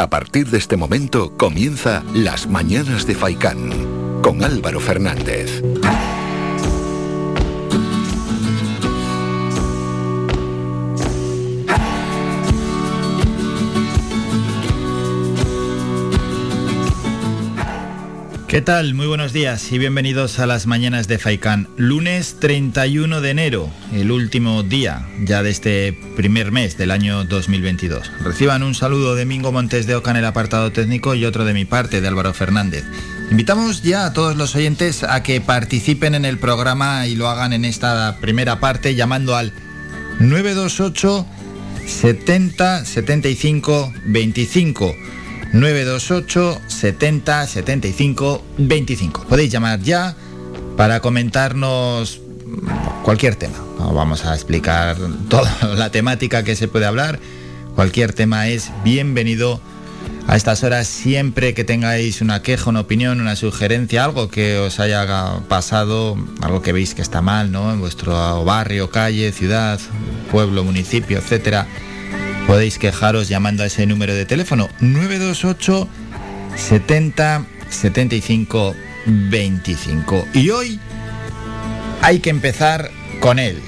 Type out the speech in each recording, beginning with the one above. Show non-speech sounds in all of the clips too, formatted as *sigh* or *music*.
A partir de este momento comienza Las Mañanas de Faicán con Álvaro Fernández. ¿Qué tal? Muy buenos días y bienvenidos a las mañanas de Faikán. Lunes 31 de enero, el último día ya de este primer mes del año 2022. Reciban un saludo de Mingo Montes de Oca en el apartado técnico y otro de mi parte de Álvaro Fernández. Invitamos ya a todos los oyentes a que participen en el programa y lo hagan en esta primera parte llamando al 928 70 75 25 928 70 75 25. Podéis llamar ya para comentarnos cualquier tema. vamos a explicar toda la temática que se puede hablar. Cualquier tema es bienvenido a estas horas siempre que tengáis una queja, una opinión, una sugerencia, algo que os haya pasado, algo que veis que está mal, ¿no? En vuestro barrio, calle, ciudad, pueblo, municipio, etcétera podéis quejaros llamando a ese número de teléfono 928 70 75 25. Y hoy hay que empezar con él,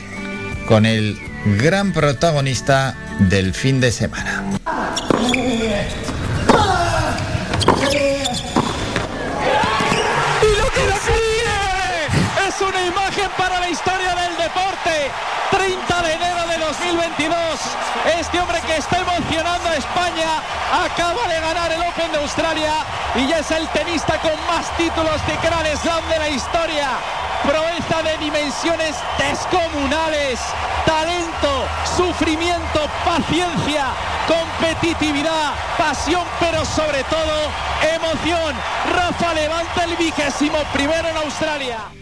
con el gran protagonista del fin de semana. Y lo que es una imagen para la historia del deporte. 30 de enero de 2022. Este hombre que está emocionando a España acaba de ganar el Open de Australia y ya es el tenista con más títulos de Grand Slam de la historia. Proeza de dimensiones descomunales, talento, sufrimiento, paciencia, competitividad, pasión, pero sobre todo emoción. Rafa levanta el vigésimo primero en Australia.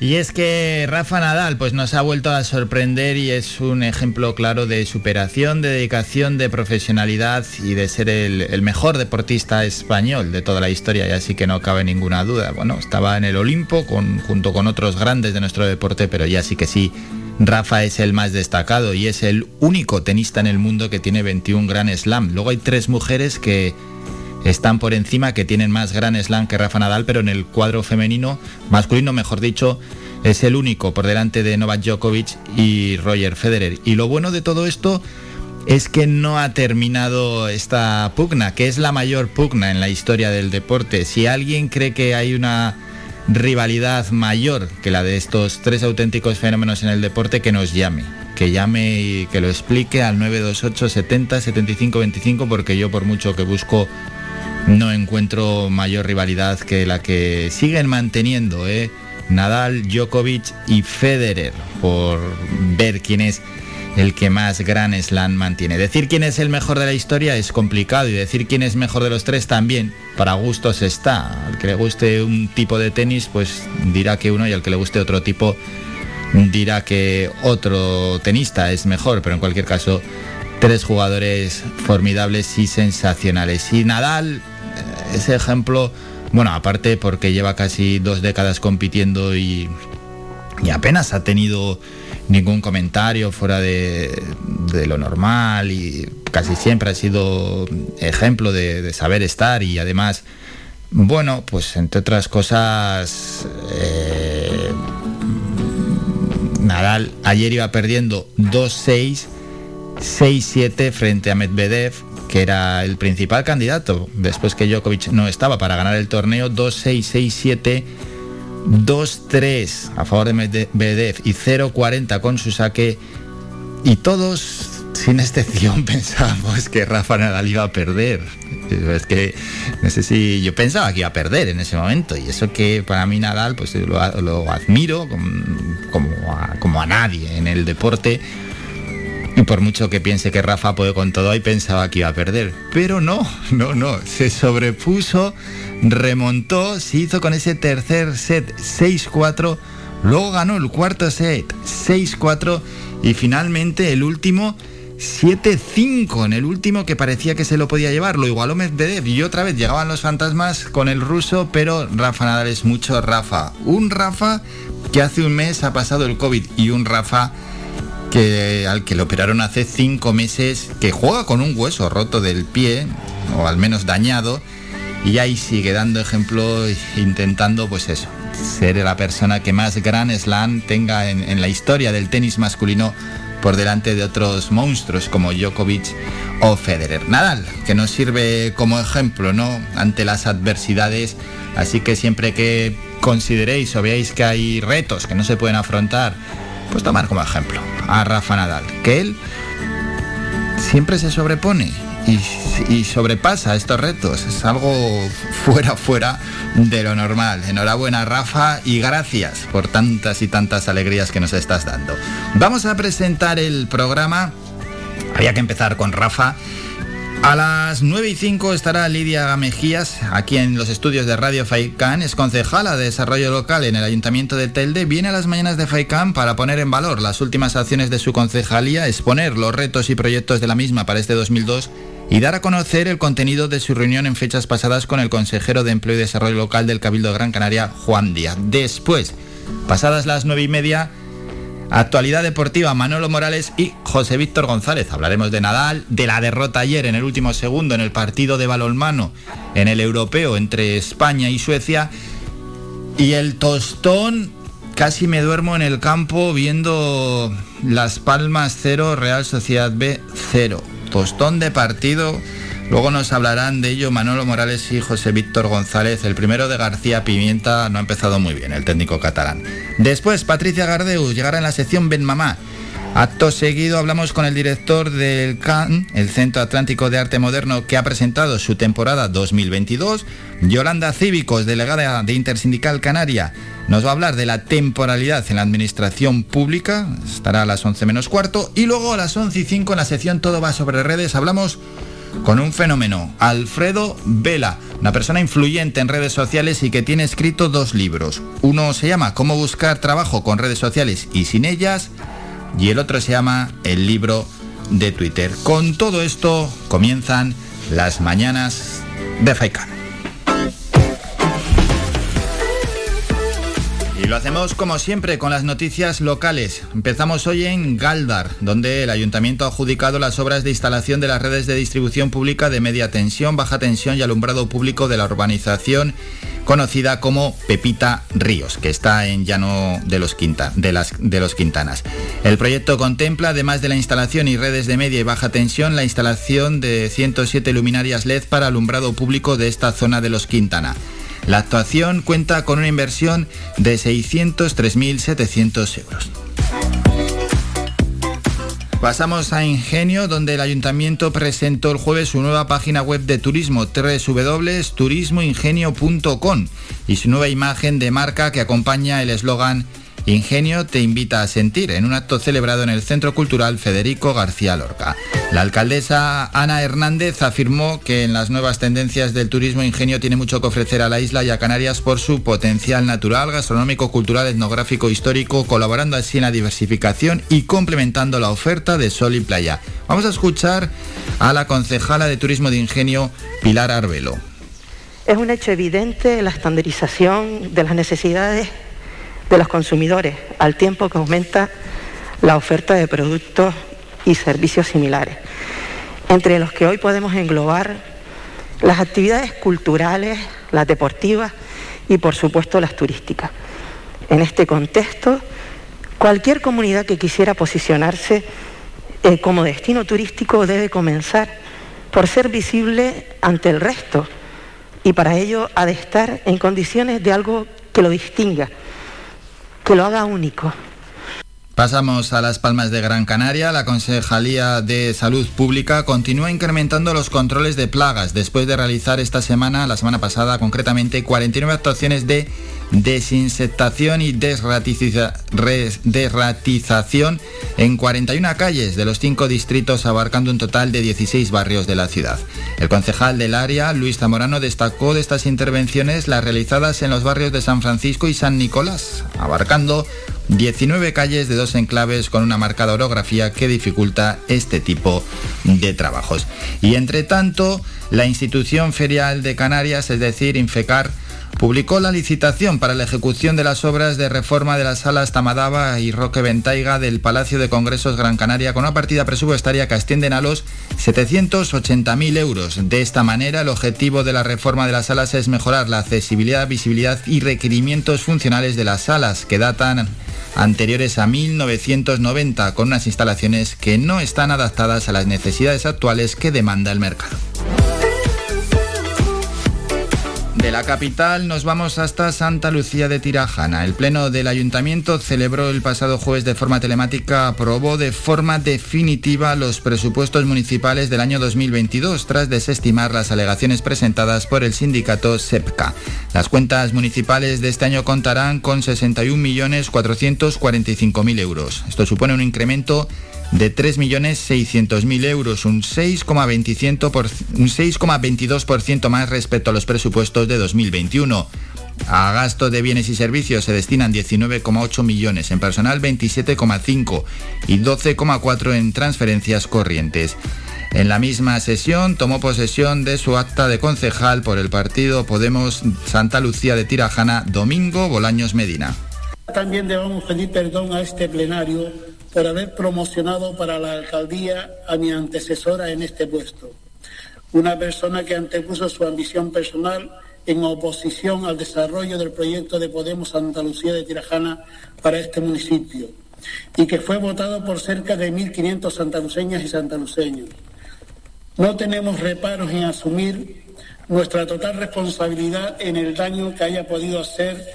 Y es que Rafa Nadal pues nos ha vuelto a sorprender y es un ejemplo claro de superación, de dedicación, de profesionalidad y de ser el, mejor deportista español de toda la historia, y así que no cabe ninguna duda. Bueno, estaba en el Olimpo con, junto con otros grandes de nuestro deporte, pero ya sí que sí, Rafa es el más destacado y es el único tenista en el mundo que tiene 21 Grand Slam. Luego hay tres mujeres que están por encima, que tienen más Grand Slam que Rafa Nadal, pero en el cuadro femenino, masculino mejor dicho, es el único por delante de Novak Djokovic y Roger Federer. Y lo bueno de todo esto es que no ha terminado esta pugna, que es la mayor pugna en la historia del deporte. Si alguien cree que hay una rivalidad mayor que la de estos tres auténticos fenómenos en el deporte, que nos llame. Que llame y que lo explique al 928 70 75 25, porque yo por mucho que busco no encuentro mayor rivalidad que la que siguen manteniendo ¿eh? Nadal, Djokovic y Federer por ver quién es el que más Gran Slam mantiene. Decir quién es el mejor de la historia es complicado y decir quién es mejor de los tres también. Para gustos está. Al que le guste un tipo de tenis, pues dirá que uno y al que le guste otro tipo dirá que otro tenista es mejor, pero en cualquier caso tres jugadores formidables y sensacionales. Y Nadal, ese ejemplo, bueno, aparte porque lleva casi dos décadas compitiendo y, apenas ha tenido ningún comentario fuera de, lo normal y casi siempre ha sido ejemplo de, saber estar y además, bueno, pues entre otras cosas, eh, Nadal ayer iba perdiendo 2-6 6-7 frente a Medvedev, que era el principal candidato, después que Djokovic no estaba para ganar el torneo, 2-6, 6-7, 2-3 a favor de Medvedev y 0-40 con su saque. Y todos, sin excepción, *laughs* pensábamos que Rafa Nadal iba a perder. Es que, no sé si yo pensaba que iba a perder en ese momento. Y eso que para mí Nadal, pues lo, admiro como a nadie en el deporte y por mucho que piense que Rafa puede con todo, ahí pensaba que iba a perder. Pero no, no, no. Se sobrepuso, remontó, se hizo con ese tercer set 6-4. Luego ganó el cuarto set 6-4 y finalmente el último 7-5 en el último que parecía que se lo podía llevar. Lo igualó Medvedev y otra vez llegaban los fantasmas con el ruso, pero Rafa Nadal es mucho Rafa. Un Rafa que hace un mes ha pasado el COVID y un Rafa que al que le operaron hace cinco meses, que juega con un hueso roto del pie o al menos dañado, y ahí sigue dando ejemplo, intentando pues eso, ser la persona que más gran slam tenga en, en la historia del tenis masculino por delante de otros monstruos como Djokovic o Federer. Nadal, que nos sirve como ejemplo, ¿no? Ante las adversidades. Así que siempre que consideréis o veáis que hay retos que no se pueden afrontar, pues tomar como ejemplo a Rafa Nadal, que él siempre se sobrepone y, sobrepasa estos retos. Es algo fuera, fuera de lo normal. Enhorabuena Rafa y gracias por tantas y tantas alegrías que nos estás dando. Vamos a presentar el programa. Había que empezar con Rafa. A las 9 y 5 estará Lidia Mejías aquí en los estudios de Radio Faicán. Es concejala de desarrollo local en el Ayuntamiento de Telde. Viene a las mañanas de Faicán para poner en valor las últimas acciones de su concejalía, exponer los retos y proyectos de la misma para este 2002 y dar a conocer el contenido de su reunión en fechas pasadas con el consejero de Empleo y Desarrollo Local del Cabildo de Gran Canaria, Juan Díaz. Después, pasadas las nueve y media, actualidad deportiva, Manolo Morales y José Víctor González. Hablaremos de Nadal, de la derrota ayer en el último segundo en el partido de balonmano en el europeo entre España y Suecia. Y el tostón casi me duermo en el campo viendo Las Palmas 0, Real Sociedad B 0 tostón de partido. Luego nos hablarán de ello Manolo Morales y José Víctor González. El primero de García Pimienta no ha empezado muy bien, el técnico catalán. Después, Patricia Gardeu llegará en la sección Ben Mamá. Acto seguido hablamos con el director del CAN, el Centro Atlántico de Arte Moderno, que ha presentado su temporada 2022. Yolanda Cívicos, delegada de Intersindical Canaria, nos va a hablar de la temporalidad en la administración pública, estará a las 11 menos cuarto, y luego a las 11 y 5 en la sección Todo va sobre redes hablamos con un fenómeno, Alfredo Vela, una persona influyente en redes sociales y que tiene escrito dos libros. Uno se llama Cómo buscar trabajo con redes sociales y sin ellas, y el otro se llama El libro de Twitter. Con todo esto comienzan las mañanas de Faikan. Lo hacemos como siempre con las noticias locales. Empezamos hoy en Galdar, donde el ayuntamiento ha adjudicado las obras de instalación de las redes de distribución pública de media tensión, baja tensión y alumbrado público de la urbanización conocida como Pepita Ríos, que está en Llano de los, de, las, de los Quintanas. El proyecto contempla, además de la instalación y redes de media y baja tensión, la instalación de 107 luminarias LED para alumbrado público de esta zona de los Quintana. La actuación cuenta con una inversión de 603.700 euros. Pasamos a Ingenio, donde el ayuntamiento presentó el jueves su nueva página web de turismo, www.turismoingenio.com, y su nueva imagen de marca que acompaña el eslogan Ingenio te invita a sentir en un acto celebrado en el Centro Cultural Federico García Lorca. La alcaldesa Ana Hernández afirmó que en las nuevas tendencias del turismo Ingenio tiene mucho que ofrecer a la isla y a Canarias por su potencial natural, gastronómico, cultural, etnográfico, histórico, colaborando así en la diversificación y complementando la oferta de sol y playa. Vamos a escuchar a la concejala de Turismo de Ingenio, Pilar Arbelo. Es un hecho evidente la estandarización de las necesidades de los consumidores, al tiempo que aumenta la oferta de productos y servicios similares, entre los que hoy podemos englobar las actividades culturales, las deportivas y por supuesto las turísticas. En este contexto, cualquier comunidad que quisiera posicionarse eh, como destino turístico debe comenzar por ser visible ante el resto y para ello ha de estar en condiciones de algo que lo distinga que lo haga único. Pasamos a las Palmas de Gran Canaria. La Concejalía de Salud Pública continúa incrementando los controles de plagas después de realizar esta semana, la semana pasada concretamente, 49 actuaciones de desinsectación y desratización en 41 calles de los cinco distritos abarcando un total de 16 barrios de la ciudad. El concejal del área, Luis Zamorano, destacó de estas intervenciones las realizadas en los barrios de San Francisco y San Nicolás, abarcando 19 calles de dos enclaves con una marcada orografía que dificulta este tipo de trabajos. Y entre tanto, la institución ferial de Canarias, es decir, Infecar, publicó la licitación para la ejecución de las obras de reforma de las salas Tamadaba y Roque Ventaiga del Palacio de Congresos Gran Canaria con una partida presupuestaria que ascienden a los 780.000 euros. De esta manera, el objetivo de la reforma de las salas es mejorar la accesibilidad, visibilidad y requerimientos funcionales de las salas que datan anteriores a 1990 con unas instalaciones que no están adaptadas a las necesidades actuales que demanda el mercado. De la capital nos vamos hasta Santa Lucía de Tirajana. El Pleno del Ayuntamiento celebró el pasado jueves de forma telemática, aprobó de forma definitiva los presupuestos municipales del año 2022 tras desestimar las alegaciones presentadas por el sindicato SEPCA. Las cuentas municipales de este año contarán con 61.445.000 euros. Esto supone un incremento de 3.600.000 euros, un 6,22% más respecto a los presupuestos de 2021. A gasto de bienes y servicios se destinan 19,8 millones, en personal 27,5 y 12,4 en transferencias corrientes. En la misma sesión tomó posesión de su acta de concejal por el partido Podemos Santa Lucía de Tirajana, Domingo Bolaños Medina. También debemos pedir perdón a este plenario por haber promocionado para la alcaldía a mi antecesora en este puesto, una persona que antepuso su ambición personal en oposición al desarrollo del proyecto de Podemos Santa Lucía de Tirajana para este municipio y que fue votado por cerca de 1.500 santaluceñas y santaluceños. No tenemos reparos en asumir nuestra total responsabilidad en el daño que haya podido hacer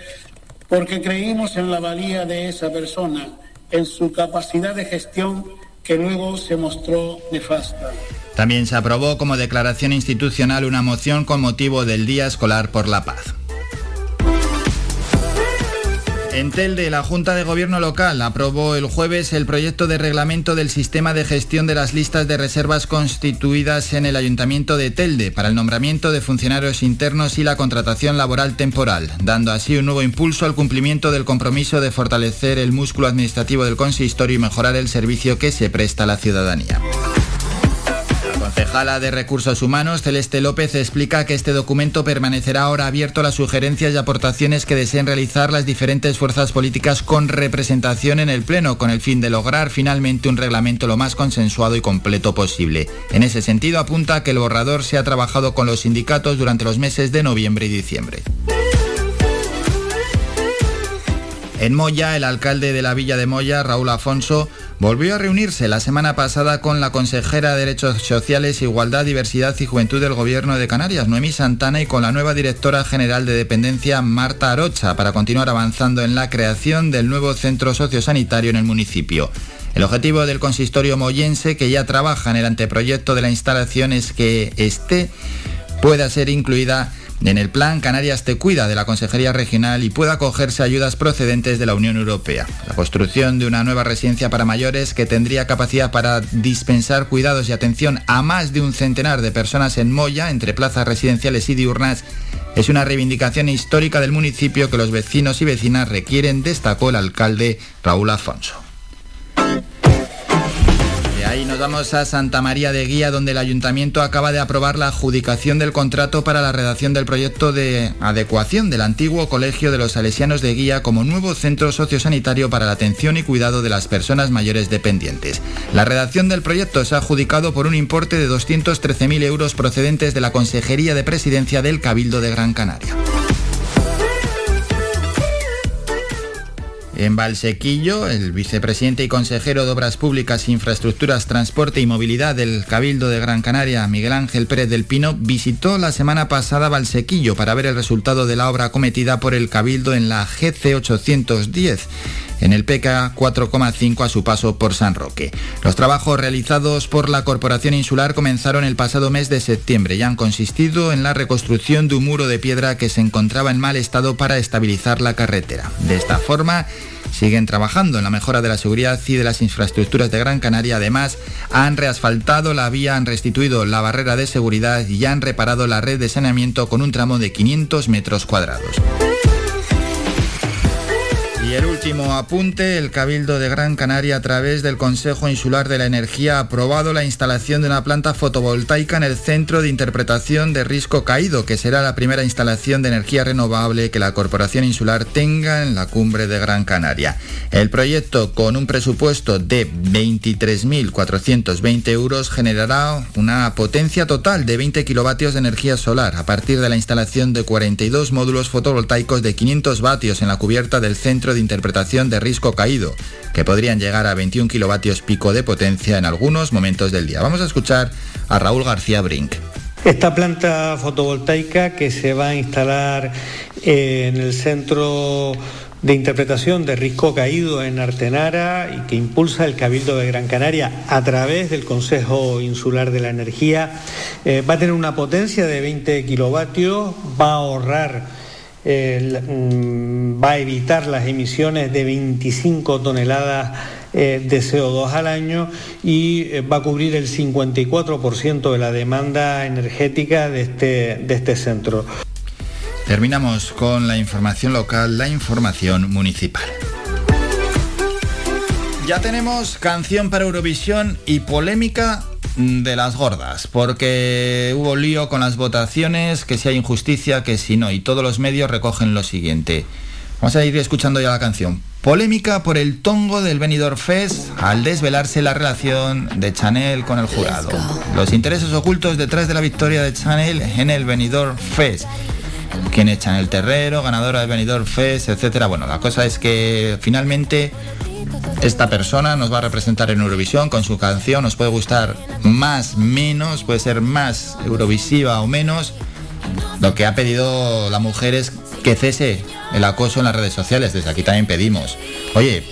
porque creímos en la valía de esa persona en su capacidad de gestión que luego se mostró nefasta. También se aprobó como declaración institucional una moción con motivo del Día Escolar por la Paz. En Telde, la Junta de Gobierno local aprobó el jueves el proyecto de reglamento del sistema de gestión de las listas de reservas constituidas en el Ayuntamiento de Telde para el nombramiento de funcionarios internos y la contratación laboral temporal, dando así un nuevo impulso al cumplimiento del compromiso de fortalecer el músculo administrativo del consistorio y mejorar el servicio que se presta a la ciudadanía concejala de Recursos Humanos, Celeste López, explica que este documento permanecerá ahora abierto a las sugerencias y aportaciones que deseen realizar las diferentes fuerzas políticas con representación en el Pleno, con el fin de lograr finalmente un reglamento lo más consensuado y completo posible. En ese sentido, apunta que el borrador se ha trabajado con los sindicatos durante los meses de noviembre y diciembre. En Moya, el alcalde de la villa de Moya, Raúl Afonso, volvió a reunirse la semana pasada con la consejera de Derechos Sociales, Igualdad, Diversidad y Juventud del Gobierno de Canarias, Noemí Santana, y con la nueva directora general de Dependencia, Marta Arocha, para continuar avanzando en la creación del nuevo centro sociosanitario en el municipio. El objetivo del consistorio moyense, que ya trabaja en el anteproyecto de la instalación, es que este pueda ser incluida en el plan Canarias te cuida de la Consejería Regional y pueda acogerse ayudas procedentes de la Unión Europea. La construcción de una nueva residencia para mayores que tendría capacidad para dispensar cuidados y atención a más de un centenar de personas en Moya, entre plazas residenciales y diurnas, es una reivindicación histórica del municipio que los vecinos y vecinas requieren, destacó el alcalde Raúl Afonso ahí nos vamos a Santa María de Guía, donde el ayuntamiento acaba de aprobar la adjudicación del contrato para la redacción del proyecto de adecuación del antiguo Colegio de los Salesianos de Guía como nuevo centro sociosanitario para la atención y cuidado de las personas mayores dependientes. La redacción del proyecto se ha adjudicado por un importe de 213.000 euros procedentes de la Consejería de Presidencia del Cabildo de Gran Canaria. En Valsequillo, el vicepresidente y consejero de Obras Públicas, Infraestructuras, Transporte y Movilidad del Cabildo de Gran Canaria, Miguel Ángel Pérez del Pino, visitó la semana pasada Valsequillo para ver el resultado de la obra cometida por el Cabildo en la GC 810 en el PK 4,5 a su paso por San Roque. Los trabajos realizados por la Corporación Insular comenzaron el pasado mes de septiembre y han consistido en la reconstrucción de un muro de piedra que se encontraba en mal estado para estabilizar la carretera. De esta forma, siguen trabajando en la mejora de la seguridad y de las infraestructuras de Gran Canaria. Además, han reasfaltado la vía, han restituido la barrera de seguridad y han reparado la red de saneamiento con un tramo de 500 metros cuadrados. Y el último apunte, el Cabildo de Gran Canaria a través del Consejo Insular de la Energía ha aprobado la instalación de una planta fotovoltaica en el Centro de Interpretación de Risco Caído, que será la primera instalación de energía renovable que la Corporación Insular tenga en la cumbre de Gran Canaria. El proyecto, con un presupuesto de 23.420 euros, generará una potencia total de 20 kilovatios de energía solar a partir de la instalación de 42 módulos fotovoltaicos de 500 vatios en la cubierta del Centro de Interpretación de Risco Caído, que podrían llegar a 21 kilovatios pico de potencia en algunos momentos del día. Vamos a escuchar a Raúl García Brink. Esta planta fotovoltaica que se va a instalar eh, en el centro de interpretación de risco caído en Artenara y que impulsa el Cabildo de Gran Canaria a través del Consejo Insular de la Energía, eh, va a tener una potencia de 20 kilovatios, va a ahorrar Mm, va a evitar las emisiones de 25 toneladas eh, de CO2 al año y eh, va a cubrir el 54% de la demanda energética de este, de este centro. Terminamos con la información local, la información municipal. Ya tenemos canción para Eurovisión y polémica de las gordas, porque hubo lío con las votaciones, que si hay injusticia, que si no, y todos los medios recogen lo siguiente. Vamos a ir escuchando ya la canción. Polémica por el tongo del Benidorm Fest al desvelarse la relación de Chanel con el jurado. Los intereses ocultos detrás de la victoria de Chanel en el Benidorm Fest. Quién es Chanel Terrero, ganadora del Benidorm Fest, etcétera. Bueno, la cosa es que finalmente esta persona nos va a representar en Eurovisión con su canción, nos puede gustar más, menos, puede ser más eurovisiva o menos. Lo que ha pedido la mujer es que cese el acoso en las redes sociales, desde aquí también pedimos. Oye,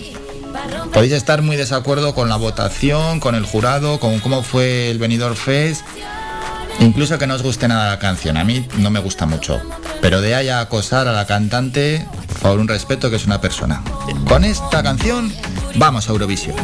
podéis estar muy desacuerdo con la votación, con el jurado, con cómo fue el venidor Fest, incluso que no os guste nada la canción, a mí no me gusta mucho, pero de ahí a acosar a la cantante, por un respeto que es una persona. Con esta canción Vamos a Eurovisión.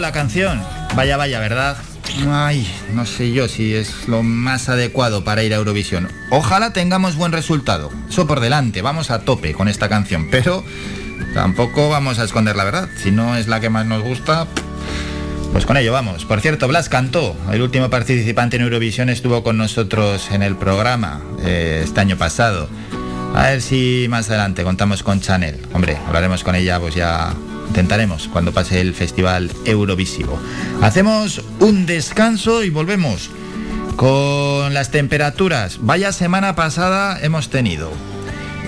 La canción. Vaya, vaya, ¿verdad? Ay, no sé yo si es lo más adecuado para ir a Eurovisión. Ojalá tengamos buen resultado. Eso por delante, vamos a tope con esta canción. Pero tampoco vamos a esconder la verdad. Si no es la que más nos gusta, pues con ello vamos. Por cierto, Blas cantó. El último participante en Eurovisión estuvo con nosotros en el programa eh, este año pasado. A ver si más adelante contamos con Chanel. Hombre, hablaremos con ella pues ya Intentaremos cuando pase el Festival Eurovisivo. Hacemos un descanso y volvemos con las temperaturas. Vaya semana pasada hemos tenido.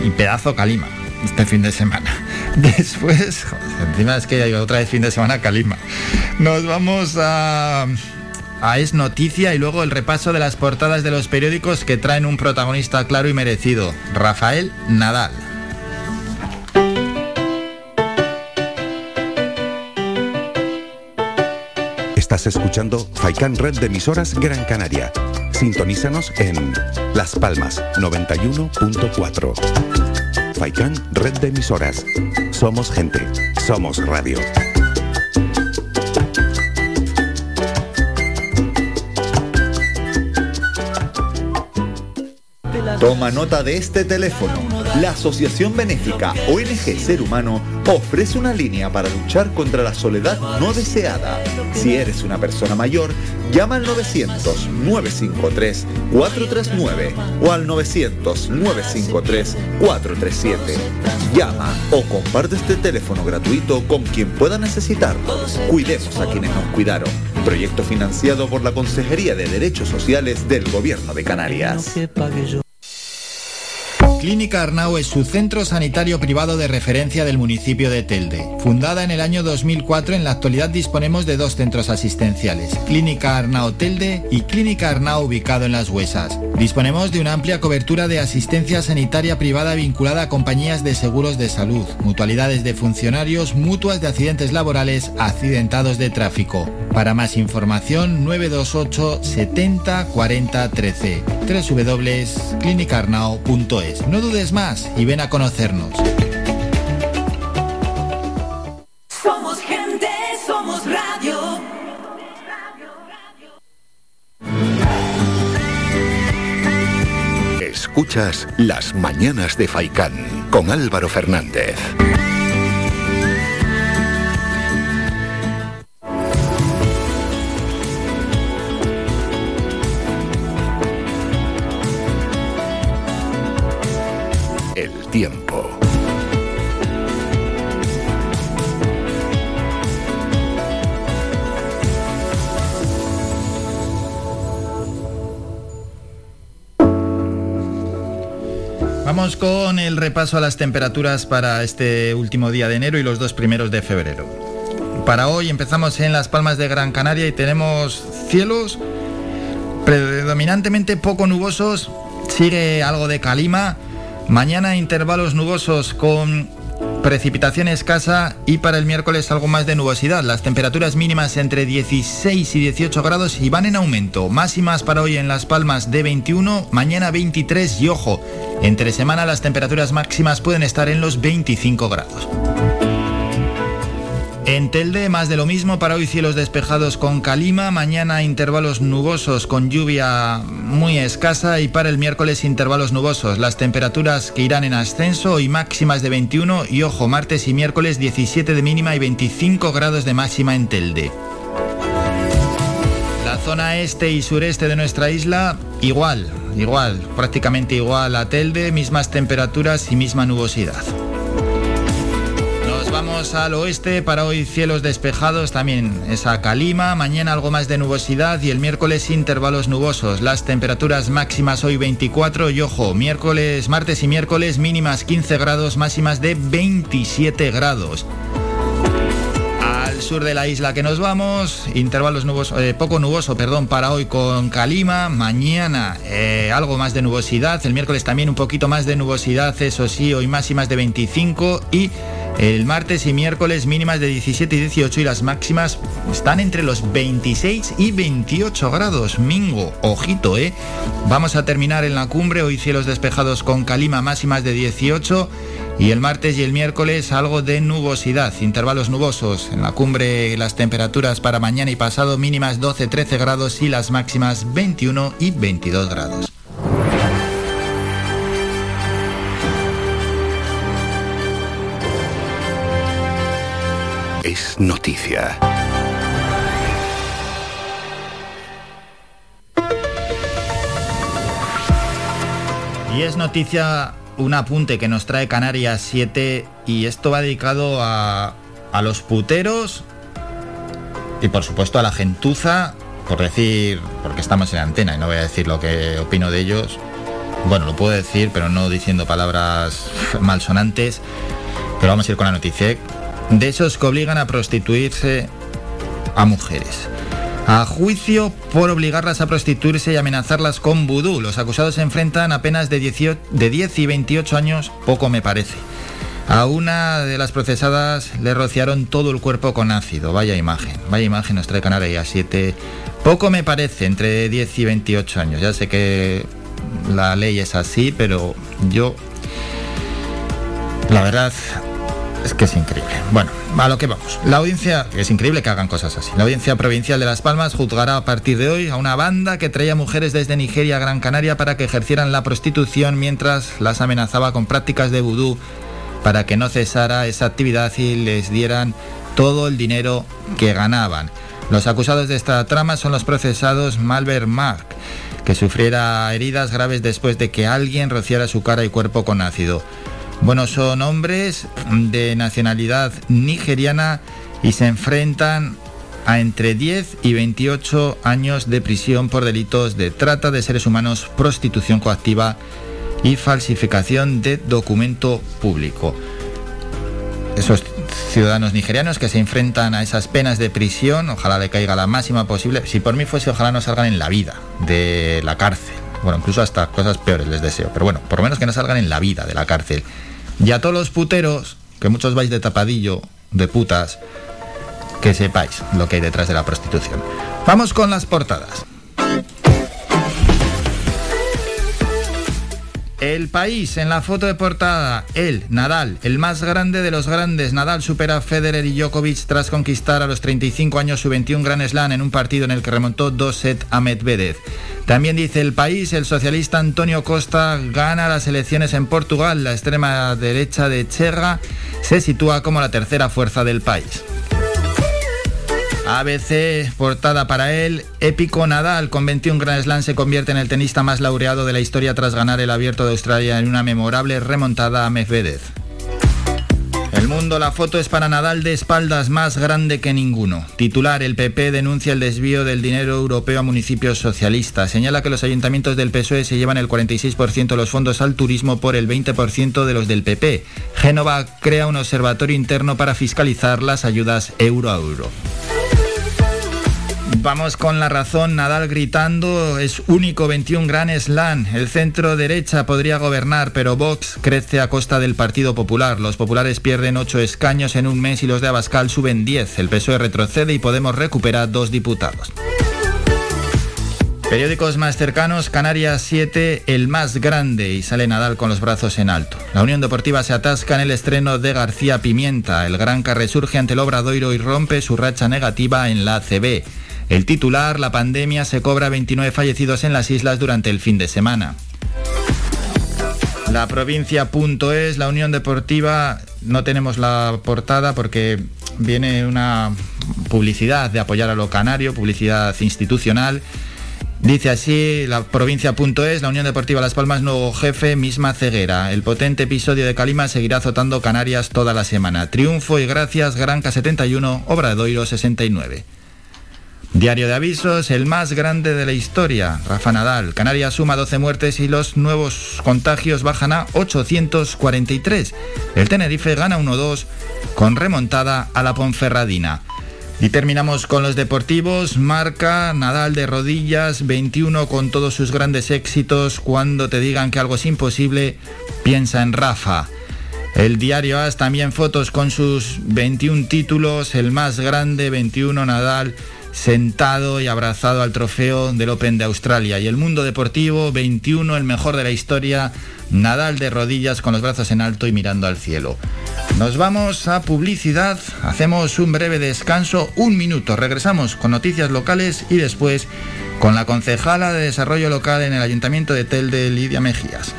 Y pedazo calima este fin de semana. *laughs* Después, encima es que hay otra vez fin de semana Calima. Nos vamos a a Es Noticia y luego el repaso de las portadas de los periódicos que traen un protagonista claro y merecido, Rafael Nadal. Escuchando Faikan Red de emisoras Gran Canaria. Sintonízanos en Las Palmas 91.4. Faikan Red de emisoras. Somos gente. Somos radio. Toma nota de este teléfono. La Asociación Benéfica ONG Ser Humano ofrece una línea para luchar contra la soledad no deseada. Si eres una persona mayor, llama al 900-953-439 o al 900-953-437. Llama o comparte este teléfono gratuito con quien pueda necesitarlo. Cuidemos a quienes nos cuidaron. Proyecto financiado por la Consejería de Derechos Sociales del Gobierno de Canarias. Clínica Arnau es su centro sanitario privado de referencia del municipio de Telde. Fundada en el año 2004, en la actualidad disponemos de dos centros asistenciales, Clínica Arnau Telde y Clínica Arnau ubicado en Las Huesas. Disponemos de una amplia cobertura de asistencia sanitaria privada vinculada a compañías de seguros de salud, mutualidades de funcionarios, mutuas de accidentes laborales, accidentados de tráfico. Para más información, 928 70 40 13 www.clinicarnao.es. No dudes más y ven a conocernos. Somos gente, somos radio. Escuchas Las Mañanas de Faicán con Álvaro Fernández. Tiempo. Vamos con el repaso a las temperaturas para este último día de enero y los dos primeros de febrero. Para hoy empezamos en Las Palmas de Gran Canaria y tenemos cielos predominantemente poco nubosos, sigue algo de calima, mañana intervalos nubosos con precipitación escasa y para el miércoles algo más de nubosidad. Las temperaturas mínimas entre 16 y 18 grados y van en aumento. Máximas para hoy en Las Palmas de 21, mañana 23 y ojo, entre semana las temperaturas máximas pueden estar en los 25 grados. En Telde más de lo mismo, para hoy cielos despejados con calima, mañana intervalos nubosos con lluvia muy escasa y para el miércoles intervalos nubosos. Las temperaturas que irán en ascenso y máximas de 21 y ojo, martes y miércoles 17 de mínima y 25 grados de máxima en Telde. La zona este y sureste de nuestra isla igual, igual, prácticamente igual a Telde, mismas temperaturas y misma nubosidad. Al oeste para hoy cielos despejados, también esa calima, mañana algo más de nubosidad y el miércoles intervalos nubosos. Las temperaturas máximas hoy 24 y ojo, miércoles, martes y miércoles mínimas 15 grados, máximas de 27 grados. Al sur de la isla que nos vamos, intervalos nubosos, eh, poco nuboso, perdón, para hoy con calima, mañana eh, algo más de nubosidad, el miércoles también un poquito más de nubosidad, eso sí, hoy máximas de 25 y el martes y miércoles mínimas de 17 y 18 y las máximas están entre los 26 y 28 grados. Mingo, ojito, ¿eh? Vamos a terminar en la cumbre, hoy cielos despejados con calima máximas de 18 y el martes y el miércoles algo de nubosidad, intervalos nubosos. En la cumbre las temperaturas para mañana y pasado mínimas 12-13 grados y las máximas 21 y 22 grados. Es noticia. Y es noticia un apunte que nos trae Canarias 7 y esto va dedicado a, a los puteros y por supuesto a la gentuza, por decir, porque estamos en antena y no voy a decir lo que opino de ellos. Bueno, lo puedo decir, pero no diciendo palabras malsonantes. Pero vamos a ir con la noticia. De esos que obligan a prostituirse a mujeres. A juicio por obligarlas a prostituirse y amenazarlas con vudú. Los acusados se enfrentan apenas de, de 10 y 28 años, poco me parece. A una de las procesadas le rociaron todo el cuerpo con ácido. Vaya imagen, vaya imagen nos trae Canarias 7. Poco me parece, entre 10 y 28 años. Ya sé que la ley es así, pero yo... La verdad, es que es increíble. Bueno, a lo que vamos. La audiencia, es increíble que hagan cosas así. La audiencia provincial de Las Palmas juzgará a partir de hoy a una banda que traía mujeres desde Nigeria a Gran Canaria para que ejercieran la prostitución mientras las amenazaba con prácticas de vudú para que no cesara esa actividad y les dieran todo el dinero que ganaban. Los acusados de esta trama son los procesados Malver Mark, que sufriera heridas graves después de que alguien rociara su cara y cuerpo con ácido. Bueno, son hombres de nacionalidad nigeriana y se enfrentan a entre 10 y 28 años de prisión por delitos de trata de seres humanos, prostitución coactiva y falsificación de documento público. Esos ciudadanos nigerianos que se enfrentan a esas penas de prisión, ojalá le caiga la máxima posible. Si por mí fuese, ojalá no salgan en la vida de la cárcel. Bueno, incluso hasta cosas peores les deseo. Pero bueno, por lo menos que no salgan en la vida de la cárcel. Y a todos los puteros, que muchos vais de tapadillo, de putas, que sepáis lo que hay detrás de la prostitución. Vamos con las portadas. El país en la foto de portada, el Nadal, el más grande de los grandes. Nadal supera a Federer y Djokovic tras conquistar a los 35 años su 21 Grand Slam en un partido en el que remontó dos sets a Medvedev. También dice el país, el socialista Antonio Costa gana las elecciones en Portugal. La extrema derecha de Chega se sitúa como la tercera fuerza del país. ABC, portada para él, épico Nadal con 21 Grand Slam se convierte en el tenista más laureado de la historia tras ganar el Abierto de Australia en una memorable remontada a Medvedev. El mundo, la foto es para Nadal de espaldas más grande que ninguno. Titular, el PP denuncia el desvío del dinero europeo a municipios socialistas. Señala que los ayuntamientos del PSOE se llevan el 46% de los fondos al turismo por el 20% de los del PP. Génova crea un observatorio interno para fiscalizar las ayudas euro a euro. Vamos con la razón, Nadal gritando, es único 21 Gran Slam. El centro derecha podría gobernar, pero Vox crece a costa del Partido Popular. Los populares pierden 8 escaños en un mes y los de Abascal suben 10. El PSOE retrocede y Podemos recuperar dos diputados. Periódicos más cercanos, Canarias 7, el más grande, y sale Nadal con los brazos en alto. La Unión Deportiva se atasca en el estreno de García Pimienta. El Granca resurge ante el Obradoiro y rompe su racha negativa en la ACB. El titular, la pandemia, se cobra 29 fallecidos en las islas durante el fin de semana. La provincia.es, la Unión Deportiva, no tenemos la portada porque viene una publicidad de apoyar a lo canario, publicidad institucional. Dice así, la provincia.es, la Unión Deportiva Las Palmas, nuevo jefe, misma ceguera. El potente episodio de Calima seguirá azotando Canarias toda la semana. Triunfo y gracias, Granca 71, Obradoiro 69. Diario de avisos, el más grande de la historia. Rafa Nadal. Canarias suma 12 muertes y los nuevos contagios bajan a 843. El Tenerife gana 1-2 con remontada a la Ponferradina. Y terminamos con los deportivos. Marca Nadal de rodillas, 21 con todos sus grandes éxitos. Cuando te digan que algo es imposible, piensa en Rafa. El diario AS también fotos con sus 21 títulos, el más grande, 21 Nadal sentado y abrazado al trofeo del Open de Australia. Y el mundo deportivo, 21, el mejor de la historia, Nadal de rodillas con los brazos en alto y mirando al cielo. Nos vamos a publicidad, hacemos un breve descanso, un minuto, regresamos con noticias locales y después con la concejala de Desarrollo Local en el Ayuntamiento de Telde, Lidia Mejías.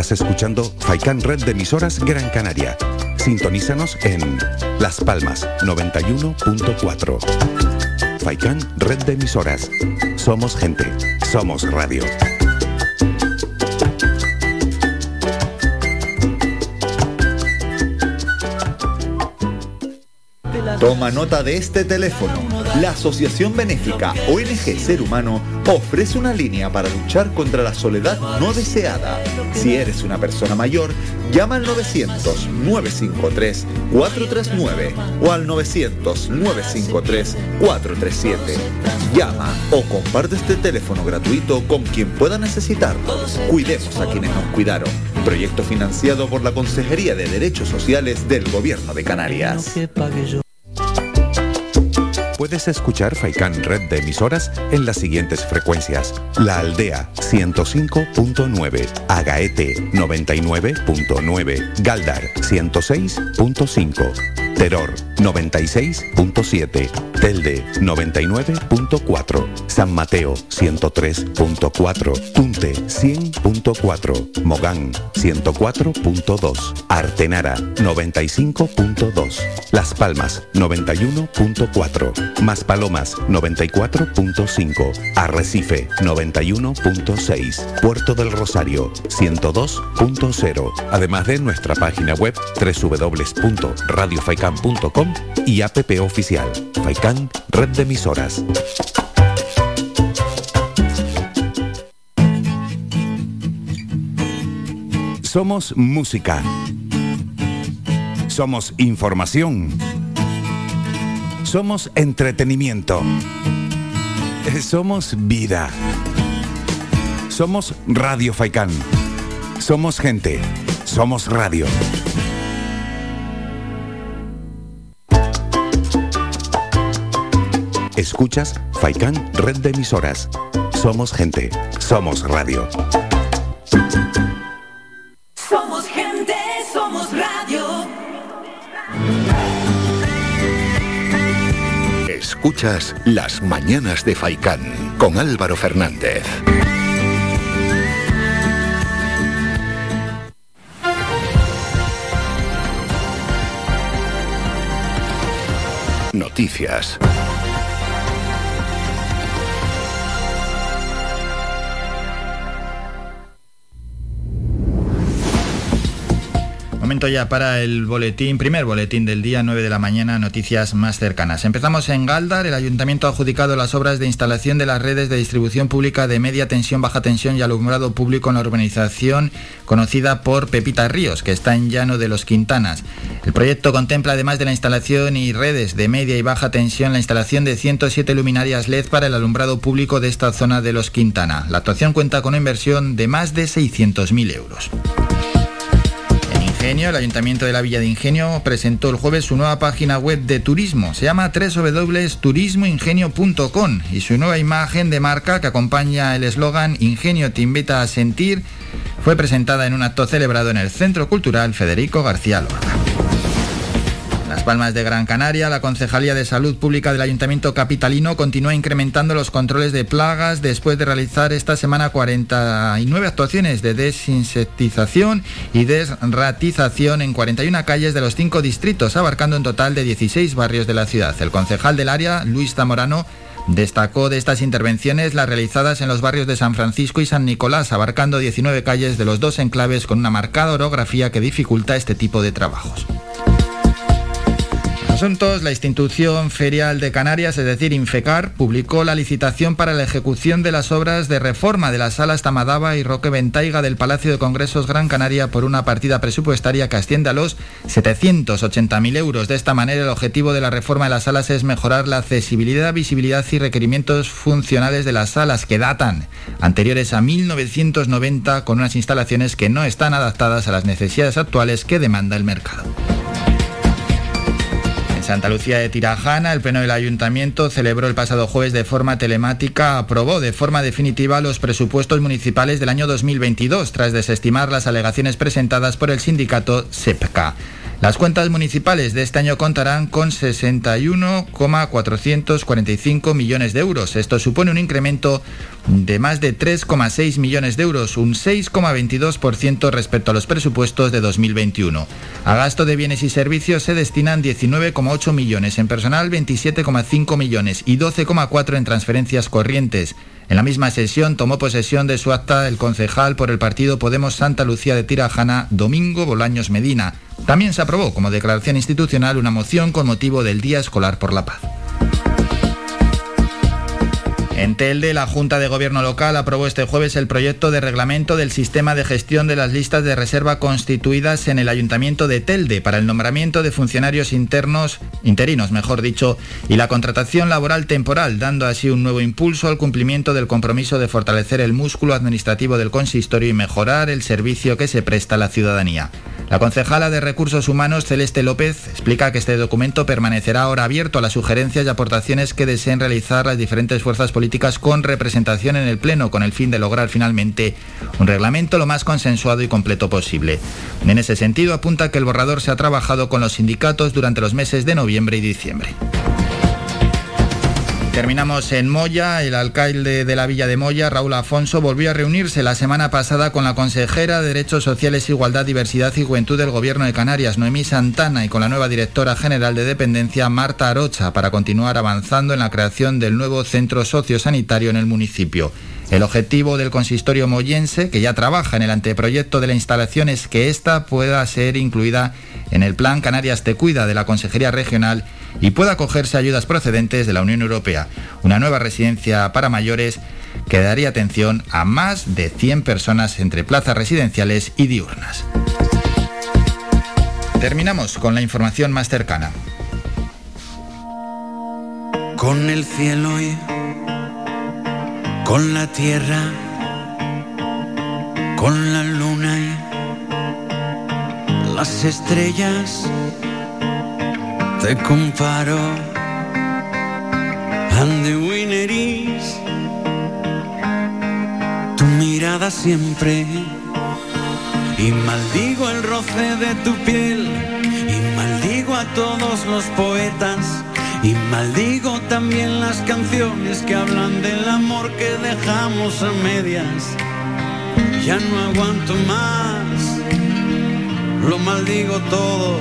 Estás escuchando Faikan Red de emisoras Gran Canaria. Sintonízanos en Las Palmas 91.4. Faikan Red de emisoras. Somos gente. Somos radio. Toma nota de este teléfono. La Asociación Benéfica ONG Ser Humano ofrece una línea para luchar contra la soledad no deseada. Si eres una persona mayor, llama al 900-953-439 o al 900-953-437. Llama o comparte este teléfono gratuito con quien pueda necesitarlo. Cuidemos a quienes nos cuidaron. Proyecto financiado por la Consejería de Derechos Sociales del Gobierno de Canarias. Puedes escuchar Faikan Red de emisoras en las siguientes frecuencias. La Aldea 105.9, Agaete 99.9, Galdar 106.5. Terror 96.7, Telde 99.4, San Mateo 103.4, Tunte 100.4, Mogán 104.2, Artenara 95.2, Las Palmas 91.4, Maspalomas 94.5, Arrecife 91.6, Puerto del Rosario 102.0, además de nuestra página web www.radiofaikan y app oficial. Faikan, red de emisoras. Somos música. Somos información. Somos entretenimiento. Somos vida. Somos Radio Faikán. Somos gente. Somos radio. Escuchas Faikan Red de Emisoras. Somos gente. Somos radio. Escuchas Las Mañanas de Faikán con Álvaro Fernández. Noticias. Ya para el boletín, primer boletín del día 9 de la mañana, noticias más cercanas. Empezamos en Galdar, el ayuntamiento ha adjudicado las obras de instalación de las redes de distribución pública de media tensión, baja tensión y alumbrado público en la urbanización conocida por Pepita Ríos, que está en Llano de los Quintanas. El proyecto contempla además de la instalación y redes de media y baja tensión, la instalación de 107 luminarias LED para el alumbrado público de esta zona de los Quintana. La actuación cuenta con una inversión de más de 600.000 euros. Ingenio, el Ayuntamiento de la Villa de Ingenio presentó el jueves su nueva página web de turismo. Se llama www.turismoingenio.com y su nueva imagen de marca que acompaña el eslogan Ingenio te invita a sentir fue presentada en un acto celebrado en el Centro Cultural Federico García Lorca. Las Palmas de Gran Canaria, la Concejalía de Salud Pública del Ayuntamiento Capitalino continúa incrementando los controles de plagas después de realizar esta semana 49 actuaciones de desinsectización y desratización en 41 calles de los cinco distritos, abarcando un total de 16 barrios de la ciudad. El concejal del área, Luis Zamorano, Destacó de estas intervenciones las realizadas en los barrios de San Francisco y San Nicolás, abarcando 19 calles de los dos enclaves con una marcada orografía que dificulta este tipo de trabajos asuntos, la institución ferial de Canarias, es decir, Infecar, publicó la licitación para la ejecución de las obras de reforma de las salas Tamadaba y Roque Ventaiga del Palacio de Congresos Gran Canaria por una partida presupuestaria que asciende a los 780.000 euros. De esta manera, el objetivo de la reforma de las salas es mejorar la accesibilidad, visibilidad y requerimientos funcionales de las salas que datan anteriores a 1990 con unas instalaciones que no están adaptadas a las necesidades actuales que demanda el mercado. Santa Lucía de Tirajana, el Pleno del Ayuntamiento celebró el pasado jueves de forma telemática, aprobó de forma definitiva los presupuestos municipales del año 2022, tras desestimar las alegaciones presentadas por el sindicato SEPCA. Las cuentas municipales de este año contarán con 61,445 millones de euros. Esto supone un incremento de más de 3,6 millones de euros, un 6,22% respecto a los presupuestos de 2021. A gasto de bienes y servicios se destinan 19,8 millones, en personal 27,5 millones y 12,4 en transferencias corrientes. En la misma sesión tomó posesión de su acta el concejal por el partido Podemos Santa Lucía de Tirajana, Domingo Bolaños Medina. También se aprobó como declaración institucional una moción con motivo del Día Escolar por la Paz. En Telde, la Junta de Gobierno Local aprobó este jueves el proyecto de reglamento del sistema de gestión de las listas de reserva constituidas en el Ayuntamiento de Telde para el nombramiento de funcionarios internos, interinos, mejor dicho, y la contratación laboral temporal, dando así un nuevo impulso al cumplimiento del compromiso de fortalecer el músculo administrativo del consistorio y mejorar el servicio que se presta a la ciudadanía. La concejala de Recursos Humanos, Celeste López, explica que este documento permanecerá ahora abierto a las sugerencias y aportaciones que deseen realizar las diferentes fuerzas políticas con representación en el Pleno, con el fin de lograr finalmente un reglamento lo más consensuado y completo posible. En ese sentido, apunta que el borrador se ha trabajado con los sindicatos durante los meses de noviembre y diciembre. Terminamos en Moya. El alcalde de la villa de Moya, Raúl Afonso, volvió a reunirse la semana pasada con la consejera de Derechos Sociales, Igualdad, Diversidad y Juventud del Gobierno de Canarias, Noemí Santana, y con la nueva directora general de Dependencia, Marta Arocha, para continuar avanzando en la creación del nuevo centro sociosanitario en el municipio. El objetivo del consistorio moyense, que ya trabaja en el anteproyecto de la instalación, es que ésta pueda ser incluida en el Plan Canarias Te Cuida de la Consejería Regional y pueda acogerse a ayudas procedentes de la Unión Europea. Una nueva residencia para mayores que daría atención a más de 100 personas entre plazas residenciales y diurnas. Terminamos con la información más cercana. Con el cielo y con la tierra, con la luna y las estrellas te comparo. And the tu mirada siempre. Y maldigo el roce de tu piel. Y maldigo a todos los poetas. Y maldigo también las canciones que hablan del amor que dejamos a medias. Ya no aguanto más. Lo maldigo todo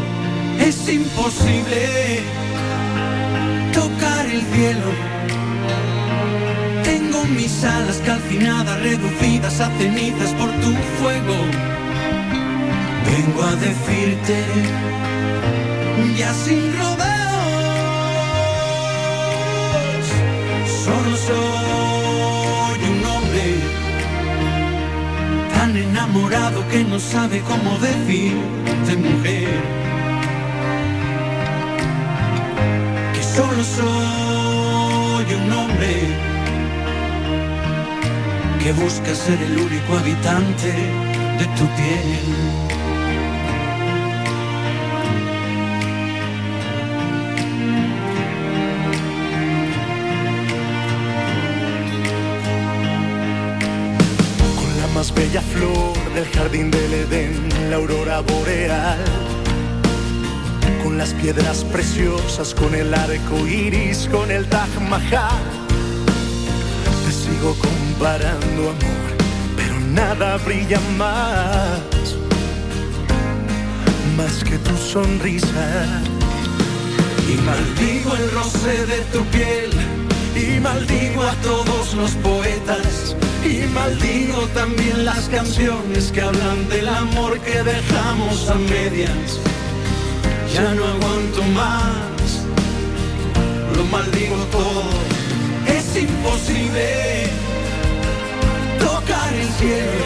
es imposible tocar el cielo. Tengo mis alas calcinadas, reducidas a cenizas por tu fuego. Vengo a decirte, ya sin solo soy un hombre tan enamorado que no sabe cómo decirte mujer. Solo soy un hombre que busca ser el único habitante de tu piel. Bella flor del jardín del Edén, la aurora boreal con las piedras preciosas, con el arco iris, con el Taj Mahal. Te sigo comparando, amor, pero nada brilla más, más que tu sonrisa. Y maldigo el roce de tu piel, y maldigo a todos los poetas. Y maldigo también las canciones que hablan del amor que dejamos a medias ya no aguanto más, lo maldigo todo, es imposible tocar el cielo.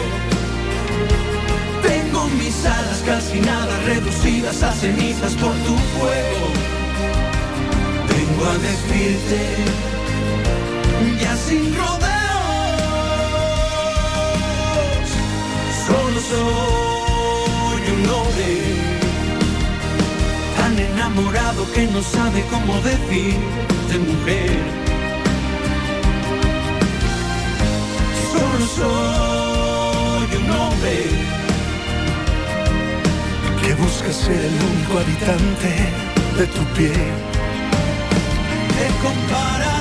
Tengo mis alas calcinadas, reducidas a cenizas por tu fuego. Vengo a decirte, ya sin rodeos, soy un hombre enamorado que no sabe cómo decirte mujer. Solo soy un hombre que busca ser el único habitante de tu piel. Compararé.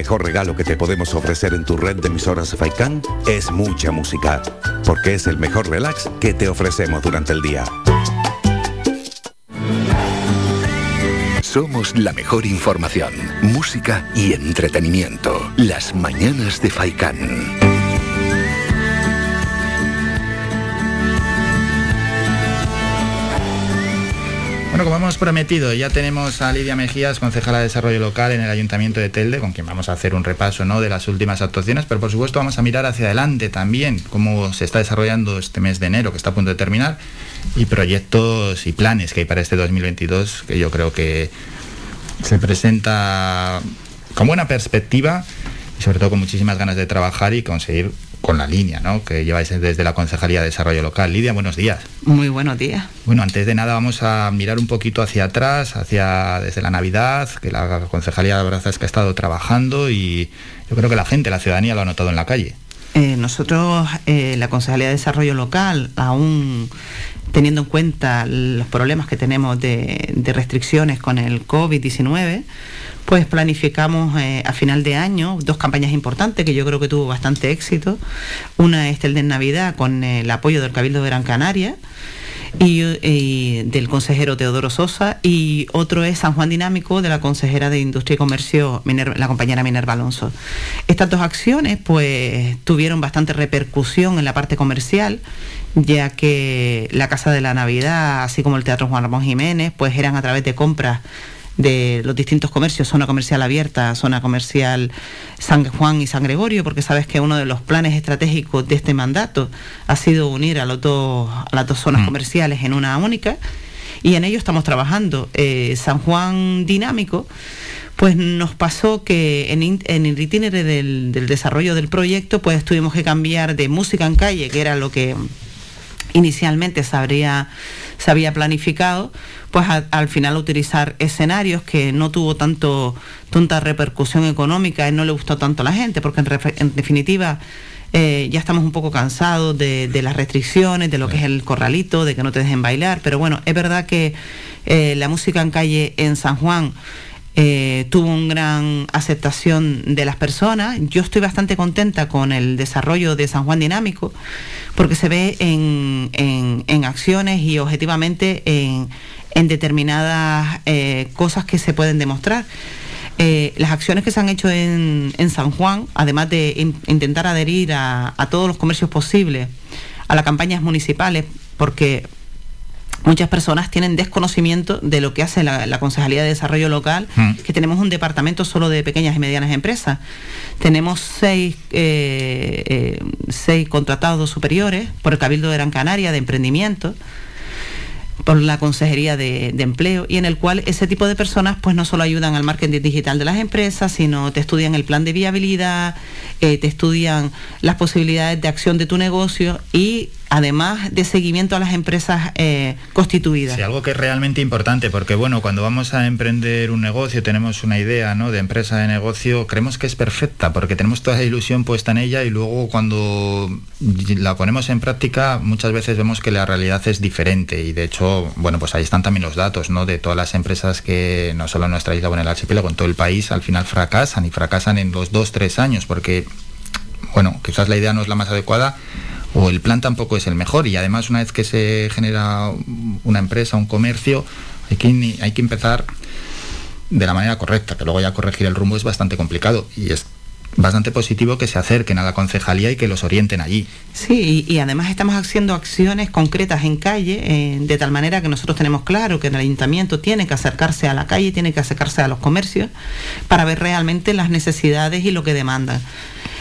Mejor regalo que te podemos ofrecer en tu red de emisoras Faikan es mucha música, porque es el mejor relax que te ofrecemos durante el día. Somos la mejor información, música y entretenimiento. Las mañanas de Faikan. Hemos prometido, ya tenemos a Lidia Mejías, concejala de Desarrollo Local en el Ayuntamiento de Telde, con quien vamos a hacer un repaso ¿no? de las últimas actuaciones, pero por supuesto vamos a mirar hacia adelante también, cómo se está desarrollando este mes de enero, que está a punto de terminar, y proyectos y planes que hay para este 2022, que yo creo que se presenta con buena perspectiva y sobre todo con muchísimas ganas de trabajar y conseguir con la línea ¿no? que lleváis desde la Concejalía de Desarrollo Local. Lidia, buenos días. Muy buenos días. Bueno, antes de nada vamos a mirar un poquito hacia atrás, hacia desde la Navidad, que la Concejalía de verdad es que ha estado trabajando y yo creo que la gente, la ciudadanía lo ha notado en la calle. Eh, nosotros, eh, la Concejalía de Desarrollo Local, aún teniendo en cuenta los problemas que tenemos de, restricciones con el COVID-19, pues planificamos eh, a final de año dos campañas importantes que yo creo que tuvo bastante éxito. Una es el de Navidad con el apoyo del Cabildo de Gran Canaria. Y, del consejero Teodoro Sosa y otro es San Juan Dinámico de la consejera de Industria y Comercio, la compañera Minerva Alonso. Estas dos acciones pues tuvieron bastante repercusión en la parte comercial ya que la Casa de la Navidad, así como el Teatro Juan Ramón Jiménez, pues eran a través de compras de los distintos comercios, zona comercial abierta, zona comercial San Juan y San Gregorio, porque sabes que uno de los planes estratégicos de este mandato ha sido unir a, los dos, a las dos zonas mm. comerciales en una única, y en ello estamos trabajando. Eh, San Juan Dinámico, pues nos pasó que en, el itinerario del, del desarrollo del proyecto, pues tuvimos que cambiar de música en calle, que era lo que inicialmente se, habría, se había planificado, pues al final utilizar escenarios que no tuvo tanto tanta repercusión económica y no le gustó tanto a la gente, porque en, definitiva eh, ya estamos un poco cansados de, las restricciones, de lo que es el corralito, de que no te dejen bailar, pero bueno, es verdad que eh, la música en calle en San Juan eh, tuvo una gran aceptación de las personas. Yo estoy bastante contenta con el desarrollo de San Juan Dinámico, porque se ve en, acciones y objetivamente en, determinadas eh, cosas que se pueden demostrar. Eh, las acciones que se han hecho en, San Juan, además de intentar adherir a, a todos los comercios posibles a las campañas municipales, porque muchas personas tienen desconocimiento de lo que hace la, Concejalía de Desarrollo Local, mm. que tenemos un departamento solo de pequeñas y medianas empresas. Tenemos seis, eh, eh, seis contratados superiores por el Cabildo de Gran Canaria de Emprendimiento por la Consejería de, Empleo y en el cual ese tipo de personas pues no solo ayudan al marketing digital de las empresas, sino te estudian el plan de viabilidad, eh, te estudian las posibilidades de acción de tu negocio y además de seguimiento a las empresas eh, constituidas. Sí, algo que es realmente importante, porque bueno, cuando vamos a emprender un negocio, tenemos una idea ¿no? de empresa de negocio, creemos que es perfecta, porque tenemos toda esa ilusión puesta en ella y luego cuando la ponemos en práctica, muchas veces vemos que la realidad es diferente. Y de hecho, bueno, pues ahí están también los datos, ¿no? De todas las empresas que no solo en nuestra isla o en el archipiélago, en todo el país, al final fracasan y fracasan en los dos, tres años, porque bueno, quizás la idea no es la más adecuada o el plan tampoco es el mejor y además una vez que se genera una empresa, un comercio, hay que, hay que empezar de la manera correcta, que luego ya corregir el rumbo es bastante complicado y es bastante positivo que se acerquen a la concejalía y que los orienten allí. Sí, y, además estamos haciendo acciones concretas en calle, eh, de tal manera que nosotros tenemos claro que el ayuntamiento tiene que acercarse a la calle, tiene que acercarse a los comercios para ver realmente las necesidades y lo que demandan.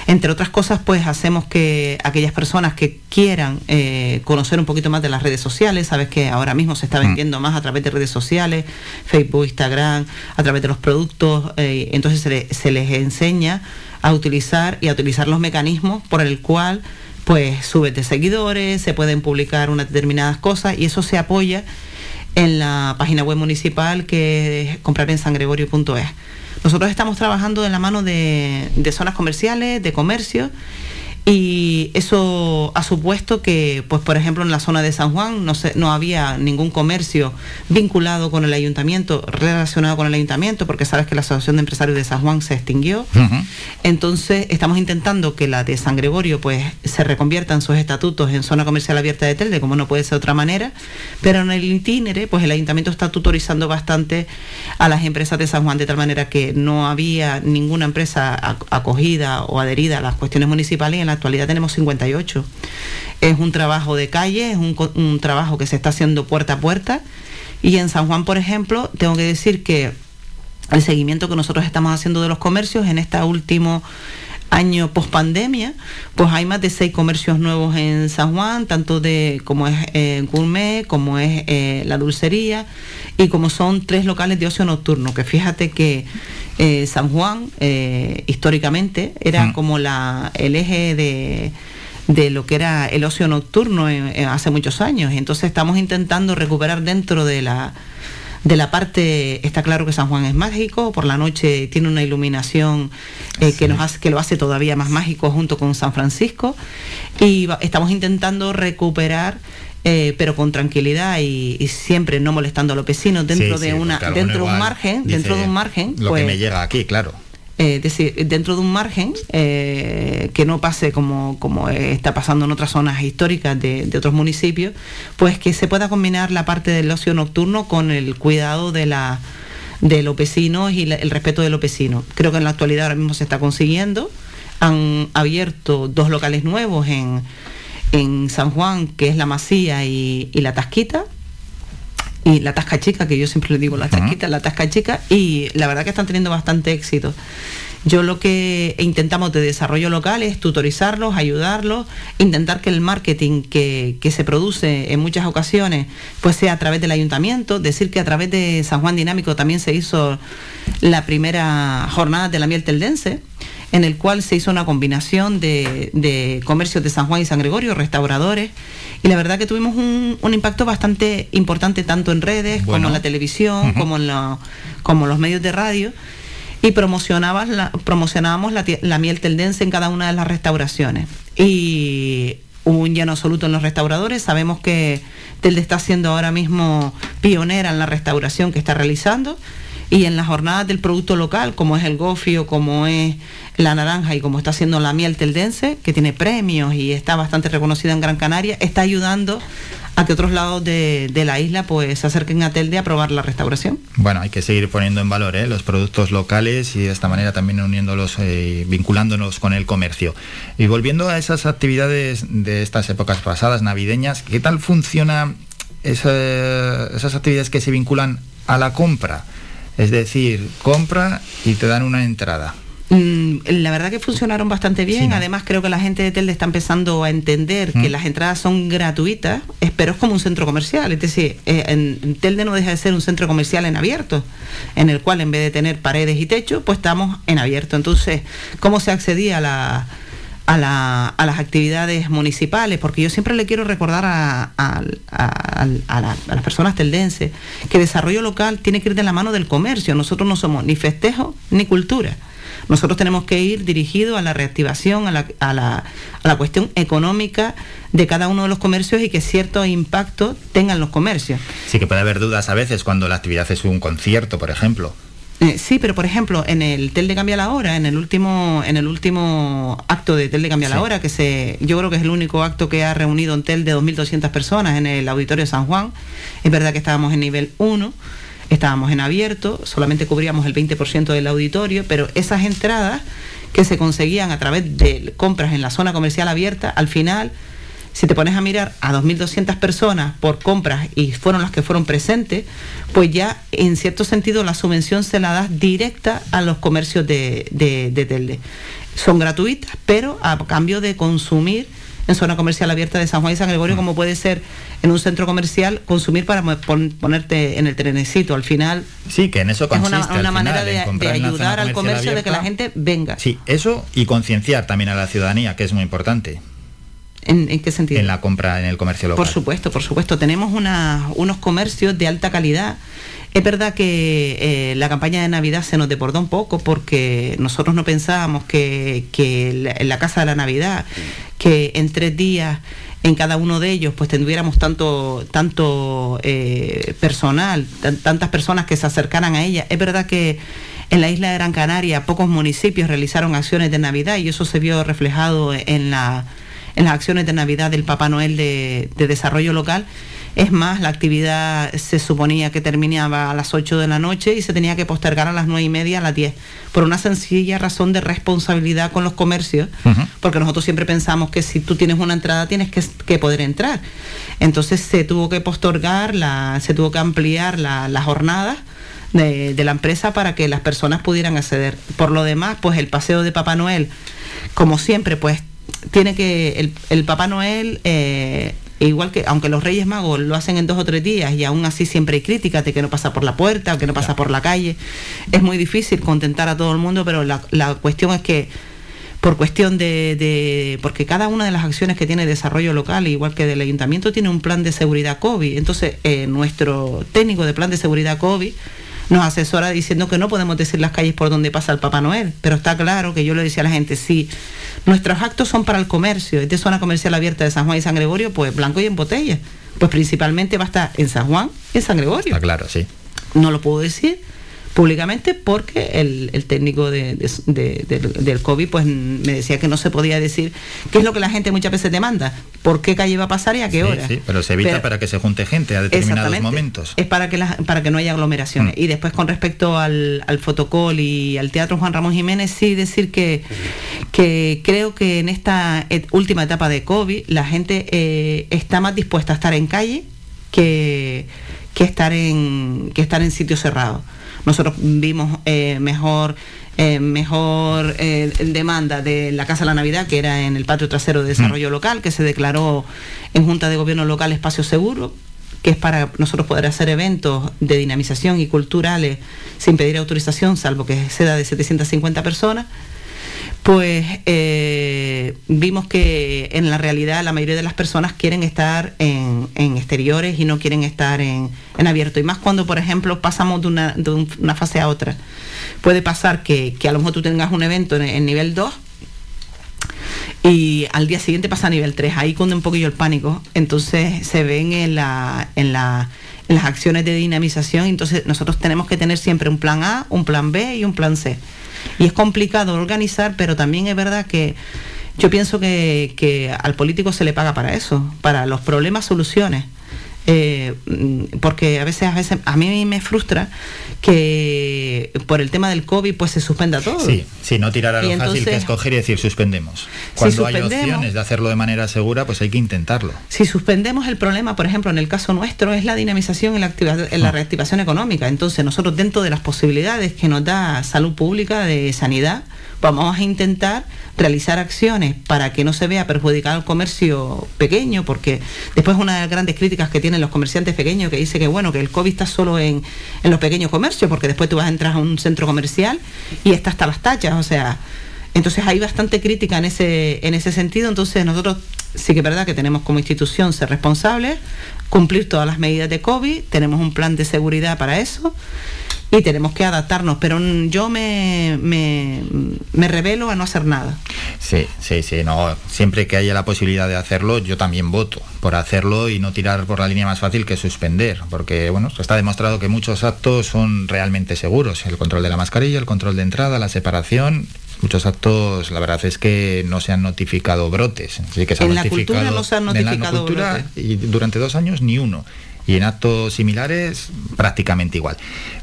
Entre otras cosas, pues hacemos que aquellas personas que quieran eh, conocer un poquito más de las redes sociales, sabes que ahora mismo se está vendiendo más a través de redes sociales, Facebook, Instagram, a través de los productos, eh, entonces se, les enseña a utilizar y a utilizar los mecanismos por el cual pues subes de seguidores, se pueden publicar unas determinadas cosas y eso se apoya en la página web municipal que es comprarensangregorio.es. Nosotros estamos trabajando en la mano de, zonas comerciales, de comercio, y eso ha supuesto que, pues por ejemplo, en la zona de San Juan no, se, no había ningún comercio vinculado con el ayuntamiento, relacionado con el ayuntamiento, porque sabes que la Asociación de Empresarios de San Juan se extinguió. Entonces estamos intentando que la de San Gregorio pues se reconvierta en sus estatutos en zona comercial abierta de Telde, como no puede ser de otra manera, pero en el itinere pues el ayuntamiento está tutorizando bastante a las empresas de San Juan de tal manera que no había ninguna empresa acogida o adherida a las cuestiones municipales en la actualidad tenemos 58. Es un trabajo de calle, es un, trabajo que se está haciendo puerta a puerta y en San Juan, por ejemplo, tengo que decir que el seguimiento que nosotros estamos haciendo de los comercios en este último año post pandemia, pues hay más de seis comercios nuevos en San Juan, tanto de como es eh, gourmet, como es eh, la dulcería, y como son tres locales de ocio nocturno, que fíjate que eh, San Juan históricamente era como la, el eje de de lo que era el ocio nocturno hace muchos años. Entonces estamos intentando recuperar dentro de la de la parte, está claro que San Juan es mágico, por la noche tiene una iluminación eh, que, nos hace, que lo hace todavía más mágico junto con San Francisco. Y estamos intentando recuperar eh, pero con tranquilidad y, siempre no molestando a los vecinos dentro de una dentro de un margen dentro de un margen lo que me pues llega aquí claro eh, decir, dentro de un margen eh, que no pase como, como está pasando en otras zonas históricas de, otros municipios, pues que se pueda combinar la parte del ocio nocturno con el cuidado de la de los vecinos y el respeto de los vecinos. Creo que en la actualidad ahora mismo se está consiguiendo. Han abierto dos locales nuevos en, en San Juan, que es la Masía y la Tasquita, y la tasca chica, que yo siempre le digo la tasquita, la tasca chica, y la verdad que están teniendo bastante éxito. Yo lo que intentamos de desarrollo local es tutorizarlos, ayudarlos, intentar que el marketing que, que, se produce en muchas ocasiones pues sea a través del ayuntamiento, decir que a través de San Juan Dinámico también se hizo la primera jornada de la miel teldense, en el cual se hizo una combinación de, de comercios de San Juan y San Gregorio, restauradores, y la verdad que tuvimos un, impacto bastante importante tanto en redes como en la televisión, como en como los medios de radio y promocionabas la, promocionábamos la, miel teldense en cada una de las restauraciones. Y hubo un lleno absoluto en los restauradores. Sabemos que Telde está siendo ahora mismo pionera en la restauración que está realizando y en las jornadas del producto local, como es el gofio, como es la naranja y como está haciendo la miel teldense, que tiene premios y está bastante reconocida en Gran Canaria, está ayudando a que otros lados de, la isla pues se acerquen a Telde a probar la restauración. Bueno, hay que seguir poniendo en valor ¿eh? los productos locales y de esta manera también uniéndolos, eh, vinculándonos con el comercio. Y volviendo a esas actividades de estas épocas pasadas, navideñas, ¿qué tal funciona esas actividades que se vinculan a la compra? Es decir, compra y te dan una entrada. Mm, la verdad que funcionaron bastante bien. Además, creo que la gente de Telde está empezando a entender que las entradas son gratuitas, pero es como un centro comercial. Es decir, eh, en, Telde no deja de ser un centro comercial en abierto, en el cual en vez de tener paredes y techo, pues estamos en abierto. Entonces, ¿cómo se accedía a la a, las actividades municipales, porque yo siempre le quiero recordar a, a, las personas teldenses que desarrollo local tiene que ir de la mano del comercio. Nosotros no somos ni festejo ni cultura. Nosotros tenemos que ir dirigidos a la reactivación, a la, a, la, a la cuestión económica de cada uno de los comercios y que cierto impacto tengan los comercios. Sí que puede haber dudas a veces cuando la actividad es un concierto, por ejemplo. Eh, sí, pero por ejemplo, en el Tel de Cambia la Hora, en el último, en el último acto de Tel de Cambia la Hora, que se, yo creo que es el único acto que ha reunido en Tel de 2.200 personas en el Auditorio de San Juan. Es verdad que estábamos en nivel 1, estábamos en abierto, solamente cubríamos el 20% del auditorio, pero esas entradas que se conseguían a través de compras en la zona comercial abierta, al final si te pones a mirar a 2.200 personas por compras y fueron las que fueron presentes, pues ya en cierto sentido la subvención se la da directa a los comercios de, de, Telde. Son gratuitas, pero a cambio de consumir en zona comercial abierta de San Juan y San Gregorio, como puede ser en un centro comercial, consumir para ponerte en el trenecito. Al final, sí, que en eso consiste, es una, manera de, ayudar al comercio, de que la gente venga. Sí, eso y concienciar también a la ciudadanía, que es muy importante. ¿En, qué sentido? En la compra en el comercio local. Por supuesto, por supuesto. Tenemos unos comercios de alta calidad. Es verdad que eh, la campaña de Navidad se nos deportó un poco porque nosotros no pensábamos que, en la Casa de la Navidad, que en tres días en cada uno de ellos pues tendríamos tanto, tanto eh, personal, tantas personas que se acercaran a ella. Es verdad que en la isla de Gran Canaria pocos municipios realizaron acciones de Navidad y eso se vio reflejado en, la, en las acciones de Navidad del Papá Noel de, desarrollo local. Es más, la actividad se suponía que terminaba a las 8 de la noche y se tenía que postergar a las 9 y media, a las 10, por una sencilla razón de responsabilidad con los comercios, porque nosotros siempre pensamos que si tú tienes una entrada tienes que, poder entrar. Entonces se tuvo que postergar, la, se tuvo que ampliar la, la jornada de, la empresa para que las personas pudieran acceder. Por lo demás, pues el paseo de Papá Noel, como siempre, pues tiene que el, Papá Noel eh, igual que aunque los Reyes Magos lo hacen en dos o tres días y aún así siempre hay críticas de que no pasa por la puerta que no pasa por la calle, es muy difícil contentar a todo el mundo, pero la, cuestión es que por cuestión de, porque cada una de las acciones que tiene desarrollo local, igual que del ayuntamiento, tiene un plan de seguridad COVID. Entonces, eh, nuestro técnico de plan de seguridad COVID nos asesora diciendo que no podemos decir las calles por donde pasa el Papá Noel, pero está claro que yo le decía a la gente, si nuestros actos son para el comercio, es de zona comercial abierta de San Juan y San Gregorio, pues blanco y en botella. Pues principalmente va a estar en San Juan y en San Gregorio. Está claro, sí. No lo puedo decir públicamente porque el, técnico de, del COVID pues me decía que no se podía decir qué es lo que la gente muchas veces demanda, por qué calle va a pasar y a qué hora. Sí, pero se evita para que se junte gente a determinados momentos. Es para que para que no haya aglomeraciones. Mm. Y después con respecto al, al fotocol y al Teatro Juan Ramón Jiménez, sí decir que, que creo que en esta última etapa de COVID la gente eh, está más dispuesta a estar en calle que, que estar en que estar en sitios cerrados. Nosotros vimos eh, mejor eh, mejor eh, demanda de la Casa de la Navidad, que era en el patio trasero de desarrollo mm. local, que se declaró en Junta de Gobierno Local Espacio Seguro, que es para nosotros poder hacer eventos de dinamización y culturales sin pedir autorización, salvo que sea de 750 personas pues eh, vimos que en la realidad la mayoría de las personas quieren estar en, exteriores y no quieren estar en, abierto. Y más cuando, por ejemplo, pasamos de una, fase a otra. Puede pasar que, a lo mejor tú tengas un evento en, nivel 2 y al día siguiente pasa a nivel 3. Ahí cunde un poquillo el pánico. Entonces se ven en, la, en, la, en las acciones de dinamización. Entonces nosotros tenemos que tener siempre un plan A, un plan B y un plan C y es complicado organizar, pero también es verdad que yo pienso que, al político se le paga para eso, para los problemas, soluciones. Eh, porque a veces, a veces a mí me frustra que por el tema del COVID pues se suspenda todo. Sí, sí no tirar a lo fácil que escoger y decir suspendemos. Cuando hay opciones de hacerlo de manera segura, pues hay que intentarlo. Si suspendemos el problema, por ejemplo, en el caso nuestro, es la dinamización en la, en la ah. reactivación económica. Entonces nosotros dentro de las posibilidades que nos da salud pública, de sanidad, vamos a intentar realizar acciones para que no se vea perjudicado el comercio pequeño, porque después una de las grandes críticas que tienen los comerciantes pequeños que dice que bueno, que el COVID está solo en, los pequeños comercios, porque después tú vas a entrar a un centro comercial y está hasta las tachas, o sea, entonces hay bastante crítica en ese, en ese sentido, entonces nosotros sí que es verdad que tenemos como institución ser responsables, cumplir todas las medidas de COVID, tenemos un plan de seguridad para eso y tenemos que adaptarnos, pero yo me, me, me, revelo a no hacer nada. Sí, sí, sí, no, siempre que haya la posibilidad de hacerlo, yo también voto por hacerlo y no tirar por la línea más fácil que suspender, porque bueno, está demostrado que muchos actos son realmente seguros, el control de la mascarilla, el control de entrada, la separación, muchos actos, la verdad es que no se han notificado brotes. Sí que se en la cultura no se han notificado brotes. Y durante dos años ni uno y en actos similares prácticamente igual.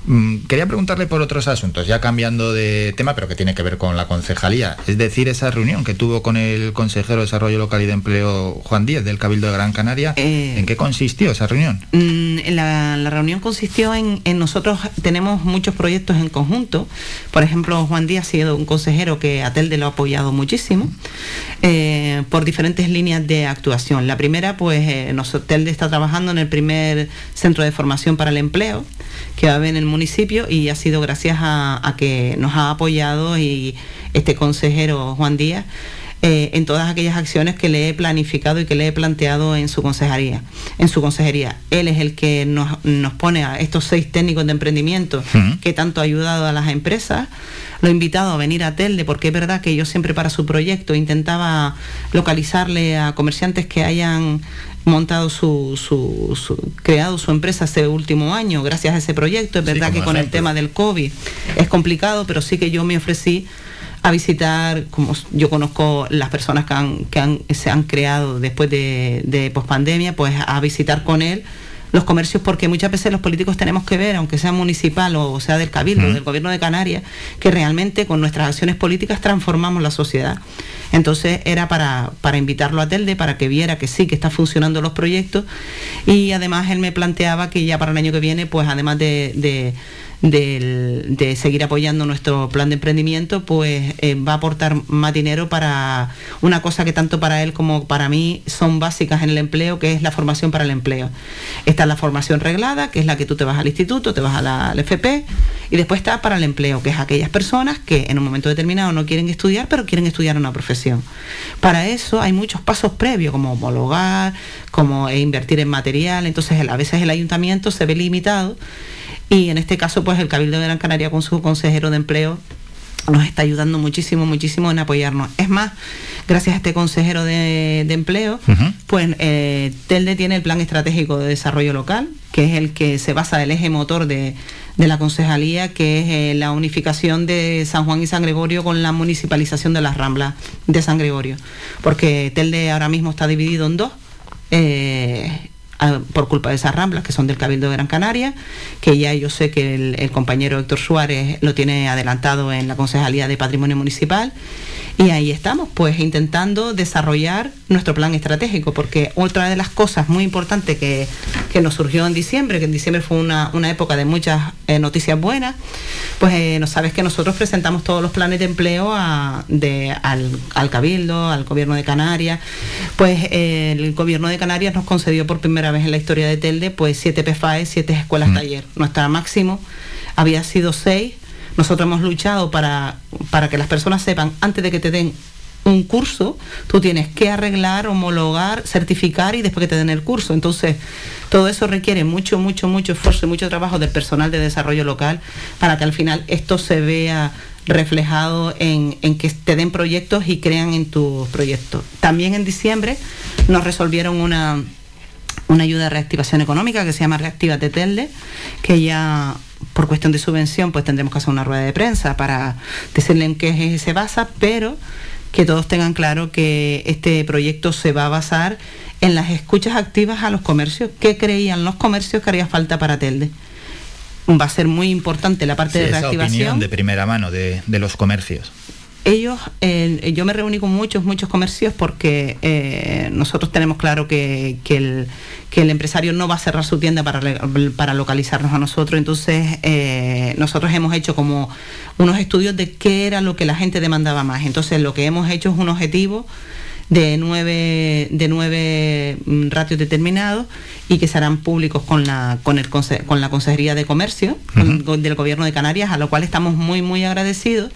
Mm, quería preguntarle por otros asuntos, ya cambiando de tema, pero que tiene que ver con la concejalía. Es decir, esa reunión que tuvo con el consejero de Desarrollo Local y de Empleo, Juan Díez, del Cabildo de Gran Canaria. Eh, ¿En qué consistió esa reunión? Mm, la, reunión consistió en, nosotros tenemos muchos proyectos en conjunto. Por ejemplo, Juan Díaz ha sido un consejero que a Telde lo ha apoyado muchísimo eh, por diferentes líneas de actuación. La primera, pues, eh, Telde está trabajando en el primer centro de formación para el empleo que va a haber en el municipio y ha sido gracias a, que nos ha apoyado y este consejero Juan Díaz eh, en todas aquellas acciones que le he planificado y que le he planteado en su consejería. En su consejería. Él es el que nos, nos pone a estos seis técnicos de emprendimiento que tanto ha ayudado a las empresas. Lo he invitado a venir a Telde porque es verdad que yo siempre para su proyecto intentaba localizarle a comerciantes que hayan montado su, su, creado su empresa este último año gracias a ese proyecto. Es verdad que con el tema del COVID es complicado, pero sí que yo me ofrecí a visitar, como yo conozco las personas que, han, que han, se han creado después de, de pospandemia, pues a visitar con él los comercios porque muchas veces los políticos tenemos que ver, aunque sea municipal o sea del Cabildo, del Gobierno de Canarias, que realmente con nuestras acciones políticas transformamos la sociedad. Entonces era para, para invitarlo a Telde, para que viera que sí, que están funcionando los proyectos y además él me planteaba que ya para el año que viene, pues además de de, seguir apoyando nuestro plan de emprendimiento, pues eh, va a aportar más dinero para una cosa que tanto para él como para mí son básicas en el empleo, que es la formación para el empleo. Está la formación reglada, que es la que tú te vas al instituto, te vas a la, al FP, y después está para el empleo, que es aquellas personas que en un momento determinado no quieren estudiar, pero quieren estudiar una profesión. Para eso hay muchos pasos previos, como homologar, como invertir en material, entonces a veces el ayuntamiento se ve limitado y en este caso, pues el Cabildo de Gran Canaria con su consejero de empleo nos está ayudando muchísimo, muchísimo en apoyarnos. Es más, gracias a este consejero de, empleo, pues eh, Telde tiene el plan estratégico de desarrollo local, que es el que se basa el eje motor de, la concejalía, que es eh, la unificación de San Juan y San Gregorio con la municipalización de las Ramblas de San Gregorio. Porque Telde ahora mismo está dividido en dos. Eh, por culpa de esas ramblas que son del Cabildo de Gran Canaria, que ya yo sé que el, compañero Héctor Suárez lo tiene adelantado en la Concejalía de Patrimonio Municipal y ahí estamos, pues intentando desarrollar nuestro plan estratégico, porque otra de las cosas muy importantes que, nos surgió en diciembre, que en diciembre fue una, época de muchas eh, noticias buenas, pues eh, no sabes que nosotros presentamos todos los planes de empleo de, al, Cabildo, al Gobierno de Canarias, pues eh, el Gobierno de Canarias nos concedió por primera vez en la historia de Telde, pues siete PFAE, siete escuelas mm. taller. Nuestra máximo había sido seis nosotros hemos luchado para, para que las personas sepan, antes de que te den un curso, tú tienes que arreglar, homologar, certificar y después que te den el curso. Entonces, todo eso requiere mucho, mucho, mucho esfuerzo y mucho trabajo del personal de desarrollo local para que al final esto se vea reflejado en, en que te den proyectos y crean en tus proyectos. También en diciembre nos resolvieron una, una ayuda de reactivación económica que se llama Reactiva Telde, que ya por cuestión de subvención, pues tendremos que hacer una rueda de prensa para decirle en qué se basa, pero que todos tengan claro que este proyecto se va a basar en las escuchas activas a los comercios. ¿Qué creían los comercios que haría falta para Telde? Va a ser muy importante la parte de reactivación. Esa opinión de primera mano de, de los comercios ellos, eh, yo me reuní con muchos, muchos comercios porque eh, nosotros tenemos claro que, el, empresario no va a cerrar su tienda para, para localizarnos a nosotros. Entonces, eh, nosotros hemos hecho como unos estudios de qué era lo que la gente demandaba más. Entonces, lo que hemos hecho es un objetivo de nueve, de nueve mm, ratios determinados y que serán públicos con la, con el, con la Consejería de Comercio del Gobierno de Canarias, a lo cual estamos muy, muy agradecidos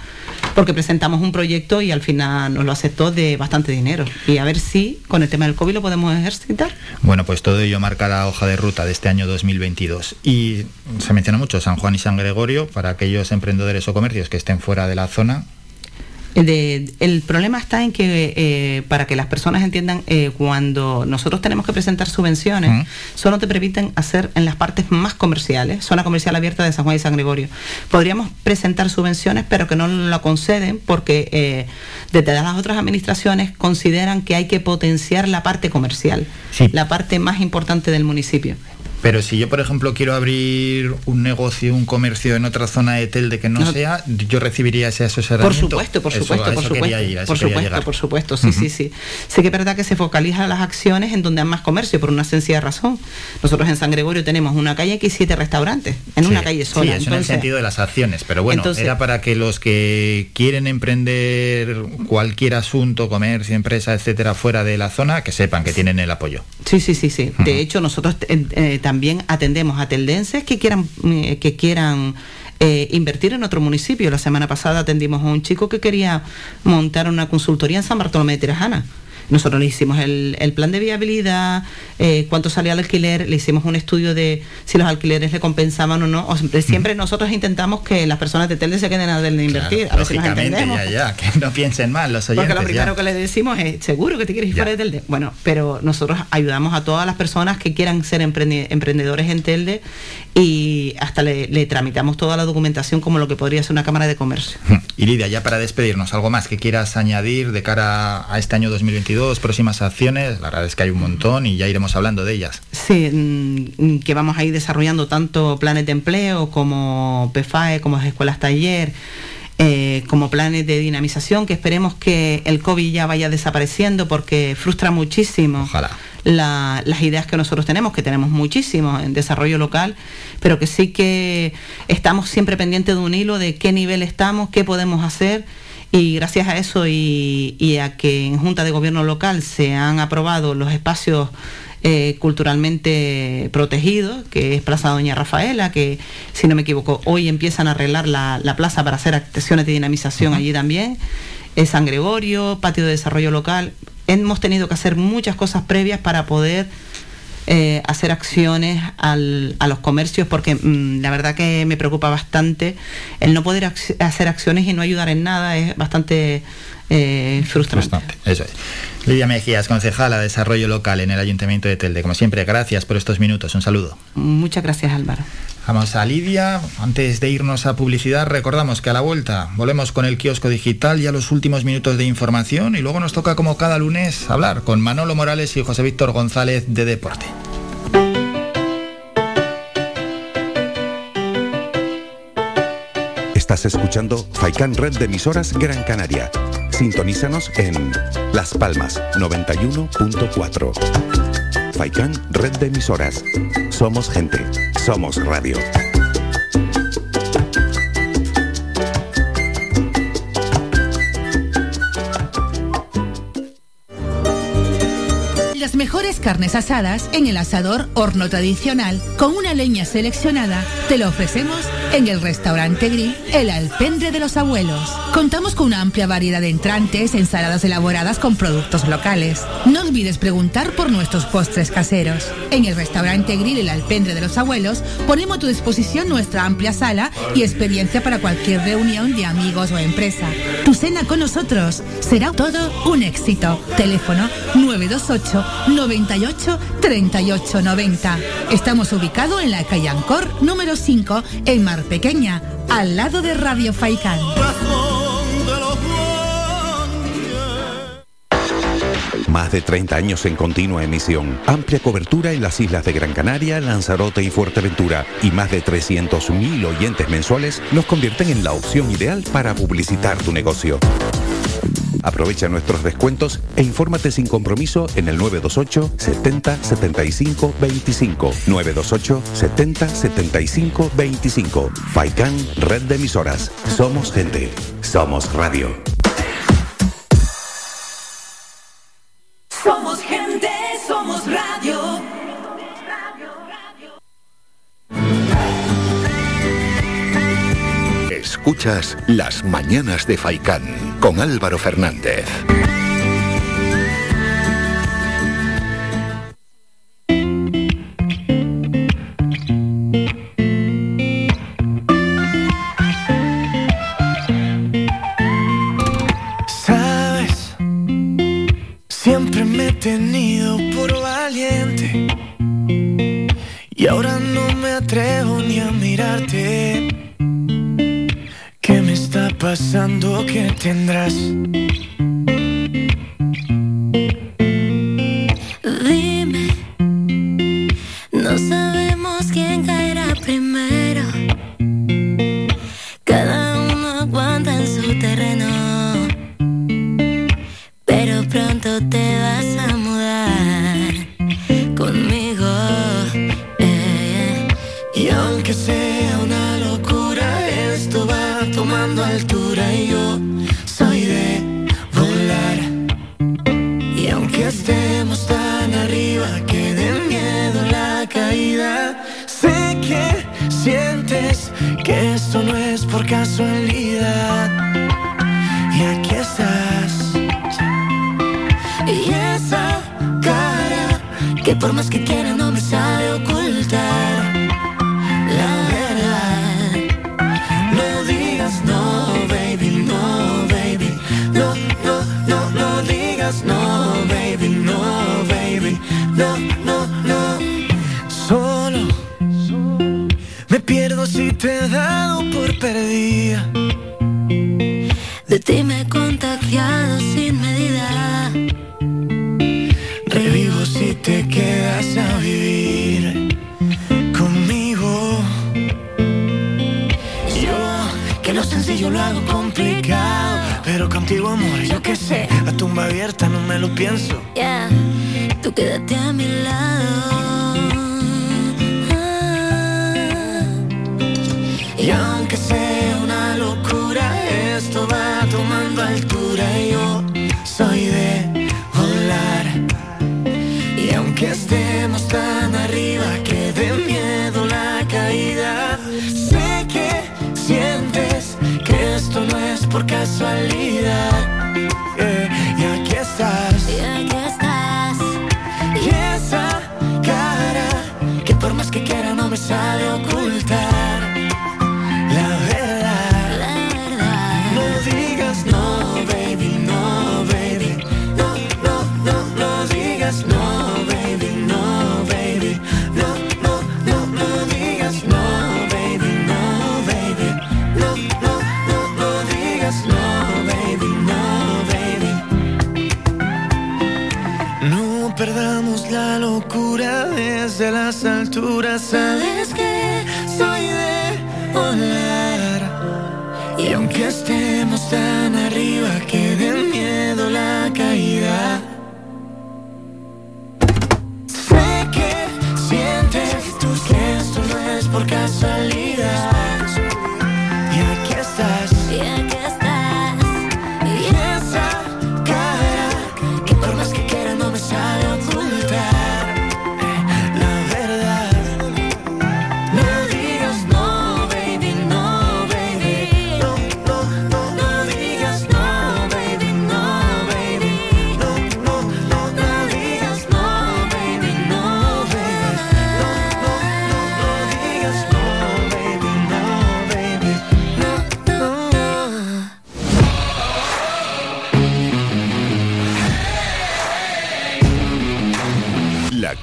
porque presentamos un proyecto y al final nos lo aceptó de bastante dinero. Y a ver si con el tema del COVID lo podemos ejercitar. Bueno, pues todo ello marca la hoja de ruta de este año 2022. Y se menciona mucho San Juan y San Gregorio para aquellos emprendedores o comercios que estén fuera de la zona el problema está en que eh, para que las personas entiendan eh, cuando nosotros tenemos que presentar subvenciones solo te permiten hacer en las partes más comerciales zona comercial abierta de San Juan y San Gregorio. Podríamos presentar subvenciones pero que no lo conceden porque eh, desde las otras administraciones consideran que hay que potenciar la parte comercial la parte más importante del municipio pero si yo, por ejemplo, quiero abrir un negocio, un comercio en otra zona de Telde que no, sea, yo recibiría ese asesoramiento. Por supuesto, por supuesto, por supuesto. por supuesto, por supuesto, sí, sí, sí. Sé que es verdad que se focaliza las acciones en donde hay más comercio, por una sencilla razón. Nosotros en San Gregorio tenemos una calle que hay siete restaurantes, en una calle sola. Sí, es en el sentido de las acciones, pero bueno, era para que los que quieren emprender cualquier asunto, comercio, empresa, etcétera, fuera de la zona, que sepan que tienen el apoyo. Sí, sí, sí, sí. De hecho, nosotros eh, también atendemos a tendenses que quieran, eh, que quieran eh, invertir en otro municipio. La semana pasada atendimos a un chico que quería montar una consultoría en San Bartolomé de Tirajana. Nosotros le hicimos el, plan de viabilidad, eh, cuánto salía el alquiler, le hicimos un estudio de si los alquileres le compensaban o no. siempre, nosotros intentamos que las personas de Telde se queden a de invertir. a ver si nos entendemos. Ya, que no piensen mal los oyentes. Porque lo primero que le decimos es, seguro que te quieres ir de Telde. Bueno, pero nosotros ayudamos a todas las personas que quieran ser emprendedores en Telde y hasta le, le, tramitamos toda la documentación como lo que podría ser una cámara de comercio. *laughs* Y Lidia, ya para despedirnos, ¿algo más que quieras añadir de cara a este año 2022, próximas acciones? La verdad es que hay un montón y ya iremos hablando de ellas. Sí, mm, que vamos a ir desarrollando tanto planes de empleo como PFAE, como escuelas taller. Eh, como planes de dinamización, que esperemos que el COVID ya vaya desapareciendo porque frustra muchísimo. Ojalá las ideas que nosotros tenemos, que tenemos muchísimo en desarrollo local, pero que sí que estamos siempre pendientes de un hilo de qué nivel estamos, qué podemos hacer. Y gracias a eso y, a que en Junta de Gobierno Local se han aprobado los espacios eh, culturalmente protegidos, que es Plaza Doña Rafaela, que si no me equivoco, hoy empiezan a arreglar la, plaza para hacer acciones de dinamización allí también. Es San Gregorio, Patio de Desarrollo Local hemos tenido que hacer muchas cosas previas para poder eh, hacer acciones a los comercios porque mm, la verdad que me preocupa bastante el no poder hacer acciones y no ayudar en nada es bastante eh, frustrante. Eso es. Lidia Mejías, concejala de Desarrollo Local en el Ayuntamiento de Telde. Como siempre, gracias por estos minutos. Un saludo. Muchas gracias, Álvaro. Vamos a Lidia. Antes de irnos a publicidad, recordamos que a la vuelta volvemos con el kiosco digital y a los últimos minutos de información y luego nos toca como cada lunes hablar con Manolo Morales y José Víctor González de Deporte. Estás escuchando Faikan Red de emisoras Gran Canaria. Sintonízanos en Las Palmas 91.4. Faikan Red de emisoras. Somos gente. Somos radio. Las mejores carnes asadas en el asador horno tradicional con una leña seleccionada te lo ofrecemos en el restaurante Grill El Alpendre de los Abuelos. Contamos con una amplia variedad de entrantes, ensaladas elaboradas con productos locales. No olvides preguntar por nuestros postres caseros. En el restaurante Grill El Alpendre de los Abuelos ponemos a tu disposición nuestra amplia sala y experiencia para cualquier reunión de amigos o empresa. Tu cena con nosotros será todo un éxito. Teléfono 928 98 38 90. Estamos ubicados en la calle Ancor número 5 en Mar Pequeña, al lado de Radio Faicán. Más de 30 años en continua emisión, amplia cobertura en las islas de Gran Canaria, Lanzarote y Fuerteventura y más de 300.000 oyentes mensuales nos convierten en la opción ideal para publicitar tu negocio. Aprovecha nuestros descuentos e infórmate sin compromiso en el 928 70 75 25. 928 70 75 25. Faikan Red de Emisoras. Somos gente. Somos radio. Escuchas Las Mañanas de Faicán con Álvaro Fernández. Sabes, siempre me he tenido por valiente y ahora no me atrevo pasando que tendrás? No, no, no. Solo me pierdo si te he dado por perdida. De ti me he contagiado sin medida. Revivo si te quedas a vivir conmigo. Yo, que lo sencillo lo hago complicado. Pero contigo, amor, yo qué sé. La tumba abierta no me lo pienso. Ya, quédate a mi lado. Y aunque sea una locura, esto va tomando altura. Yo soy de volar. Y aunque estemos tan arriba que de miedo la caída, sé que sientes que esto no es por casualidad. Alturas.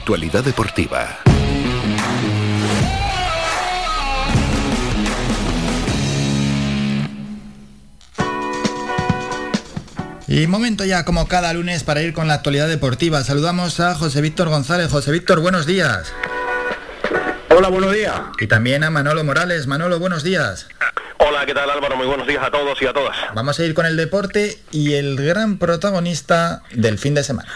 Actualidad deportiva. Y momento ya, como cada lunes, para ir con la actualidad deportiva. Saludamos a José Víctor González. José Víctor, buenos días. Hola, buenos días. Y también a Manolo Morales. Manolo, buenos días. Hola, ¿qué tal Álvaro? Muy buenos días a todos y a todas. Vamos a ir con el deporte y el gran protagonista del fin de semana.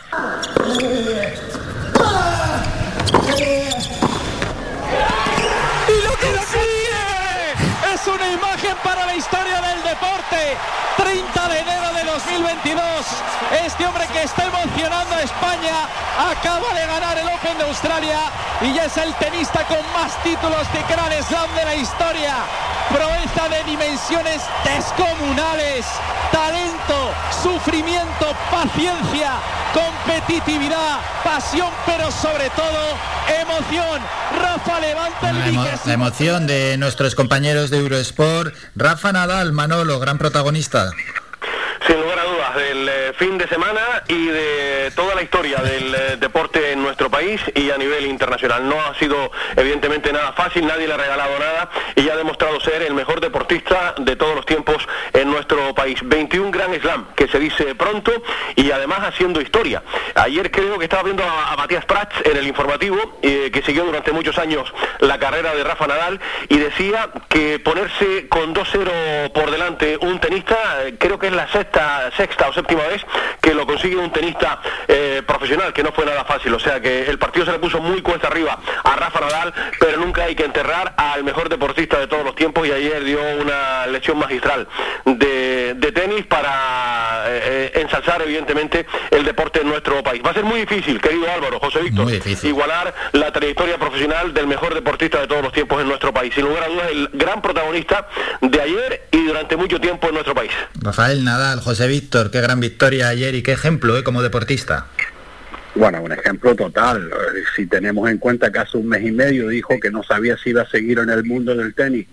30 de enero de 2022. Este hombre que está emocionando a España acaba de ganar el Open de Australia y ya es el tenista con más títulos de Grand Slam de la historia. Proeza de dimensiones descomunales. Talento, sufrimiento, paciencia, competitividad, pasión, pero sobre todo emoción. Rafa levanta el La, emo- la emoción de nuestros compañeros de Eurosport. Rafa Nadal, Manolo, gran protagonista. Sin lugar a del eh, fin de semana y de toda la historia del eh, deporte en nuestro país y a nivel internacional. No ha sido evidentemente nada fácil, nadie le ha regalado nada y ha demostrado ser el mejor deportista de todos los tiempos en nuestro país. 21 Grand Slam, que se dice pronto y además haciendo historia. Ayer creo que estaba viendo a, Matías Prats en el informativo, eh, que siguió durante muchos años la carrera de Rafa Nadal y decía que ponerse con 2-0 por delante un tenista, creo que es la sexta, sexta o séptima vez que lo consigue un tenista eh, profesional, que no fue nada fácil. O sea que el partido se le puso muy cuesta arriba a Rafa Nadal, pero nunca hay que enterrar al mejor deportista de todos los tiempos y ayer dio una lección magistral de de, tenis para eh, eh, ensalzar evidentemente el deporte en nuestro país. Va a ser muy difícil, querido Álvaro, José Víctor, igualar la trayectoria profesional del mejor deportista de todos los tiempos en nuestro país. Sin lugar a dudas, el gran protagonista de ayer y durante mucho tiempo en nuestro país. Rafael Nadal, José Víctor, qué gran victoria ayer y qué ejemplo ¿eh? como deportista. Bueno, un ejemplo total. Si tenemos en cuenta que hace un mes y medio dijo que no sabía si iba a seguir en el mundo del tenis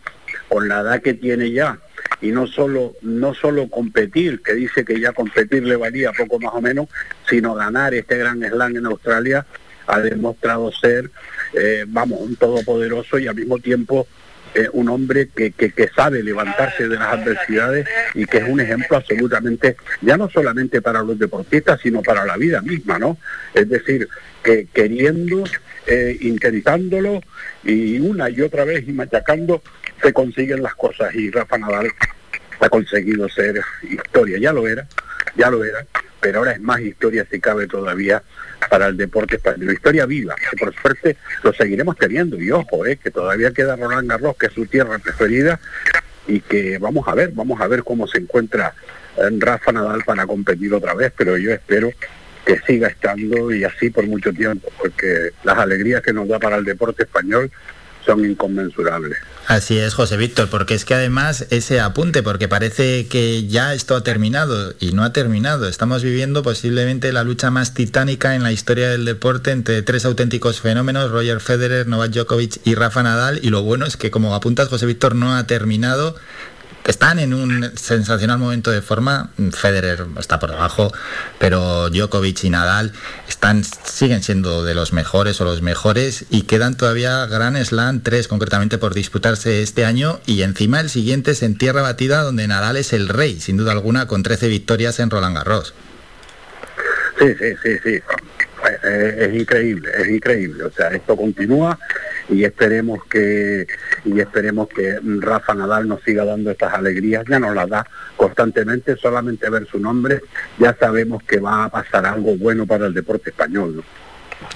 con la edad que tiene ya y no solo no solo competir, que dice que ya competir le valía poco más o menos, sino ganar este gran slam en Australia, ha demostrado ser, eh, vamos, un todopoderoso y al mismo tiempo un hombre que, que, que, sabe levantarse de las adversidades y que es un ejemplo absolutamente, ya no solamente para los deportistas, sino para la vida misma, ¿no? Es decir, que queriendo, eh, intentándolo y una y otra vez y machacando, se consiguen las cosas y Rafa Nadal ha conseguido ser historia, ya lo era, ya lo era, pero ahora es más historia si cabe todavía para el deporte español. Historia viva, que por suerte lo seguiremos teniendo. Y ojo, eh, que todavía queda Roland Garros, que es su tierra preferida, y que vamos a ver, vamos a ver cómo se encuentra en eh, Rafa Nadal para competir otra vez, pero yo espero que siga estando y así por mucho tiempo, porque las alegrías que nos da para el deporte español son inconmensurables. Así es, José Víctor, porque es que además ese apunte, porque parece que ya esto ha terminado y no ha terminado. Estamos viviendo posiblemente la lucha más titánica en la historia del deporte entre tres auténticos fenómenos, Roger Federer, Novak Djokovic y Rafa Nadal. Y lo bueno es que, como apuntas, José Víctor, no ha terminado están en un sensacional momento de forma. Federer está por debajo, pero Djokovic y Nadal están, siguen siendo de los mejores o los mejores y quedan todavía Gran Slam 3 concretamente por disputarse este año y encima el siguiente es en tierra batida donde Nadal es el rey, sin duda alguna, con 13 victorias en Roland Garros. Sí, sí, sí, sí. Es increíble, es increíble. O sea, esto continúa y esperemos que y esperemos que Rafa Nadal nos siga dando estas alegrías, ya nos las da constantemente, solamente ver su nombre ya sabemos que va a pasar algo bueno para el deporte español.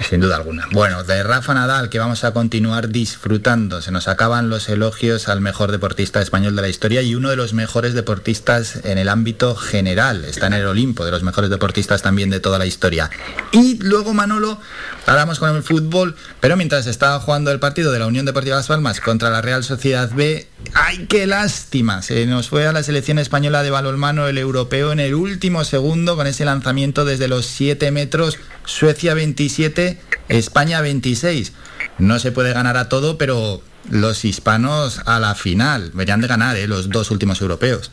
Sin duda alguna. Bueno, de Rafa Nadal que vamos a continuar disfrutando. Se nos acaban los elogios al mejor deportista español de la historia y uno de los mejores deportistas en el ámbito general. Está en el Olimpo de los mejores deportistas también de toda la historia. Y luego Manolo, hablamos con el fútbol, pero mientras estaba jugando el partido de la Unión Deportiva Las Palmas contra la Real Sociedad B, ¡ay qué lástima! Se nos fue a la selección española de balonmano el europeo en el último segundo con ese lanzamiento desde los 7 metros Suecia 27, España 26. No se puede ganar a todo, pero los hispanos a la final verían de ganar ¿eh? los dos últimos europeos.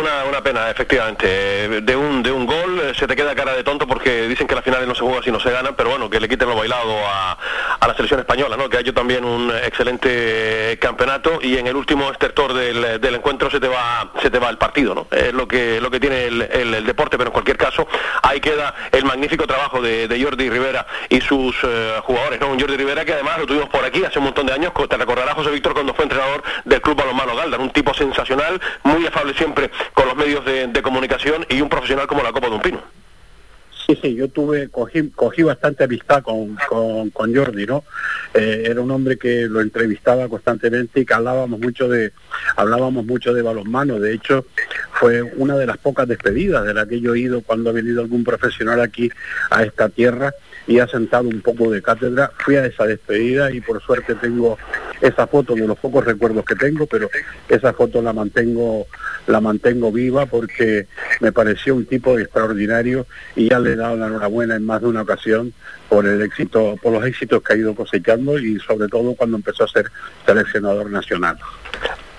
Una, una, pena, efectivamente. De un, de un gol eh, se te queda cara de tonto porque dicen que las finales no se juegan si no se ganan, pero bueno, que le quiten lo bailado a, a la selección española, ¿no? que ha hecho también un excelente campeonato y en el último estertor del, del, encuentro se te va se te va el partido. ¿no? Es lo que, lo que tiene el, el, deporte, pero en cualquier caso ahí queda el magnífico trabajo de, de Jordi Rivera y sus eh, jugadores. ¿no? Un Jordi Rivera que además lo tuvimos por aquí hace un montón de años, te recordará José Víctor cuando fue entrenador del Club Balonmano Galdar, un tipo sensacional, muy afable siempre con los medios de, comunicación y un profesional como la Copa de un Pino. Sí, sí, yo tuve, cogí, cogí bastante amistad con, con, con Jordi, ¿no? Eh, era un hombre que lo entrevistaba constantemente y que hablábamos mucho de, hablábamos mucho de balonmano. De hecho, fue una de las pocas despedidas de la que yo he ido cuando ha venido algún profesional aquí a esta tierra y ha sentado un poco de cátedra. Fui a esa despedida y por suerte tengo esa foto de los pocos recuerdos que tengo, pero esa foto la mantengo la mantengo viva porque me pareció un tipo extraordinario y ya le he dado la enhorabuena en más de una ocasión por el éxito, por los éxitos que ha ido cosechando y sobre todo cuando empezó a ser seleccionador nacional.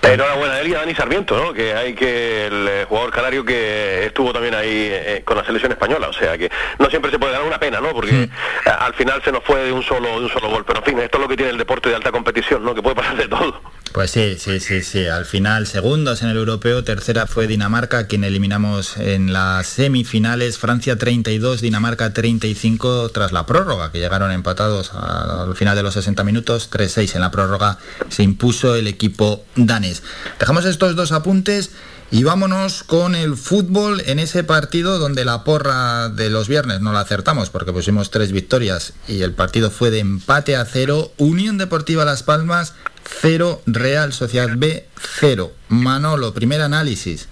Enhorabuena a él y a Dani Sarmiento, ¿no? que hay que el eh, jugador canario que estuvo también ahí eh, con la selección española, o sea que no siempre se puede dar una pena, ¿no? Porque al final se nos fue de un solo de un solo gol, pero en fin, esto es lo que tiene el deporte de alta competición, ¿no? Que puede pasar de todo. Pues sí, sí, sí, sí. Al final, segundos en el europeo, tercera fue Dinamarca, quien eliminamos en las semifinales. Francia 32, Dinamarca 35 tras la prórroga, que llegaron empatados al final de los 60 minutos. 3-6 en la prórroga se impuso el equipo danés. Dejamos estos dos apuntes y vámonos con el fútbol en ese partido donde la porra de los viernes no la acertamos porque pusimos tres victorias y el partido fue de empate a cero. Unión Deportiva Las Palmas 0, Real Sociedad B 0. Manolo, primer análisis.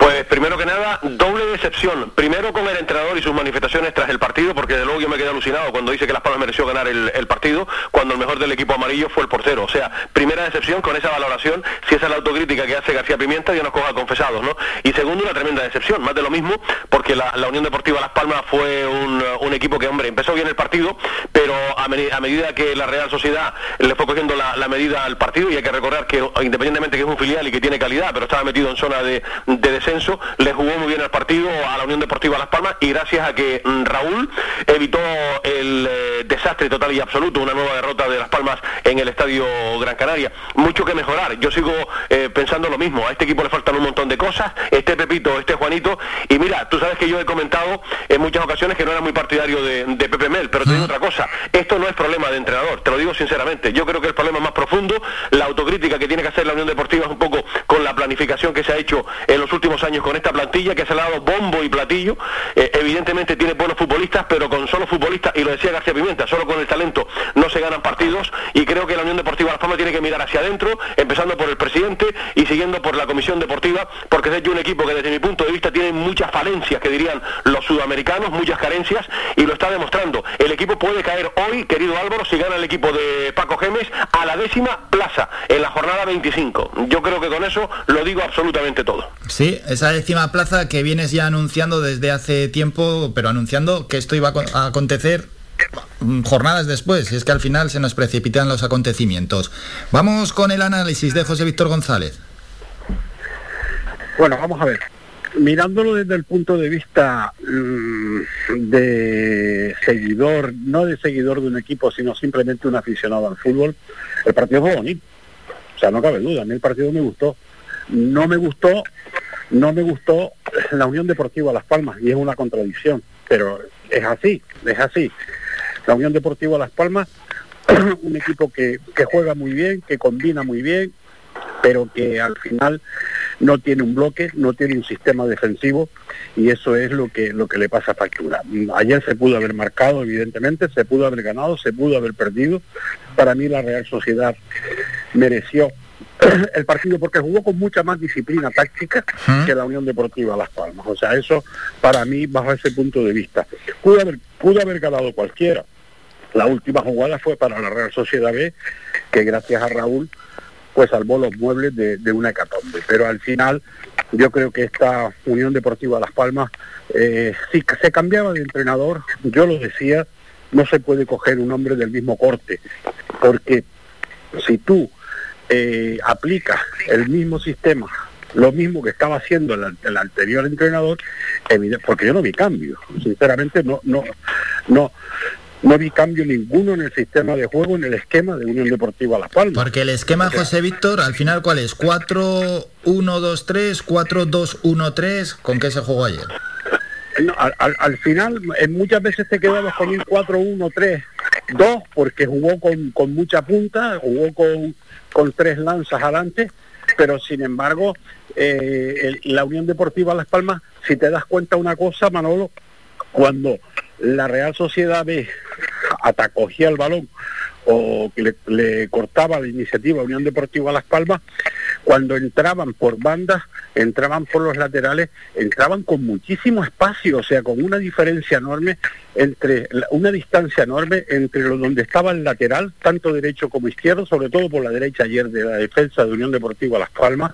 Pues primero que nada, doble decepción. Primero con el entrenador y sus manifestaciones tras el partido, porque de luego yo me quedé alucinado cuando dice que Las Palmas mereció ganar el, partido, cuando el mejor del equipo amarillo fue el portero. O sea, primera decepción con esa valoración, si esa es la autocrítica que hace García Pimienta, ya nos coja confesados, ¿no? Y segundo, una tremenda decepción, más de lo mismo, porque la, Unión Deportiva Las Palmas fue un, equipo que, hombre, empezó bien el partido, pero a, medida que la Real Sociedad le fue cogiendo la, medida al partido, y hay que recordar que independientemente que es un filial y que tiene calidad, pero estaba metido en zona de, de le jugó muy bien el partido a la Unión Deportiva Las Palmas y gracias a que mm, Raúl evitó el eh, desastre total y absoluto, una nueva derrota de Las Palmas en el Estadio Gran Canaria. Mucho que mejorar, yo sigo eh, pensando lo mismo, a este equipo le faltan un montón de cosas, este Pepito, este Juanito, y mira, tú sabes que yo he comentado en muchas ocasiones que no era muy partidario de, Pepe Mel, pero te digo otra cosa, esto no es problema de entrenador, te lo digo sinceramente, yo creo que el problema más profundo, la autocrítica que tiene que hacer la Unión Deportiva es un poco con la planificación que se ha hecho en los últimos años con esta plantilla que se le ha dado bombo y platillo. Eh, evidentemente tiene buenos futbolistas, pero con solo futbolistas, y lo decía García Pimienta, solo con el talento no se ganan partidos y creo que la Unión Deportiva Las Palmas tiene que mirar hacia adentro, empezando por el presidente y siguiendo por la Comisión Deportiva, porque es un equipo que desde mi punto de vista tiene muchas falencias, que dirían los sudamericanos, muchas carencias, y lo está demostrando. El equipo puede caer hoy, querido Álvaro, si gana el equipo de Paco Gemes, a la décima plaza en la jornada 25. Yo creo que con eso lo digo absolutamente todo. Sí, esa décima plaza que vienes ya anunciando desde hace tiempo, pero anunciando que esto iba a acontecer mm, jornadas después, y es que al final se nos precipitan los acontecimientos. Vamos con el análisis de José Víctor González. Bueno, vamos a ver. Mirándolo desde el punto de vista mm, de seguidor, no de seguidor de un equipo, sino simplemente un aficionado al fútbol, el partido fue bonito. O sea, no cabe duda, a mí el partido me gustó. No me gustó no me gustó la Unión Deportiva Las Palmas y es una contradicción, pero es así, es así. La Unión Deportiva Las Palmas, *clears throat* un equipo que, juega muy bien, que combina muy bien, pero que al final no tiene un bloque, no tiene un sistema defensivo y eso es lo que, lo que le pasa a factura. Ayer se pudo haber marcado, evidentemente, se pudo haber ganado, se pudo haber perdido. Para mí la Real Sociedad mereció *coughs* el partido porque jugó con mucha más disciplina táctica que la Unión Deportiva Las Palmas. O sea, eso para mí bajo ese punto de vista. Pudo haber, pudo haber ganado cualquiera. La última jugada fue para la Real Sociedad B, que gracias a Raúl pues salvó los muebles de, una hecatombe. Pero al final yo creo que esta Unión Deportiva Las Palmas, eh, si se cambiaba de entrenador, yo lo decía, no se puede coger un hombre del mismo corte, porque si tú eh, aplica el mismo sistema, lo mismo que estaba haciendo el, anterior entrenador, porque yo no vi cambio, sinceramente no, no, no, no vi cambio ninguno en el sistema de juego, en el esquema de Unión Deportiva Las Palmas. Porque el esquema, José Víctor, al final, ¿cuál es? ¿4-1-2-3? ¿4-2-1-3? ¿Con qué se jugó ayer? al, final, en muchas veces te quedabas con un 4-1-3-2, porque jugó con, con mucha punta, jugó con con tres lanzas adelante, pero sin embargo, eh, la Unión Deportiva Las Palmas, si te das cuenta una cosa, Manolo, cuando la Real Sociedad B atacogía el balón o que le, cortaba la iniciativa Unión Deportiva Las Palmas, cuando entraban por bandas, entraban por los laterales, entraban con muchísimo espacio, o sea, con una diferencia enorme entre, una distancia enorme entre lo donde estaba el lateral, tanto derecho como izquierdo, sobre todo por la derecha ayer de la defensa de Unión Deportiva Las Palmas,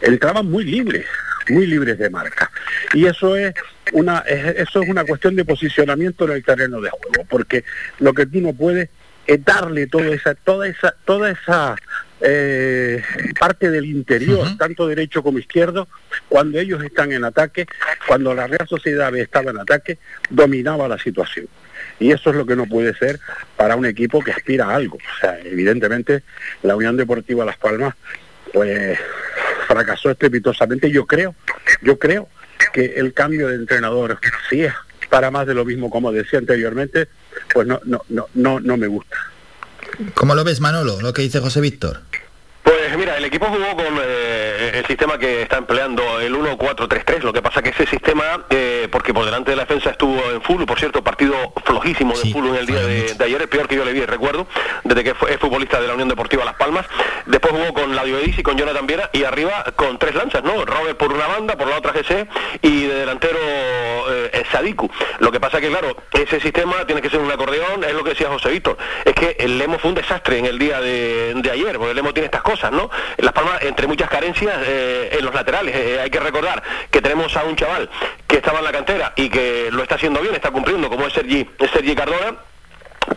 entraban muy libres, muy libres de marca. Y eso es una eso es una cuestión de posicionamiento en el terreno de juego, porque lo que tú no puedes es darle toda esa toda esa toda esa eh, parte del interior, tanto derecho como izquierdo, cuando ellos están en ataque, cuando la Real Sociedad estaba en ataque, dominaba la situación. Y eso es lo que no puede ser para un equipo que aspira a algo. O sea, evidentemente la Unión Deportiva Las Palmas, pues fracasó estrepitosamente. Yo creo, yo creo que el cambio de entrenador, si es para más de lo mismo como decía anteriormente, pues no, no, no, no, no me gusta. ¿Cómo lo ves, Manolo, lo que dice José Víctor? Pues Pues mira, el equipo jugó con eh, el sistema que está empleando, el 1-4-3-3. Lo que pasa que ese sistema, eh, porque por delante de la defensa estuvo en full, por cierto, partido flojísimo de full en el día de, de ayer, el peor que yo le vi, recuerdo, desde que fue es futbolista de la Unión Deportiva Las Palmas. Después jugó con Ladio Edis y con Jonathan Viera y arriba con tres lanzas, ¿no? Robert por una banda, por la otra GC y de delantero eh, Sadiku. Lo que pasa que, claro, ese sistema tiene que ser un acordeón, es lo que decía José Víctor. Es que el Lemo fue un desastre en el día de, de ayer, porque el Lemo tiene estas cosas, ¿no? Las Palmas, entre muchas carencias eh, en los laterales. Eh, hay que recordar que tenemos a un chaval que estaba en la cantera y que lo está haciendo bien, está cumpliendo, como es Sergi, Sergi Cardona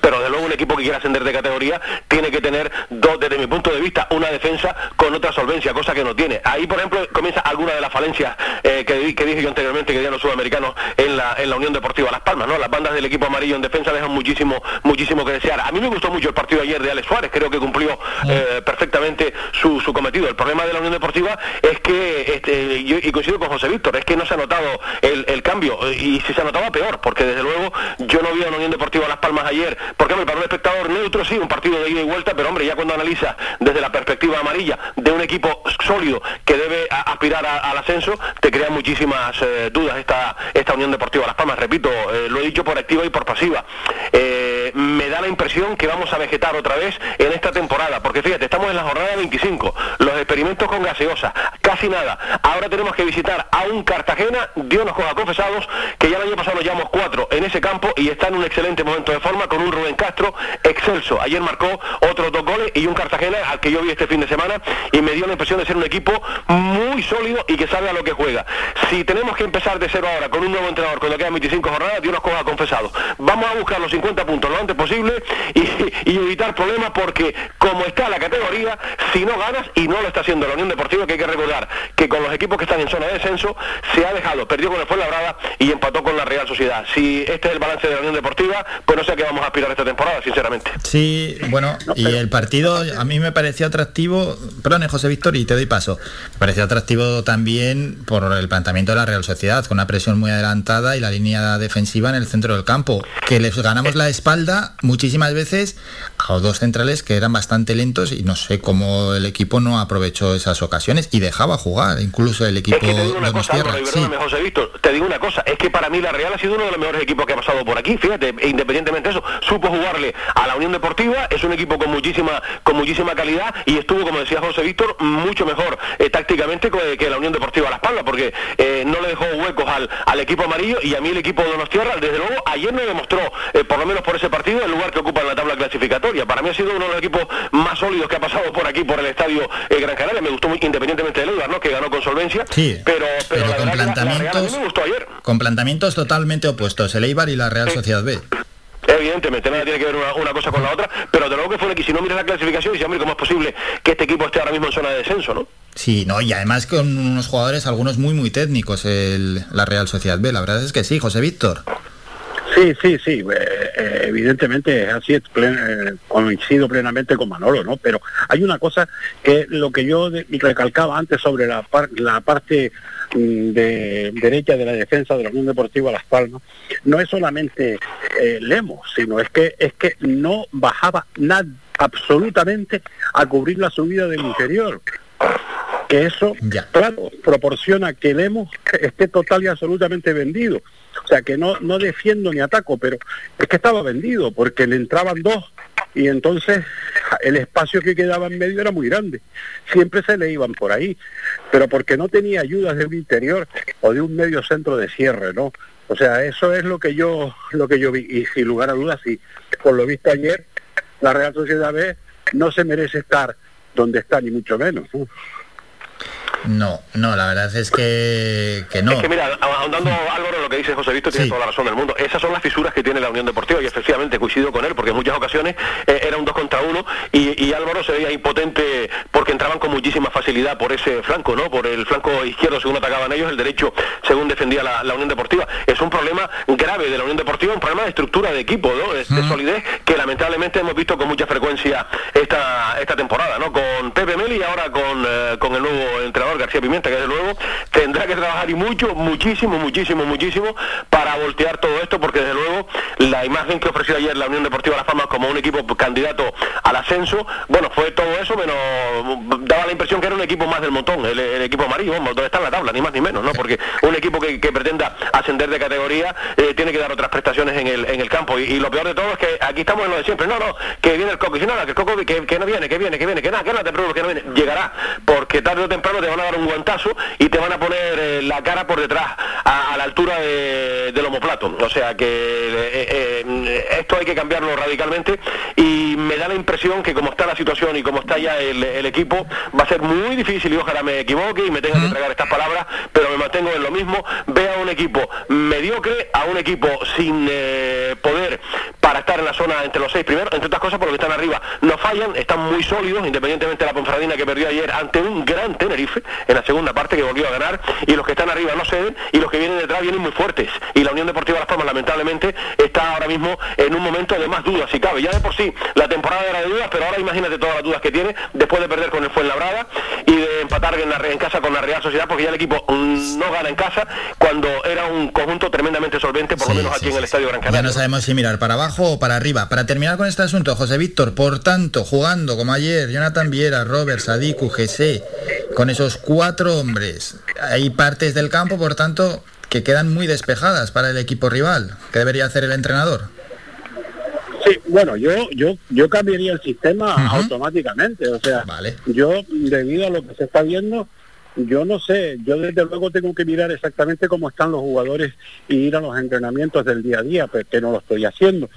pero desde luego un equipo que quiera ascender de categoría tiene que tener dos, desde mi punto de vista, una defensa con otra solvencia, cosa que no tiene. Ahí, por ejemplo, comienza alguna de las falencias eh, que, que, dije yo anteriormente que tenían los sudamericanos en la, en la Unión Deportiva Las Palmas, ¿no? Las bandas del equipo amarillo en defensa dejan muchísimo, muchísimo que desear. A mí me gustó mucho el partido ayer de Alex Suárez, creo que cumplió eh, perfectamente su, su, cometido. El problema de la Unión Deportiva es que, este, yo, y coincido con José Víctor, es que no se ha notado el, el cambio, y si se ha notado peor, porque desde luego yo no vi a la Unión Deportiva Las Palmas ayer porque para un espectador neutro sí, un partido de ida y vuelta, pero hombre, ya cuando analiza desde la perspectiva amarilla de un equipo sólido que debe aspirar a, al ascenso, te crea muchísimas eh, dudas esta, esta Unión Deportiva Las Palmas. Repito, eh, lo he dicho por activa y por pasiva. Eh, me da la impresión que vamos a vegetar otra vez en esta temporada, porque fíjate, estamos en la jornada 25, los experimentos con gaseosa, casi nada. Ahora tenemos que visitar a un Cartagena, Dios nos coja confesados, que ya el año pasado lo llevamos cuatro en ese campo y está en un excelente momento de forma con un Rubén Castro excelso. Ayer marcó otros dos goles y un Cartagena al que yo vi este fin de semana y me dio la impresión de ser un equipo muy sólido y que sabe a lo que juega. Si tenemos que empezar de cero ahora con un nuevo entrenador cuando quedan 25 jornadas, Dios nos coja confesado. Vamos a buscar los 50 puntos lo antes posible y, evitar problemas porque como está la categoría, si no ganas, y no lo está haciendo la Unión Deportiva, que hay que recordar que con los equipos que están en zona de descenso, se ha dejado, perdió con el Fuenlabrada y empató con la Real Sociedad. Si este es el balance de la Unión Deportiva, pues no sé qué vamos a aspirar esta temporada, sinceramente. Sí, bueno, y el partido a mí me pareció atractivo, perdón, José Víctor, y te doy paso, me pareció atractivo también por el planteamiento de la Real Sociedad, con una presión muy adelantada y la línea defensiva en el centro del campo, que les ganamos la espalda muchísimas veces a dos centrales que eran bastante lentos y no sé cómo el equipo no aprovechó esas ocasiones y dejaba jugar, incluso el equipo es que te digo una de cosa. Álvaro, y José Víctor, te digo una cosa, es que para mí la Real ha sido uno de los mejores equipos que ha pasado por aquí, fíjate, e independientemente de eso, supo jugarle a la Unión Deportiva, es un equipo con muchísima, con muchísima calidad y estuvo, como decía José Víctor, mucho mejor eh, tácticamente que, que la Unión Deportiva a la espalda, porque eh, no le dejó huecos al, al equipo amarillo y a mí el equipo de Donostierra, desde luego, ayer me demostró, eh, por lo menos por ese partido, el lugar que ocupa en la tabla clasificatoria. Para mí ha sido uno de los equipos más sólidos que ha pasado por aquí, por el estadio eh, Gran Canaria. Me gustó muy, independientemente del Eibar, ¿no? Que ganó con solvencia. Sí, pero, pero, pero la con verdad que la- la Real a mí planteamientos, me gustó ayer. con planteamientos totalmente opuestos, el Eibar y la Real Sociedad B. Evidentemente, nada tiene que ver una, una cosa con la otra, pero de luego que fue equipo, si no miras la clasificación, y dices, hombre, ¿cómo es posible que este equipo esté ahora mismo en zona de descenso, no? Sí, no, y además con unos jugadores, algunos muy, muy técnicos, el, la Real Sociedad B. La verdad es que sí, José Víctor. Sí, sí, sí, eh, eh, evidentemente es así, es plen- eh, coincido plenamente con Manolo, ¿no? Pero hay una cosa que lo que yo de- recalcaba antes sobre la, par- la parte mm, de derecha de la defensa de la Unión Deportiva Las Palmas, no es solamente eh, Lemos, sino es que es que no bajaba nada absolutamente a cubrir la subida del interior que eso, claro, proporciona que Lemos esté total y absolutamente vendido. O sea, que no, no defiendo ni ataco, pero es que estaba vendido, porque le entraban dos y entonces el espacio que quedaba en medio era muy grande. Siempre se le iban por ahí, pero porque no tenía ayudas de un interior o de un medio centro de cierre, ¿no? O sea, eso es lo que yo lo que yo vi y sin lugar a dudas, sí, por lo visto ayer la Real Sociedad B no se merece estar donde está ni mucho menos. ¿no? No, no, la verdad es que, que no. Es que mira, ahondando Álvaro en lo que dice José Víctor, tiene toda la razón del mundo. Esas son las fisuras que tiene la Unión Deportiva y efectivamente coincido con él, porque en muchas ocasiones eh, era un dos contra uno y, y Álvaro se veía impotente porque entraban con muchísima facilidad por ese flanco, ¿no? Por el flanco izquierdo según atacaban ellos, el derecho según defendía la, la Unión Deportiva. Es un problema grave de la Unión Deportiva, un problema de estructura de equipo, ¿no? De, de solidez que lamentablemente hemos visto con mucha frecuencia esta, esta temporada, ¿no? Con Pepe Meli y ahora con, eh, con el nuevo entrenador entrenador García Pimienta, que desde luego tendrá que trabajar y mucho, muchísimo, muchísimo, muchísimo para voltear todo esto, porque desde luego la imagen que ofreció ayer la Unión Deportiva Las Palmas como un equipo candidato al ascenso, bueno, fue todo eso, menos daba la impresión que era un equipo más del montón, el, equipo amarillo, donde está en la tabla, ni más ni menos, ¿no? Porque un equipo que, pretenda ascender de categoría eh, tiene que dar otras prestaciones en el, en el campo. Y, lo peor de todo es que aquí estamos en lo de siempre. No, no, que viene el coco. Y si no, que el coco que, no viene, que viene, que viene, que nada, que no te preocupes, que no viene. Llegará, porque tarde o temprano te van a dar un guantazo y te van a poner eh, la cara por detrás, a, la altura de, del homoplato. O sea que eh, esto hay que cambiarlo radicalmente y me da la impresión que como está la situación y como está ya el, equipo, va a ser muy difícil y ojalá me equivoque y me tenga que tragar estas palabras, pero me mantengo en lo mismo. Ve a un equipo mediocre, a un equipo sin eh, poder para estar en la zona entre los seis primeros, entre otras cosas porque están arriba, no fallan, están muy sólidos, independientemente de la Ponferradina que perdió ayer ante un gran Tenerife en la segunda parte que volvió a ganar, y los que están arriba no ceden, y los que vienen detrás vienen muy fuertes. Y la Unión Deportiva Las Palmas lamentablemente está ahora mismo en un momento de más dudas, si cabe. Ya de por sí la temporada era de dudas, pero ahora imagínate todas las dudas que tiene después de perder con el Fuenlabrada y de empatar en, la, en casa con la Real Sociedad, porque ya el equipo mm, no gana en casa cuando era un conjunto tremendamente solvente, por lo menos aquí en el Estadio Gran Canaria. Ya no sabemos si mirar para abajo o para arriba. Para terminar con este asunto, José Víctor, por tanto, jugando como ayer, Jonathan Viera, Robert, Sadiku, Gese, con esos cuatro hombres, hay partes del campo, por tanto, que quedan muy despejadas para el equipo rival. ¿Qué debería hacer el entrenador? Sí, bueno, yo yo yo cambiaría el sistema automáticamente, o sea, yo debido a lo que se está viendo, yo no sé, yo desde luego tengo que mirar exactamente cómo están los jugadores y ir a los entrenamientos del día a día, porque no lo estoy haciendo.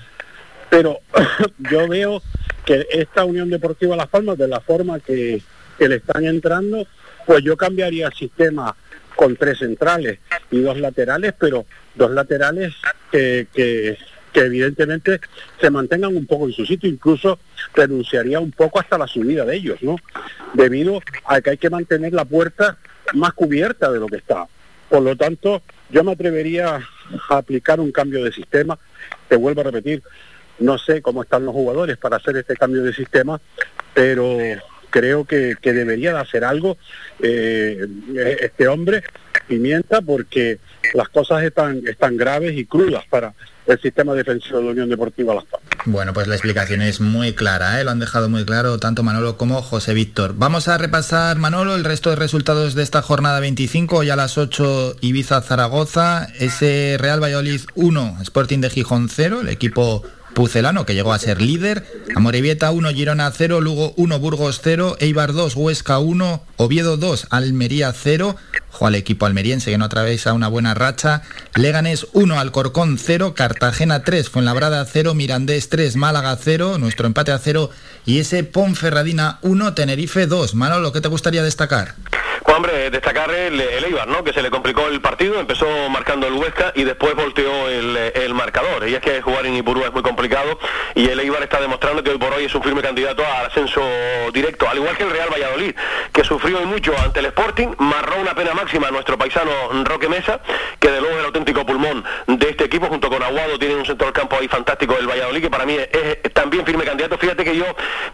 Pero *coughs* yo veo que esta Unión Deportiva Las Palmas, de la forma que, le están entrando, pues yo cambiaría el sistema con tres centrales y dos laterales, pero dos laterales que, que, que evidentemente se mantengan un poco en su sitio, incluso renunciaría un poco hasta la subida de ellos, ¿no? Debido a que hay que mantener la puerta más cubierta de lo que está. Por lo tanto, yo me atrevería a aplicar un cambio de sistema. Te vuelvo a repetir, no sé cómo están los jugadores para hacer este cambio de sistema, pero creo que, debería de hacer algo eh, este hombre, Pimienta, porque las cosas están, están graves y crudas para el sistema defensivo de la Unión Deportiva Las Palmas. Bueno, pues la explicación es muy clara, ¿eh? lo han dejado muy claro tanto Manolo como José Víctor. Vamos a repasar, Manolo, el resto de resultados de esta jornada 25, ya a las 8 Ibiza-Zaragoza, ese Real Valladolid 1, Sporting de Gijón 0, el equipo Pucelano, que llegó a ser líder, Amorebieta 1, Girona 0, Lugo 1, Burgos 0, Eibar 2, Huesca 1, Oviedo 2, Almería 0, al equipo almeriense que no atraviesa una buena racha, Leganés 1, Alcorcón 0, Cartagena 3, Fuenlabrada 0, Mirandés 3, Málaga 0, nuestro empate a 0 y ese Ponferradina 1, Tenerife 2. Manolo, ¿qué te gustaría destacar? Pues hombre, destacar el, Eibar, ¿no? Que se le complicó el partido, empezó marcando el Huesca y después volteó el, marcador. Y es que jugar en Ipurú es muy complicado y el Eibar está demostrando que hoy por hoy es un firme candidato al ascenso directo, al igual que el Real Valladolid, que sufrió mucho ante el Sporting, marró una pena máxima a nuestro paisano Roque Mesa, que de luego es el auténtico pulmón de este equipo, junto con Aguado, tiene un centro del campo ahí fantástico el Valladolid, que para mí es, también firme candidato. Fíjate que yo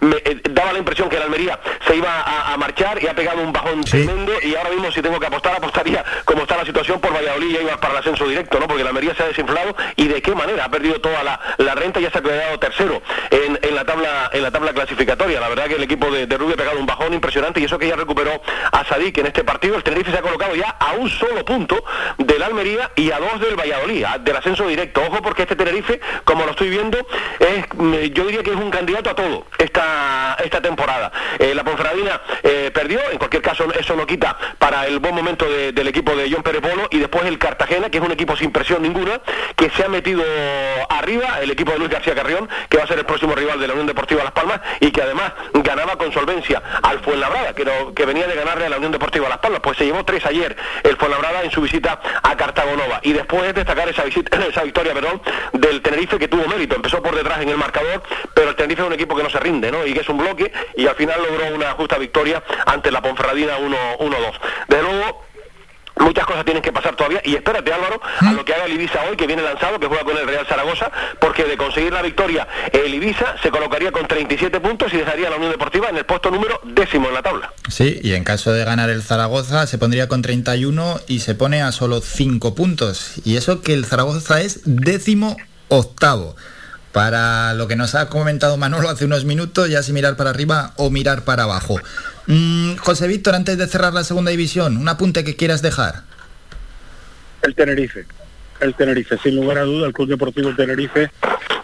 me eh, daba la impresión que el Almería se iba a, marchar y ha pegado un bajón tremendo y ahora mismo si tengo que apostar, apostaría como está la situación por Valladolid y iba para el ascenso directo, ¿no? Porque la Almería se ha desinflado y de qué manera ha perdido toda la, renta y ya se ha quedado tercero en, la tabla en la tabla clasificatoria. La verdad que el equipo de, Rubio ha pegado un bajón impresionante y eso que ya recuperó a Sadik en este partido. El Tenerife se ha colocado ya a un solo punto del Almería y a dos del Valladolid, del ascenso directo. Ojo porque este Tenerife, como lo estoy viendo, es mm, yo diría que es un candidato a todo esta, esta temporada. Eh, la Ponferradina eh, perdió, en cualquier caso eso no quita para el buen momento del equipo de John Pérez Polo y después el Cartagena, que es un equipo sin presión ninguna, que se ha metido arriba, el equipo de Luis García Carrión, que va a ser el próximo rival de la Unión Deportiva Las Palmas y que además ganaba con solvencia al Fuenlabrada, que, que venía de ganarle a la Unión Deportiva Las Palmas, pues se llevó ayer el Fuenlabrada en su visita a Cartagonova y después destacar esa, visita, *clears throat* esa victoria perdón, del Tenerife que tuvo mérito, empezó por detrás en el marcador, pero el Tenerife es un equipo que no se rinde ¿no? y que es un bloque y al final logró una justa victoria ante la Ponferradina 1-2. De luego, muchas cosas tienen que pasar todavía y espérate Álvaro a lo que haga el Ibiza hoy que viene lanzado, que juega con el Real Zaragoza, porque de conseguir la victoria el Ibiza se colocaría con 37 puntos y dejaría a la Unión Deportiva en el puesto número décimo en la tabla. Sí, y en caso de ganar el Zaragoza se pondría con 31 y se pone a solo 5 puntos. Y eso que el Zaragoza es décimo octavo. Para lo que nos ha comentado Manolo hace unos minutos, ya si mirar para arriba o mirar para abajo. Mm, José Víctor, antes de cerrar la segunda división, un apunte que quieras dejar. El Tenerife. El Tenerife, sin lugar a duda, el Club Deportivo Tenerife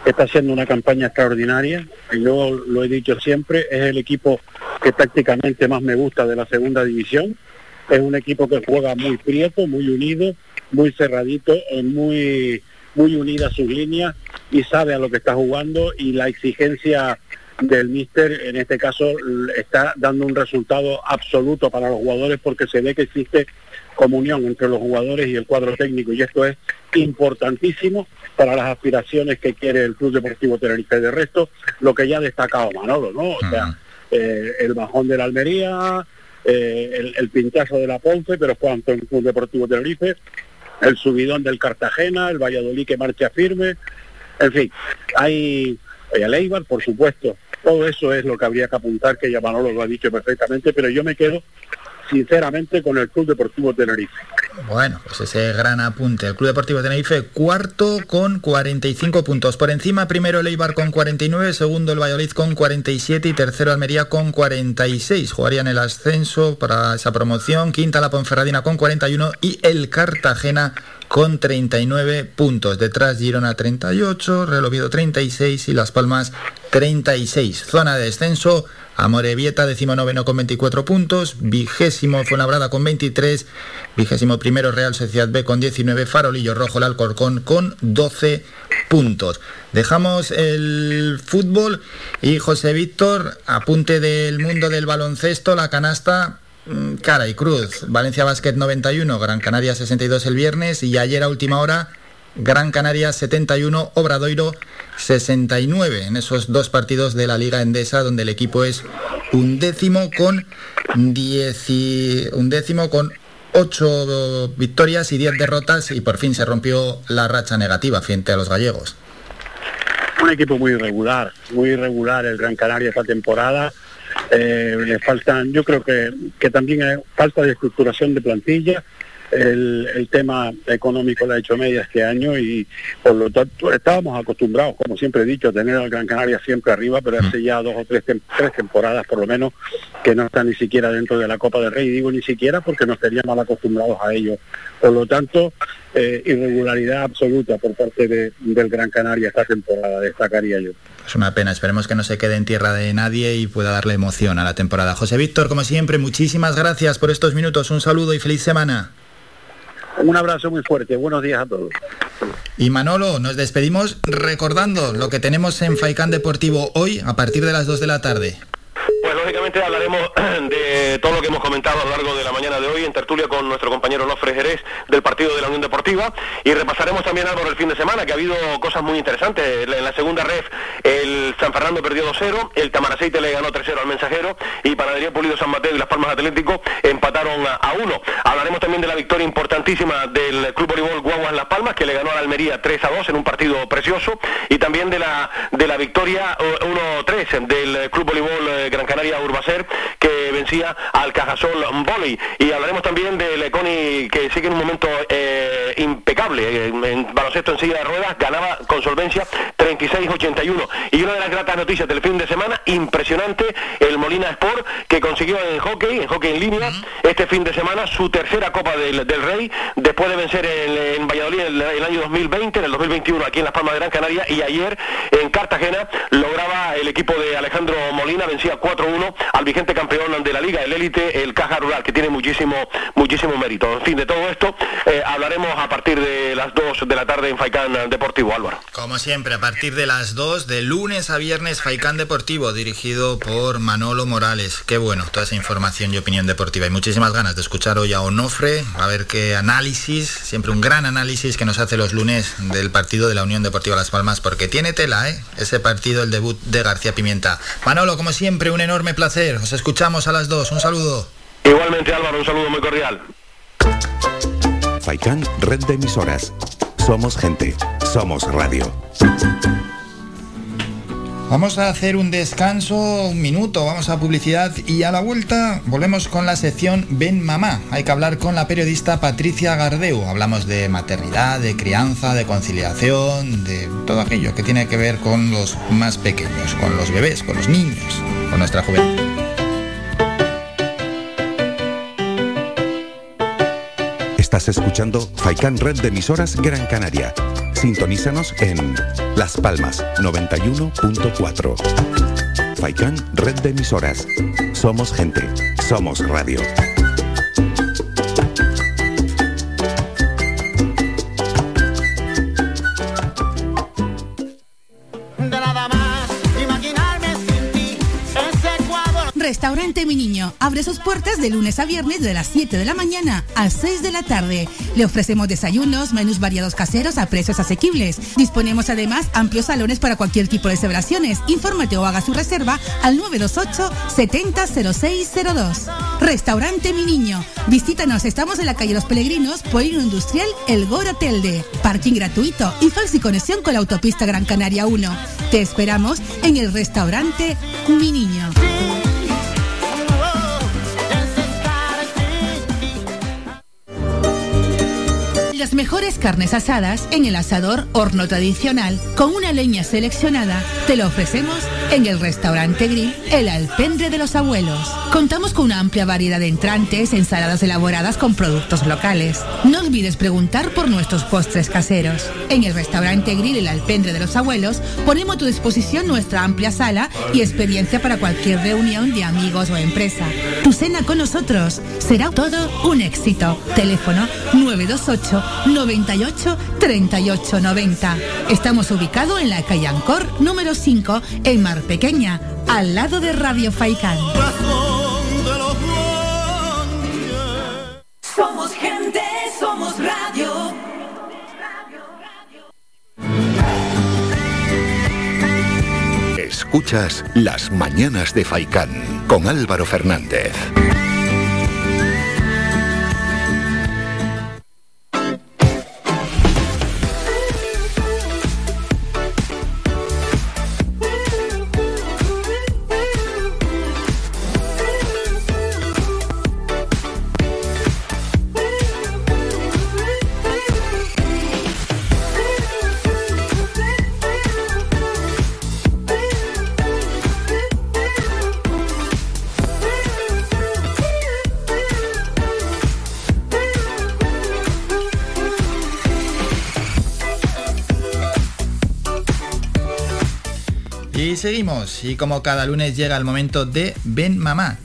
está haciendo una campaña extraordinaria. Yo lo he dicho siempre, es el equipo que tácticamente más me gusta de la segunda división. Es un equipo que juega muy prieto, muy unido, muy cerradito, muy, muy unida a sus líneas y sabe a lo que está jugando y la exigencia del míster en este caso está dando un resultado absoluto para los jugadores porque se ve que existe comunión entre los jugadores y el cuadro técnico y esto es importantísimo para las aspiraciones que quiere el Club Deportivo Tenerife. De resto, lo que ya ha destacado Manolo, ¿no? O sea, eh, el bajón de la Almería, eh, el, el, pinchazo de la Ponce, pero cuanto el Club Deportivo Tenerife, el subidón del Cartagena, el Valladolid que marcha firme, en fin, hay, hay el Eibar, por supuesto, todo eso es lo que habría que apuntar, que ya Manolo lo ha dicho perfectamente, pero yo me quedo sinceramente con el Club Deportivo Tenerife. Bueno, pues ese gran apunte. El Club Deportivo Tenerife cuarto con 45 puntos. Por encima, primero el Eibar con 49, segundo el Valladolid con 47 y tercero Almería con 46. Jugarían el ascenso para esa promoción. Quinta la Ponferradina con 41 y el Cartagena con 39 puntos. Detrás Girona 38, Relovido 36 y Las Palmas 36. Zona de descenso. Amorebieta, decimonoveno con 24 puntos, vigésimo Fuenlabrada con 23, vigésimo primero Real Sociedad B con 19, Farolillo Rojo el Alcorcón con 12 puntos. Dejamos el fútbol y José Víctor, apunte del mundo del baloncesto, la canasta mm, cara y cruz. Valencia Basket 91, Gran Canaria 62 el viernes y ayer a última hora Gran Canaria 71, Obradoiro 69 en esos dos partidos de la Liga Endesa donde el equipo es un décimo con 10 un décimo con 8 victorias y 10 derrotas y por fin se rompió la racha negativa frente a los gallegos. Un equipo muy irregular, muy irregular el Gran Canaria esta temporada. Eh, le faltan, yo creo que, que también falta de estructuración de plantilla, el, tema económico le ha hecho media este año y por lo tanto estábamos acostumbrados, como siempre he dicho, a tener al Gran Canaria siempre arriba, pero hace ya dos o tres, tres temporadas por lo menos que no está ni siquiera dentro de la Copa del Rey, digo ni siquiera porque no estaríamos mal acostumbrados a ello. Por lo tanto, eh, irregularidad absoluta por parte de, del Gran Canaria esta temporada, destacaría yo. Es una pena, esperemos que no se quede en tierra de nadie y pueda darle emoción a la temporada. José Víctor, como siempre, muchísimas gracias por estos minutos, un saludo y feliz semana. Un abrazo muy fuerte, buenos días a todos. Y Manolo, nos despedimos recordando lo que tenemos en Faicán Deportivo hoy a partir de las 2 de la tarde. Pues lógicamente hablaremos *clears throat* de todo lo que hemos comentado a lo largo de la mañana de hoy en tertulia con nuestro compañero Lofre Jerez del partido de la Unión Deportiva y repasaremos también algo del fin de semana que ha habido cosas muy interesantes. En la segunda ref el San Fernando perdió 2-0, el Tamaraceite le ganó 3-0 al Mensajero y Panadería Pulido San Mateo y Las Palmas Atlético empataron a 1. Hablaremos también de la victoria importantísima del Club Voleibol Guaguas Las Palmas que le ganó a la Almería 3-2 en un partido precioso y también de la de la victoria 1-3 del Club Voleibol Gran Canaria Urbacer que vencía al Cajasol Volley. Y hablaremos también del Econi que sigue en un momento eh, impecable. En, en, baloncesto en silla de ruedas ganaba con solvencia 36-81 y una de las gratas noticias del fin de semana impresionante el Molina Sport que consiguió en hockey en hockey en línea uh -huh. este fin de semana su tercera Copa del, del Rey después de vencer en Valladolid el, el, año 2020 en el 2021 aquí en Las Palmas de Gran Canaria y ayer en Cartagena lograba el equipo de Alejandro Molina vencía 4-1 al vigente campeón de la liga, el élite, el Caja Rural, que tiene muchísimo, muchísimo mérito. En fin, de todo esto eh, hablaremos a partir de las 2 de la tarde en Faicán Deportivo, Álvaro. Como siempre, a partir de las 2, de lunes a viernes, Faicán Deportivo, dirigido por Manolo Morales. Qué bueno, toda esa información y opinión deportiva. Hay muchísimas ganas de escuchar hoy a Onofre, a ver qué análisis, siempre un gran análisis que nos hace los lunes del partido de la Unión Deportiva Las Palmas, porque tiene tela, ¿eh? Ese partido, el debut de García Pimienta. Manolo, como siempre, un enorme placer. Os escuchamos a las dos. Un saludo. Igualmente Álvaro, un saludo muy cordial. Faikán, red de emisoras. Somos gente, somos radio. Vamos a hacer un descanso, un minuto, vamos a publicidad y a la vuelta volvemos con la sección Ven Mamá. Hay que hablar con la periodista Patricia Gardeu. Hablamos de maternidad, de crianza, de conciliación, de todo aquello que tiene que ver con los más pequeños, con los bebés, con los niños, con nuestra juventud. Estás escuchando Faikán Red de Emisoras Gran Canaria. Sintonízanos en Las Palmas 91.4. Faikán Red de Emisoras. Somos gente, somos radio. Restaurante Mi Niño abre sus puertas de lunes a viernes de las 7 de la mañana a 6 de la tarde. Le ofrecemos desayunos, menús variados caseros a precios asequibles. Disponemos además amplios salones para cualquier tipo de celebraciones. Infórmate o haga su reserva al 928 700602. Restaurante Mi Niño. Visítanos, estamos en la calle Los Peregrinos, Polino Industrial El Gora Telde. Parking gratuito y falsi conexión con la autopista Gran Canaria 1. Te esperamos en el restaurante Mi Niño. Las mejores carnes asadas en el asador horno tradicional con una leña seleccionada. Te lo ofrecemos en el restaurante grill El Alpendre de los Abuelos. Contamos con una amplia variedad de entrantes, ensaladas elaboradas con productos locales. No olvides preguntar por nuestros postres caseros. En el restaurante grill El Alpendre de los Abuelos ponemos a tu disposición nuestra amplia sala y experiencia para cualquier reunión de amigos o empresa. Tu cena con nosotros será todo un éxito. Teléfono 928 98 38 90. Estamos ubicados en la calle Ancor número 5 en Mar Pequeña, al lado de Radio Faikán. Somos gente, somos radio. Escuchas Las Mañanas de Faikán con Álvaro Fernández. Seguimos, y como cada lunes llega el momento de Ven Mamá.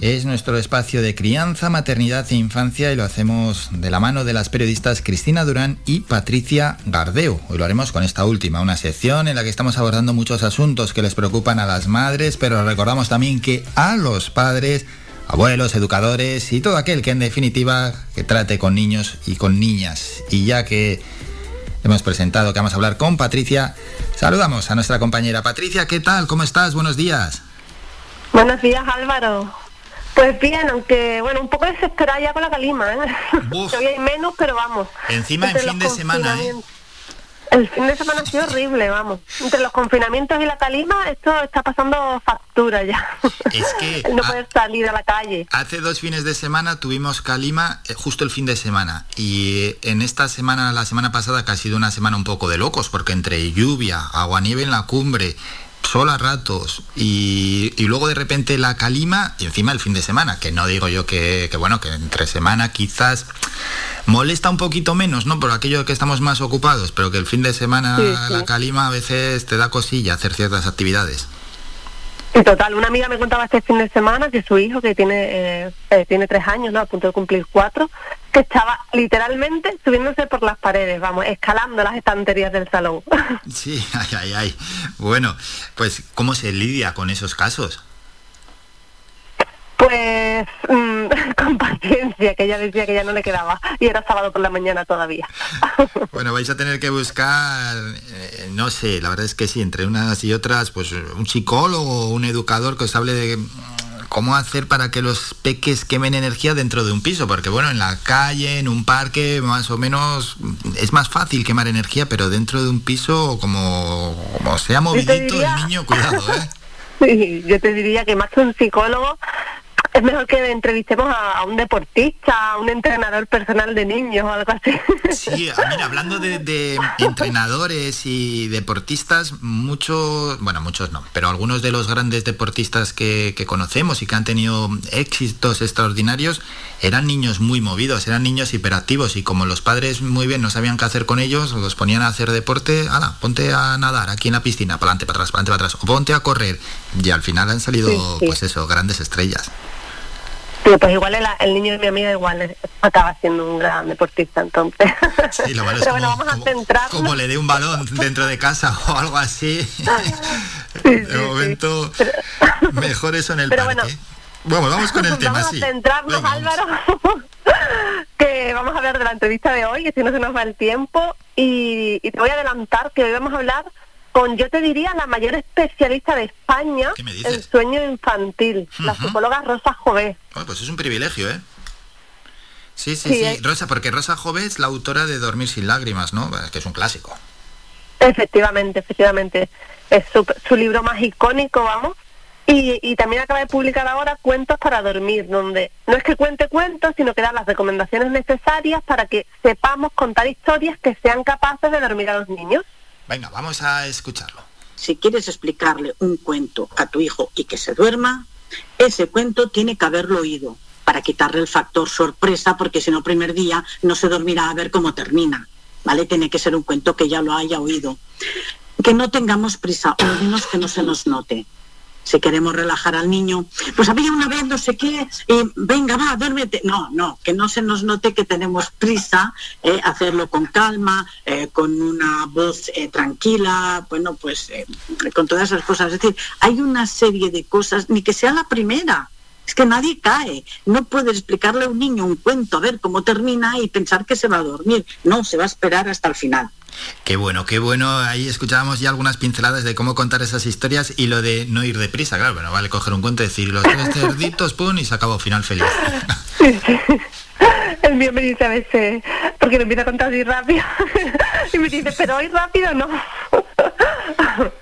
Es nuestro espacio de crianza, maternidad e infancia y lo hacemos de la mano de las periodistas Cristina Durán y Patricia Gardeu. Hoy lo haremos con esta última, una sección en la que estamos abordando muchos asuntos que les preocupan a las madres, pero recordamos también que a los padres, abuelos, educadores y todo aquel que en definitiva que trate con niños y con niñas. Y ya que hemos presentado que vamos a hablar con Patricia, saludamos a nuestra compañera Patricia. ¿Qué tal? ¿Cómo estás? Buenos días. Buenos días, Álvaro. Pues bien, aunque bueno, un poco desesperada ya con la calima, ¿eh? Todavía *laughs* hay menos, pero vamos. Encima en fin de semana, ¿eh? El fin de semana ha sido horrible, vamos. Entre los confinamientos y la calima, esto está pasando factura ya. Es que *laughs* no a- poder salir a la calle. Hace dos fines de semana tuvimos Calima eh, justo el fin de semana y en esta semana, la semana pasada, que ha sido una semana un poco de locos, porque entre lluvia, aguanieve en la cumbre, sol a ratos y, y luego de repente la Calima y encima el fin de semana, que no digo yo que, que bueno, que entre semana quizás molesta un poquito menos, ¿no? Por aquello que estamos más ocupados, pero que el fin de semana Sí, sí. la Calima a veces te da cosilla hacer ciertas actividades. Y total, una amiga me contaba este fin de semana que su hijo, que tiene eh, eh, tiene tres años, ¿no? A punto de cumplir cuatro, que estaba literalmente subiéndose por las paredes, vamos, escalando las estanterías del salón. Sí, *laughs* ay, ay, ay. Bueno, pues ¿cómo se lidia con esos casos? Pues mm, *laughs* con paciencia, que ella decía que ya no le quedaba y era sábado por la mañana todavía. *laughs* Bueno, vais a tener que buscar, eh, no sé, la verdad es que sí, entre unas y otras, pues un psicólogo o un educador que os hable de cómo hacer para que los peques quemen energía dentro de un piso, porque bueno, en la calle, en un parque, más o menos es más fácil quemar energía, pero dentro de un piso, como, como sea movidito el niño, cuidado, ¿eh? *laughs* Sí, yo te diría que más que un psicólogo, es mejor que entrevistemos a, un deportista, a un entrenador personal de niños o algo así. Sí, mira, hablando de, entrenadores y deportistas, muchos, bueno, muchos no, pero algunos de los grandes deportistas que, conocemos y que han tenido éxitos extraordinarios eran niños muy movidos, eran niños hiperactivos y como los padres muy bien no sabían qué hacer con ellos, los ponían a hacer deporte, ala, ponte a nadar aquí en la piscina, para adelante, para atrás, para adelante, para atrás, o ponte a correr. Y al final han salido, pues eso, grandes estrellas pues igual el, niño de mi amiga igual acaba siendo un gran deportista entonces. Sí, lo *laughs* Pero bueno, vamos a centrarnos. Como le dé un balón dentro de casa o algo así. *laughs* de momento, mejor eso en el parque. Bueno, vamos con el *laughs* tema, vamos a centrarnos, Álvaro, que vamos a hablar de la entrevista de hoy, que si no se nos va el tiempo, y, y te voy a adelantar que hoy vamos a hablar con, yo te diría, la mayor especialista de España en sueño infantil, la psicóloga Rosa Jové. pues es un privilegio, ¿eh? Sí, sí, sí, Rosa, porque Rosa Jové es la autora de Dormir sin lágrimas, ¿no? Que es un clásico. Efectivamente, efectivamente. Es su, libro más icónico, vamos. Y, y, también acaba de publicar ahora Cuentos para dormir, donde no es que cuente cuentos, sino que da las recomendaciones necesarias para que sepamos contar historias que sean capaces de dormir a los niños. Venga, vamos a escucharlo. Si quieres explicarle un cuento a tu hijo y que se duerma, ese cuento tiene que haberlo oído para quitarle el factor sorpresa, porque si no, primer día no se dormirá a ver cómo termina. ¿Vale? Tiene que ser un cuento que ya lo haya oído. Que no tengamos prisa, o menos que no se nos note si queremos relajar al niño, pues había una vez no sé qué, eh, venga, va, duérmete. No, no, que no se nos note que tenemos prisa, eh, hacerlo con calma, eh, con una voz tranquila, bueno, pues con todas esas cosas. Es decir, hay una serie de cosas, ni que sea la primera, es que nadie cae. No puedes explicarle a un niño un cuento a ver cómo termina y pensar que se va a dormir. No, se va a esperar hasta el final. Qué bueno, qué bueno. Ahí escuchábamos ya algunas pinceladas de cómo contar esas historias y lo de no ir deprisa. Claro, bueno, vale coger un cuento y decir los tres cerditos, pum, y se acabó, final feliz. *laughs* El mío me dice a veces, porque me empieza a contar así rápido, *laughs* y me dice, pero hoy rápido no. *laughs*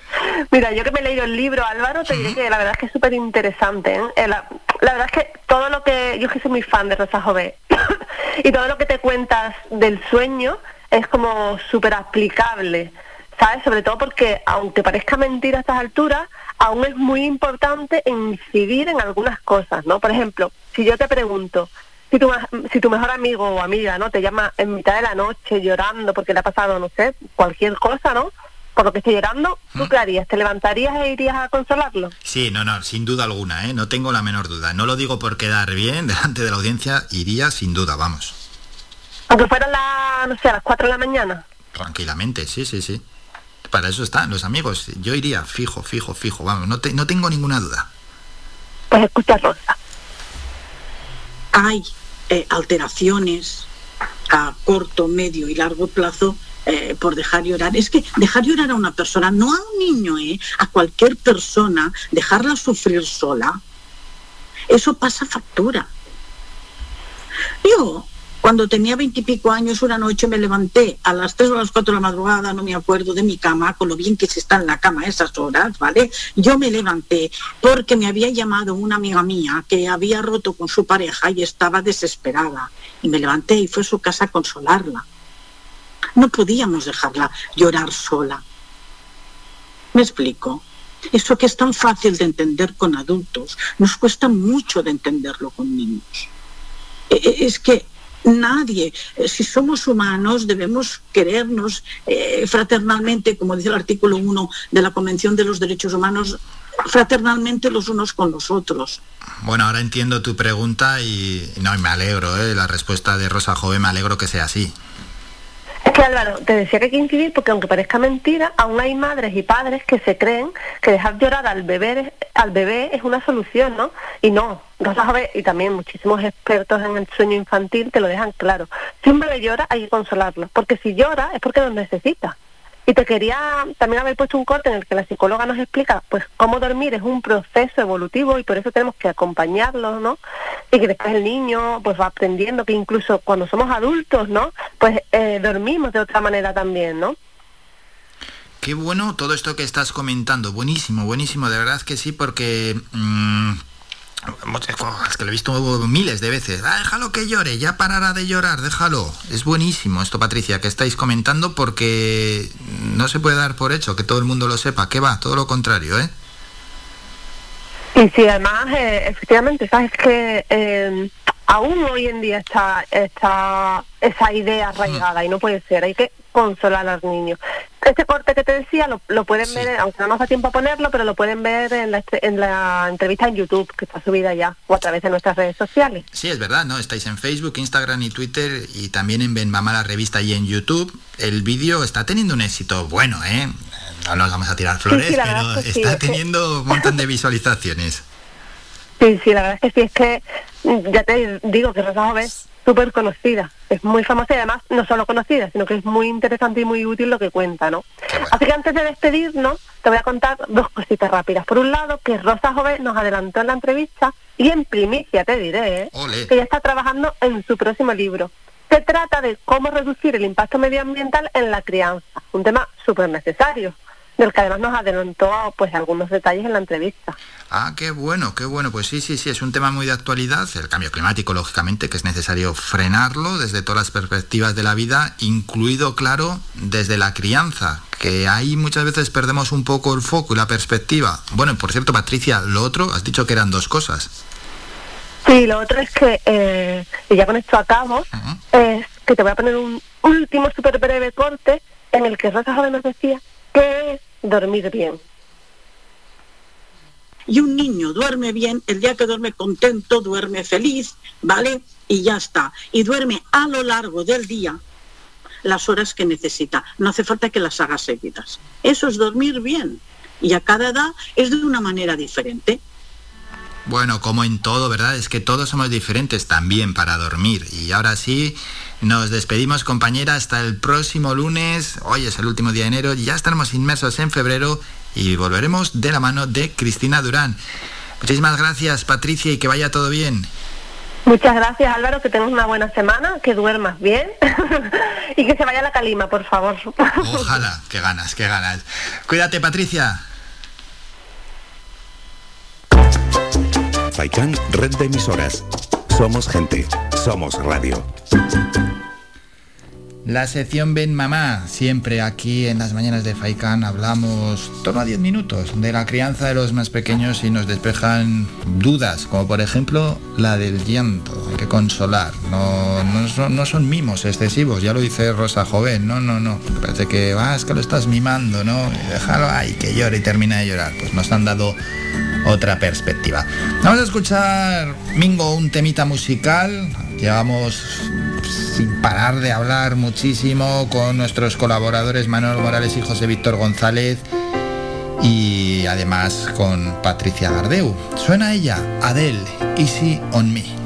Mira, yo que me he leído el libro, Álvaro, te diré que la verdad es que es súper interesante. ¿eh? eh la, verdad es que todo lo que, yo que soy muy fan de Rosa Jové, *coughs* y todo lo que te cuentas del sueño, es como súper aplicable, ¿sabes? Sobre todo porque, aunque parezca mentira a estas alturas, aún es muy importante incidir en algunas cosas, ¿no? Por ejemplo, si yo te pregunto, si tu, si tu mejor amigo o amiga, ¿no? Te llama en mitad de la noche llorando porque le ha pasado, no sé, cualquier cosa, ¿no? por lo que esté llorando, ¿tú qué harías? ¿Te levantarías e irías a consolarlo? Sí, no, no, sin duda alguna, ¿eh? no tengo la menor duda. No lo digo por quedar bien *laughs* delante de la audiencia, iría sin duda, vamos. Aunque fueran la, no sé, a las 4 de la mañana. Tranquilamente, sí, sí, sí. Para eso están los amigos. Yo iría fijo, fijo, fijo. Vamos, no, no tengo ninguna duda. Pues escucha, Rosa. Hay eh, alteraciones a corto, medio y largo plazo eh, por dejar llorar. Es que dejar llorar a una persona, no a un niño, eh, a cualquier persona, dejarla sufrir sola, eso pasa factura. Yo cuando tenía veintipico años, una noche me levanté a las tres o las cuatro de la madrugada, no me acuerdo de mi cama, con lo bien que se está en la cama a esas horas, ¿vale? Yo me levanté porque me había llamado una amiga mía que había roto con su pareja y estaba desesperada. Y me levanté y fue a su casa a consolarla. No podíamos dejarla llorar sola. ¿Me explico? Eso que es tan fácil de entender con adultos, nos cuesta mucho de entenderlo con niños. E, e, es que nadie. Eh, si somos humanos, debemos querernos eh, fraternalmente, como dice el artículo 1 de la Convención de los Derechos Humanos, fraternalmente los unos con los otros. Bueno, ahora entiendo tu pregunta y no, me alegro, ¿eh? la respuesta de Rosa Joven, me alegro que sea así. Es Álvaro, te decía que hay que incidir porque aunque parezca mentira, aún hay madres y padres que se creen que dejar llorar al bebé, al bebé es una solución, ¿no? Y no, Rosa Joven y también muchísimos expertos en el sueño infantil te lo dejan claro. Si un bebé llora hay que consolarlo, porque si llora es porque lo necesita. Y te quería también haber puesto un corte en el que la psicóloga nos explica pues cómo dormir es un proceso evolutivo y por eso tenemos que acompañarlo, ¿no? Y que después el niño pues va aprendiendo que incluso cuando somos adultos, ¿no? Pues eh, dormimos de otra manera también, ¿no? Qué bueno todo esto que estás comentando, buenísimo, buenísimo, de verdad que sí, porque... Mm, es que lo he visto miles de veces. Ah, déjalo que llore, ya parará de llorar, déjalo. Es buenísimo esto, Patricia, que estáis comentando porque no se puede dar por hecho que todo el mundo lo sepa. ¿Qué va? Todo lo contrario, ¿eh? Y sí, además, eh, efectivamente, sabes que eh, aún hoy en día está, está esa idea arraigada y no puede ser. Hay que consolar a los niños. Este corte que te decía lo, lo pueden ver, aunque no nos da tiempo a ponerlo, pero lo pueden ver en la, en la entrevista en YouTube, que está subida ya, o a través de nuestras redes sociales. Sí, es verdad, ¿no? Estáis en Facebook, Instagram y Twitter y también en Ben Mamá la revista y en YouTube. El vídeo está teniendo un éxito bueno, ¿eh? No nos vamos a tirar flores, pero está teniendo un montón de visualizaciones. *laughs* Sí, sí, la verdad es que sí, es que mm, ya te digo que Rosa ves súper conocida, es muy famosa y además no solo conocida, sino que es muy interesante y muy útil lo que cuenta, ¿no? Así que antes de despedirnos, te voy a contar dos cositas rápidas. Por un lado, que Rosa Joven nos adelantó en la entrevista y en primicia te diré, ¿eh? que ya está trabajando en su próximo libro. Se trata de cómo reducir el impacto medioambiental en la crianza, un tema súper necesario del que además nos adelantó pues algunos detalles en la entrevista. Ah, qué bueno, qué bueno. Pues sí, sí, sí, es un tema muy de actualidad, el cambio climático, lógicamente, que es necesario frenarlo desde todas las perspectivas de la vida, incluido, claro, desde la crianza, que ahí muchas veces perdemos un poco el foco y la perspectiva. Bueno, por cierto, Patricia, lo otro, has dicho que eran dos cosas. Sí, lo otro es que, eh, y ya con esto acabo, es que te voy a poner un último súper breve corte en el que Rosa Joven nos decía que es dormir bien. Y un niño duerme bien, el día que duerme contento, duerme feliz, ¿vale? Y ya está. Y duerme a lo largo del día las horas que necesita. No hace falta que las haga seguidas. Eso es dormir bien. Y a cada edad es de una manera diferente. Bueno, como en todo, ¿verdad? Es que todos somos diferentes también para dormir. Y ahora sí, nos despedimos, compañera, hasta el próximo lunes. Hoy es el último día de enero, ya estaremos inmersos en febrero y volveremos de la mano de Cristina Durán. Muchísimas gracias, Patricia, y que vaya todo bien. Muchas gracias, Álvaro, que tengas una buena semana, que duermas bien *laughs* y que se vaya la calima, por favor. Ojalá, qué ganas, qué ganas. Cuídate, Patricia. Faikan, red de emisoras. Somos gente, somos radio. La sección Ven Mamá, siempre aquí en las mañanas de Faikan hablamos torno a 10 minutos de la crianza de los más pequeños y nos despejan dudas, como por ejemplo la del llanto, hay que consolar, no, no, son, mimos excesivos, ya lo dice Rosa Joven, no, no, no, parece que vas, que lo estás mimando, ¿no? déjalo ahí, que llore y termina de llorar, pues nos han dado otra perspectiva. Vamos a escuchar, Mingo, un temita musical, llevamos sin parar de hablar muchísimo con nuestros colaboradores Manuel Morales y José Víctor González y además con Patricia Gardeu. Suena ella, Adele, Easy on Me.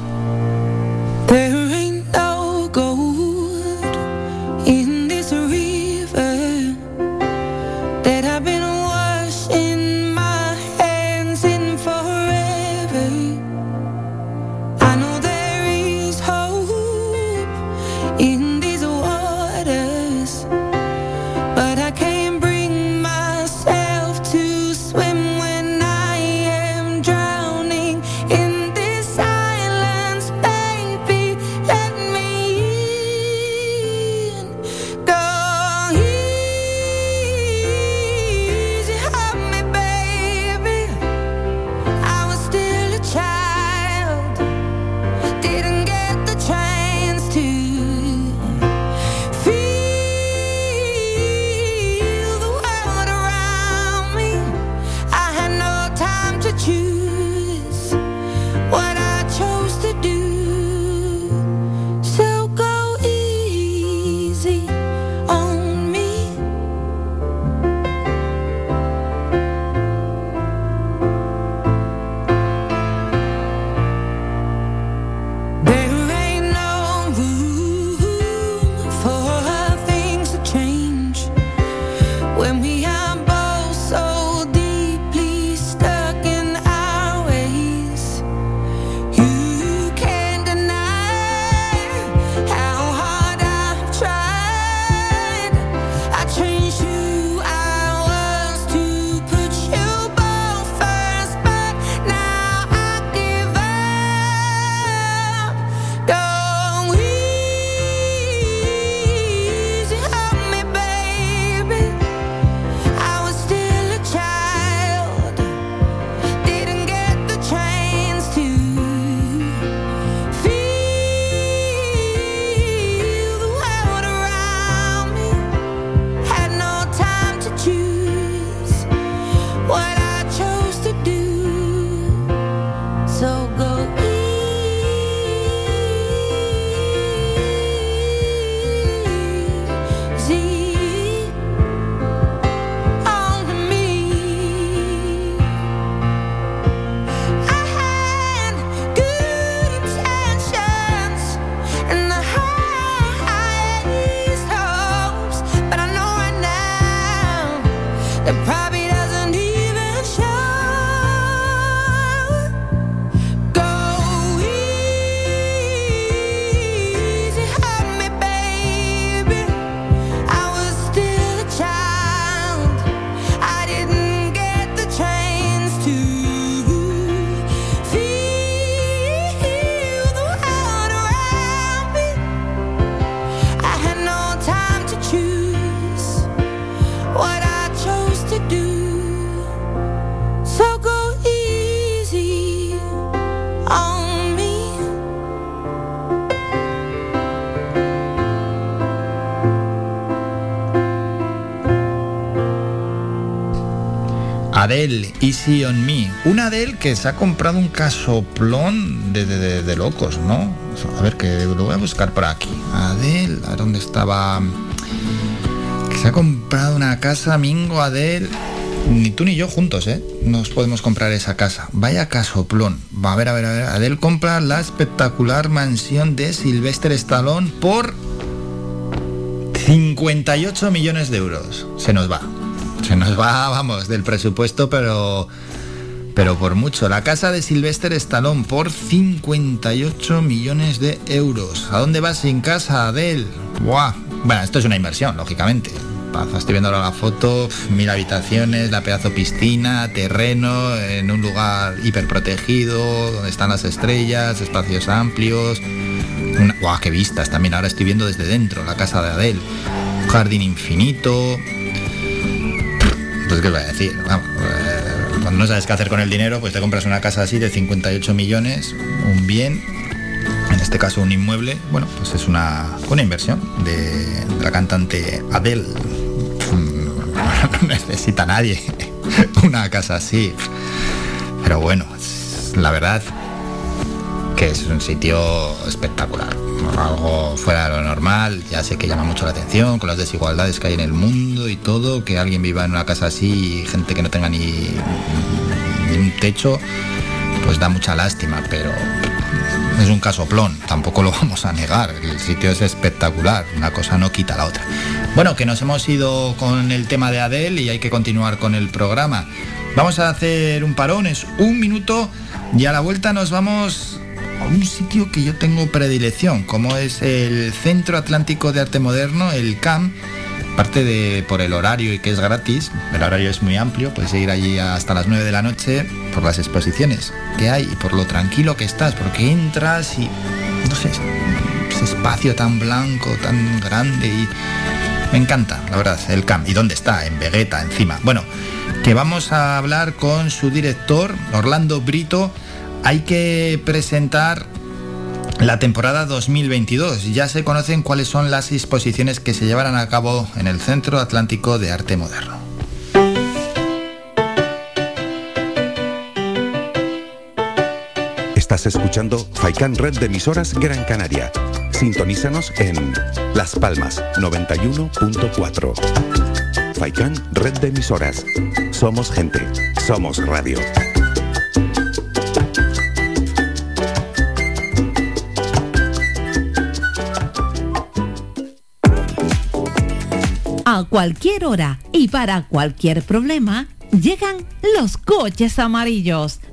Adele, Easy on Me. Una Adele que se ha comprado un casoplón de, de, de, locos, ¿no? A ver, que lo voy a buscar por aquí. Adele, ¿a dónde estaba? Que se ha comprado una casa, Mingo, Adele. Ni tú ni yo juntos, ¿eh? Nos podemos comprar esa casa. Vaya casoplón. Va a ver, a ver, a ver. Compra la espectacular mansión de Sylvester Stallone por 58 millones de euros. Se nos va. Vamos, del presupuesto, pero pero por mucho. La casa de Sylvester Stallone por 58 millones de euros. ¿A dónde vas sin casa, Adele? Buah. Bueno, esto es una inversión, lógicamente. Estoy viendo la foto, mil habitaciones, la pedazo piscina, terreno, en un lugar hiperprotegido, donde están las estrellas, espacios amplios. Una, ¡Guau, qué vistas! También ahora estoy viendo desde dentro la casa de Adele. Un jardín infinito. Qué a decir, Vamos, eh, cuando no sabes qué hacer con el dinero, pues te compras una casa así de 58 millones, un bien, en este caso un inmueble, bueno, pues es una, una inversión de, de la cantante Adele. *laughs* No necesita nadie *laughs* una casa así. Pero bueno, la verdad que es un sitio espectacular. Algo fuera de lo normal, ya sé que llama mucho la atención con las desigualdades que hay en el mundo y todo, que alguien viva en una casa así, gente que no tenga ni, ni un techo, pues da mucha lástima, pero es un casoplón, tampoco lo *laughs* vamos a negar, el sitio es espectacular, una cosa no quita la otra. Bueno, que nos hemos ido con el tema de Adele y hay que continuar con el programa. Vamos a hacer un parón, es un minuto y a la vuelta nos vamos a un sitio que yo tengo predilección, como es el Centro Atlántico de Arte Moderno, el CAM, aparte de por el horario y que es gratis, el horario es muy amplio, puedes ir allí hasta las 9 de la noche por las exposiciones que hay y por lo tranquilo que estás, porque entras y no sé, ese espacio tan blanco, tan grande y me encanta, la verdad, el CAM. ¿Y dónde está? En Vegeta, encima. Bueno, que vamos a hablar con su director, Orlando Brito. Hay que presentar la temporada 2022. Ya se conocen cuáles son las exposiciones que se llevarán a cabo en el Centro Atlántico de Arte Moderno. Estás escuchando Faikan Red de emisoras Gran Canaria. Sintonízanos en Las Palmas 91.4. Faikan Red de emisoras. Somos gente. Somos radio. A cualquier hora y para cualquier problema, llegan los coches amarillos.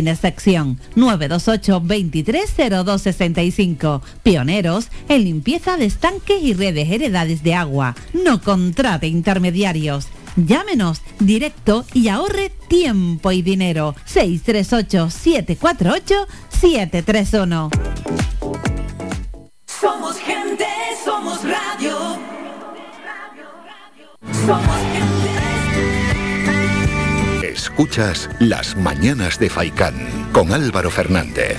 sin excepción. 928 230265. Pioneros en limpieza de estanques y redes heredades de agua. No contrate intermediarios. Llámenos directo y ahorre tiempo y dinero. 638 748 731. Somos gente, somos radio. Somos gente. Escuchas Las Mañanas de Faicán con Álvaro Fernández.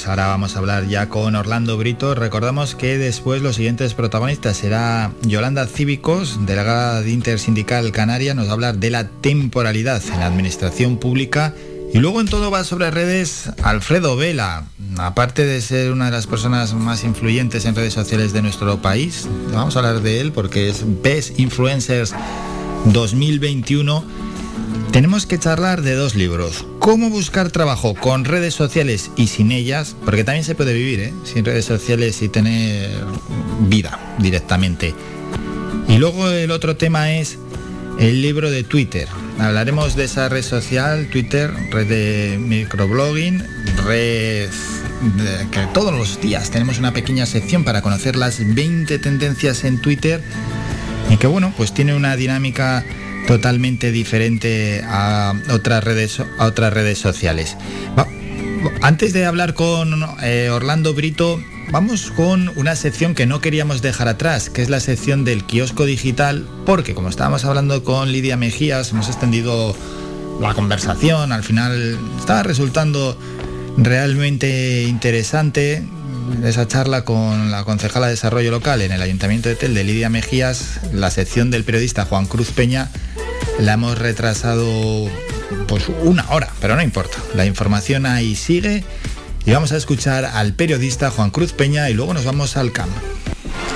Pues ahora vamos a hablar ya con Orlando Brito. Recordamos que después los siguientes protagonistas será Yolanda Cívicos, delegada de Intersindical Canaria, nos va a hablar de la temporalidad en la administración pública. Y luego en todo va sobre redes Alfredo Vela, aparte de ser una de las personas más influyentes en redes sociales de nuestro país, vamos a hablar de él porque es Best Influencers 2021 tenemos que charlar de dos libros. Cómo buscar trabajo con redes sociales y sin ellas, porque también se puede vivir ¿eh? sin redes sociales y tener vida directamente. Y luego el otro tema es el libro de Twitter. Hablaremos de esa red social, Twitter, red de microblogging, red que todos los días tenemos una pequeña sección para conocer las 20 tendencias en Twitter y que bueno, pues tiene una dinámica totalmente diferente a otras redes, a otras redes sociales. antes de hablar con eh, Orlando Brito, vamos con una sección que no queríamos dejar atrás, que es la sección del kiosco digital, porque como estábamos hablando con Lidia Mejías, hemos extendido la conversación, al final estaba resultando realmente interesante esa charla con la concejala de Desarrollo Local en el Ayuntamiento de Tel de Lidia Mejías, la sección del periodista Juan Cruz Peña, la hemos retrasado pues una hora, pero no importa. La información ahí sigue y vamos a escuchar al periodista Juan Cruz Peña y luego nos vamos al campo.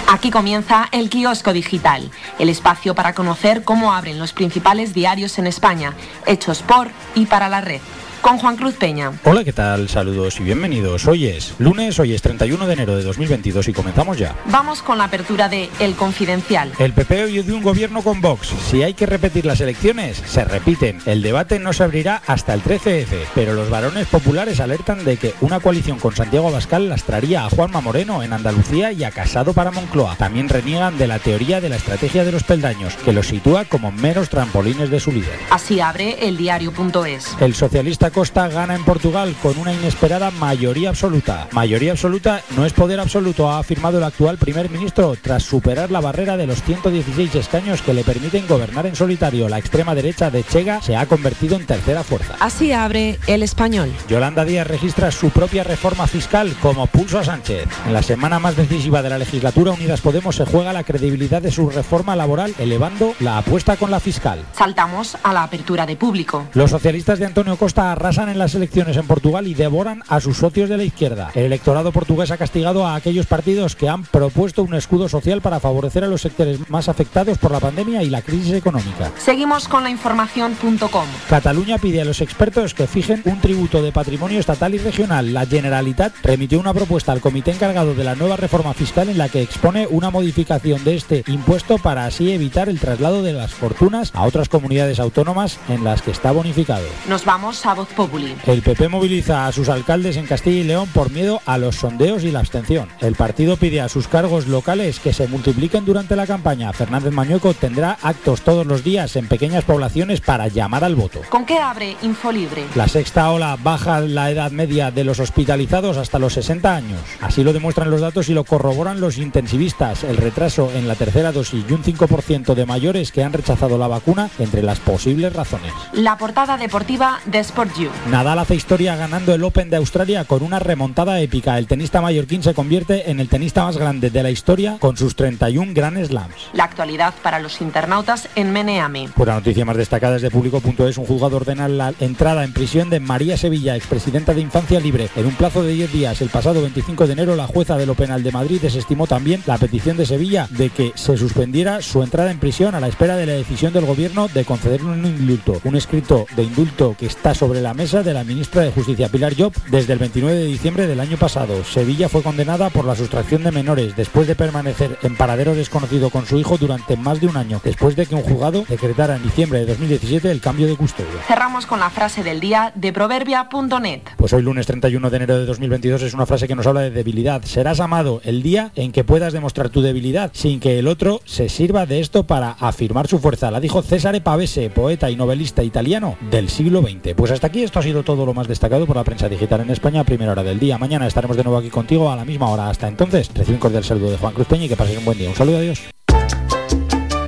Aquí comienza el kiosco digital, el espacio para conocer cómo abren los principales diarios en España, hechos por y para la red con Juan Cruz Peña. Hola, ¿qué tal? Saludos y bienvenidos. Hoy es lunes, hoy es 31 de enero de 2022 y comenzamos ya. Vamos con la apertura de El Confidencial. El PP hoy de un gobierno con Vox. Si hay que repetir las elecciones, se repiten. El debate no se abrirá hasta el 13F, pero los varones populares alertan de que una coalición con Santiago Abascal lastraría a Juanma Moreno en Andalucía y a Casado para Moncloa. También reniegan de la teoría de la estrategia de los peldaños, que los sitúa como meros trampolines de su líder. Así abre el diario.es. El socialista Costa gana en Portugal con una inesperada mayoría absoluta. Mayoría absoluta no es poder absoluto, ha afirmado el actual primer ministro tras superar la barrera de los 116 escaños que le permiten gobernar en solitario. La extrema derecha de Chega se ha convertido en tercera fuerza. Así abre el español. Yolanda Díaz registra su propia reforma fiscal como pulso a Sánchez. En la semana más decisiva de la legislatura, Unidas Podemos se juega la credibilidad de su reforma laboral, elevando la apuesta con la fiscal. Saltamos a la apertura de público. Los socialistas de Antonio Costa arrasan en las elecciones en Portugal y devoran a sus socios de la izquierda. El electorado portugués ha castigado a aquellos partidos que han propuesto un escudo social para favorecer a los sectores más afectados por la pandemia y la crisis económica. Seguimos con la información.com. Cataluña pide a los expertos que fijen un tributo de patrimonio estatal y regional. La Generalitat remitió una propuesta al comité encargado de la nueva reforma fiscal en la que expone una modificación de este impuesto para así evitar el traslado de las fortunas a otras comunidades autónomas en las que está bonificado. Nos vamos a Voz Populi. El PP moviliza a sus alcaldes en Castilla y León por miedo a los sondeos y la abstención. El partido pide a sus cargos locales que se multipliquen durante la campaña. Fernández Mañueco tendrá actos todos los días en pequeñas poblaciones para llamar al voto. ¿Con qué abre Infolibre? La sexta ola baja la edad media de los hospitalizados hasta los 60 años. Así lo demuestran los datos y lo corroboran los intensivistas. El retraso en la tercera dosis y un 5% de mayores que han rechazado la vacuna entre las posibles razones. La portada deportiva de Sport Nadal hace historia ganando el Open de Australia con una remontada épica. El tenista mallorquín se convierte en el tenista más grande de la historia con sus 31 Grand Slams. La actualidad para los internautas en Meneami. Por la noticia más destacada es de público.es, un juzgado ordena la entrada en prisión de María Sevilla, expresidenta de Infancia Libre. En un plazo de 10 días, el pasado 25 de enero, la jueza de lo penal de Madrid desestimó también la petición de Sevilla de que se suspendiera su entrada en prisión a la espera de la decisión del gobierno de concederle un indulto. Un escrito de indulto que está sobre la mesa de la ministra de Justicia Pilar Job desde el 29 de diciembre del año pasado. Sevilla fue condenada por la sustracción de menores después de permanecer en paradero desconocido con su hijo durante más de un año, después de que un juzgado decretara en diciembre de 2017 el cambio de custodia. Cerramos con la frase del día de proverbia.net. Pues hoy lunes 31 de enero de 2022 es una frase que nos habla de debilidad. Serás amado el día en que puedas demostrar tu debilidad sin que el otro se sirva de esto para afirmar su fuerza. La dijo César Pavese, poeta y novelista italiano del siglo XX. Pues hasta aquí esto ha sido todo lo más destacado por la prensa digital en España primera hora del día. Mañana estaremos de nuevo aquí contigo a la misma hora. Hasta entonces, recibe un cordial saludo de Juan Cruz Peña y que pasen un buen día. Un saludo, adiós.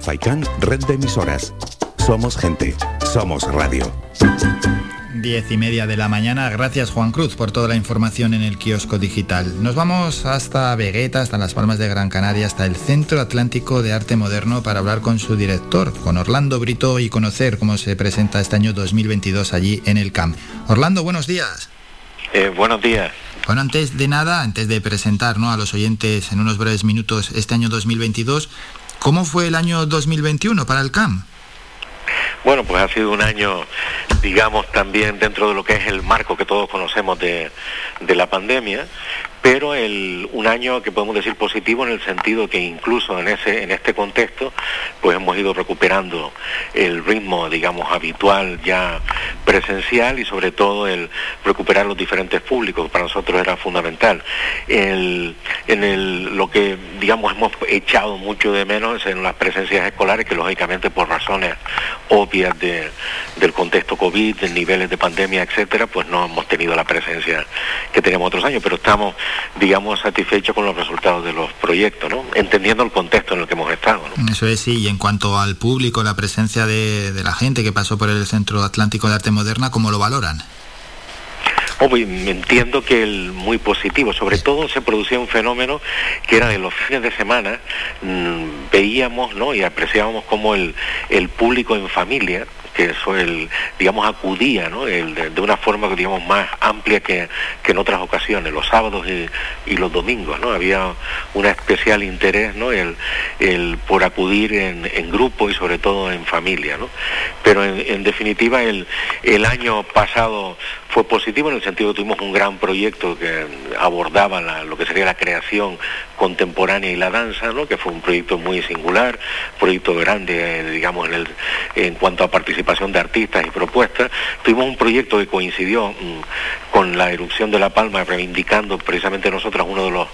Faikan, red emisoras. Somos gente, somos radio. Diez y media de la mañana. Gracias Juan Cruz por toda la información en el kiosco digital. Nos vamos hasta Vegueta, hasta las Palmas de Gran Canaria, hasta el Centro Atlántico de Arte Moderno para hablar con su director, con Orlando Brito y conocer cómo se presenta este año 2022 allí en el CAMP. Orlando, buenos días. Eh, buenos días. Bueno, antes de nada, antes de presentar ¿no? a los oyentes en unos breves minutos este año 2022, ¿cómo fue el año 2021 para el CAM? Bueno, pues ha sido un año, digamos, también dentro de lo que es el marco que todos conocemos de, de la pandemia, pero el, un año que podemos decir positivo en el sentido que incluso en ese en este contexto pues hemos ido recuperando el ritmo digamos habitual ya presencial y sobre todo el recuperar los diferentes públicos. Para nosotros era fundamental. El, en el, lo que digamos hemos echado mucho de menos en las presencias escolares que lógicamente por razones obvias de, del contexto COVID, de niveles de pandemia, etcétera, pues no hemos tenido la presencia que teníamos otros años, pero estamos digamos, satisfechos con los resultados de los proyectos, ¿no? Entendiendo el contexto en el que hemos estado, Eso es, sí, y en cuanto al público, la presencia de, la gente que pasó por el Centro Atlántico de Arte Moderna, ¿cómo lo valoran? Oh, pues, entiendo que el muy positivo, sobre todo se producía un fenómeno que era de los fines de semana, mm, veíamos ¿no? y apreciábamos como el, el público en familia que eso el, digamos, acudía ¿no? El, de, una forma, digamos, más amplia que, en otras ocasiones, los sábados y, los domingos, ¿no? Había un especial interés, ¿no? El, el por acudir en, en, grupo y sobre todo en familia, ¿no? Pero en, definitiva el, el año pasado fue positivo en el sentido que tuvimos un gran proyecto que abordaba lo que sería la creación contemporánea y la danza, ¿no? que fue un proyecto muy singular, proyecto grande, digamos, en, el, en cuanto a participación de artistas y propuestas. Tuvimos un proyecto que coincidió mm, con la erupción de La Palma, reivindicando precisamente nosotros uno de los,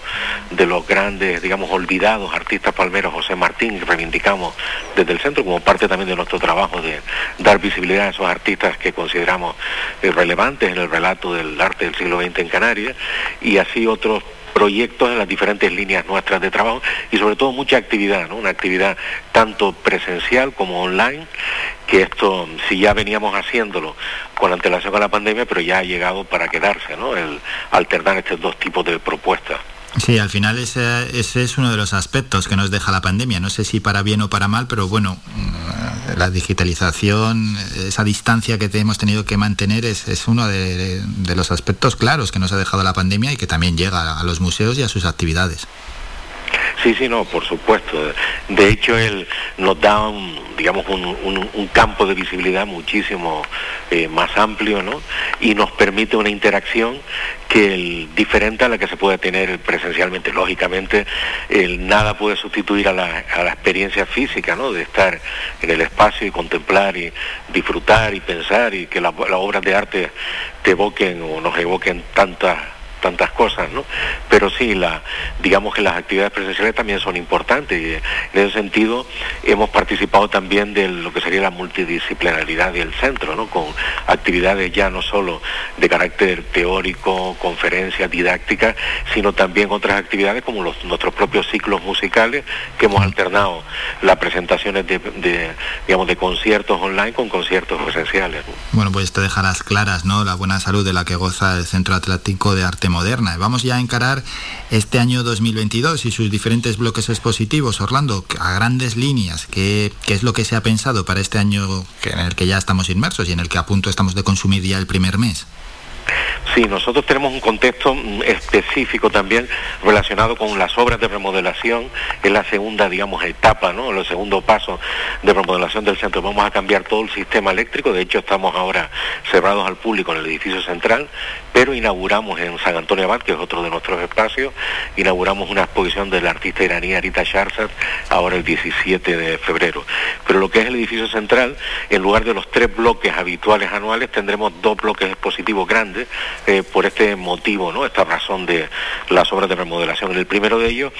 de los grandes, digamos, olvidados artistas palmeros, José Martín, que reivindicamos desde el centro como parte también de nuestro trabajo de dar visibilidad a esos artistas que consideramos eh, relevantes en el relato del arte del siglo XX en Canarias y así otros proyectos en las diferentes líneas nuestras de trabajo y sobre todo mucha actividad, ¿no? una actividad tanto presencial como online, que esto si ya veníamos haciéndolo con antelación a la pandemia, pero ya ha llegado para quedarse, ¿no? el alternar estos dos tipos de propuestas. Sí, al final ese, es uno de los aspectos que nos deja la pandemia. No sé si para bien o para mal, pero bueno, mm, la digitalización, esa distancia que hemos tenido que mantener es, es uno de, los aspectos claros que nos ha dejado la pandemia y que también llega a los museos y a sus actividades. Sí, sí, no, por supuesto. De hecho, él nos da, un, digamos, un, campo de visibilidad muchísimo eh, más amplio, ¿no? Y nos permite una interacción que el, diferente a la que se puede tener presencialmente. Lógicamente, nada puede sustituir a la, a la experiencia física, ¿no? De estar en el espacio y contemplar y disfrutar y pensar y que las obras de arte te evoquen o nos evoquen tantas tantas cosas, ¿no? Pero sí, la, digamos que las actividades presenciales también son importantes y en ese sentido hemos participado también de lo que sería la multidisciplinaridad del centro, ¿no? Con actividades ya no solo de carácter teórico, conferencias, didácticas, sino también otras actividades como los, nuestros propios ciclos musicales que hemos alternado las presentaciones de, digamos, de conciertos online con conciertos presenciales. Bueno, pues te dejarás claras, ¿no? La buena salud de la que goza el Centro Atlántico de Arte moderna. Vamos ya a encarar este año 2022 y sus diferentes bloques expositivos. Orlando, a grandes líneas, ¿qué, qué es lo que se ha pensado para este año en el que ya estamos inmersos y en el que a punto estamos de consumir ya el primer mes? Sí, nosotros tenemos un contexto mm, específico también relacionado con las obras de remodelación, es la segunda, digamos, etapa, ¿no? El segundo paso de remodelación del centro. Vamos a cambiar todo el sistema eléctrico, de hecho estamos ahora cerrados al público en el edificio central, pero inauguramos en San Antonio Abad, que es otro de nuestros espacios, inauguramos una exposición del artista iraní Arita Sharzad ahora el 17 de febrero. Pero lo que es el edificio central, en lugar de los tres bloques habituales anuales, tendremos dos bloques expositivos grandes eh, por este motivo, esta razón de las obras de remodelación. En el primero de ellos,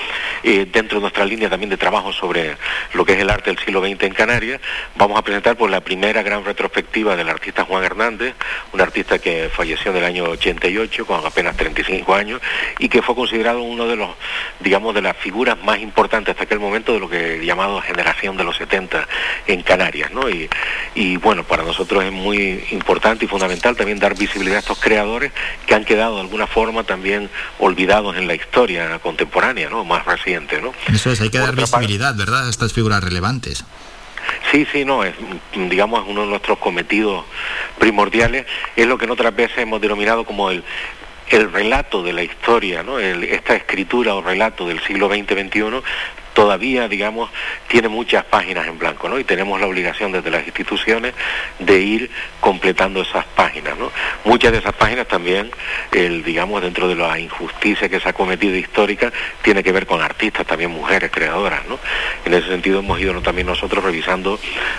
eh, dentro de nuestra línea también de trabajo sobre lo que es el arte del siglo XX en Canarias, vamos a presentar por la primera gran retrospectiva del artista Juan Hernández, un artista que falleció en el año 88 con apenas 35 años y que fue considerado uno de los, digamos, de las figuras más importantes hasta aquel momento de lo que llamado generación de los 70 en Canarias, y bueno, para nosotros es muy importante y fundamental también dar visibilidad a estos creadores que han quedado de alguna forma también olvidados en la historia contemporánea, ¿no? Más reciente, ¿no? Eso es, hay que dar visibilidad, ¿verdad? A estas figuras relevantes. Sí, sí, no, es, digamos, uno de nuestros cometidos primordiales, es lo que en otras veces hemos denominado como el, el relato de la historia, ¿no? esta escritura o relato del siglo XX-XXI todavía, digamos, tiene muchas páginas en blanco, ¿no? Y tenemos la obligación desde las instituciones de ir completando esas páginas, ¿no? Muchas de esas páginas también, el, digamos, dentro de la injusticia que se ha cometido histórica, tiene que ver con artistas, también mujeres creadoras, ¿no? En ese sentido hemos ido también nosotros revisando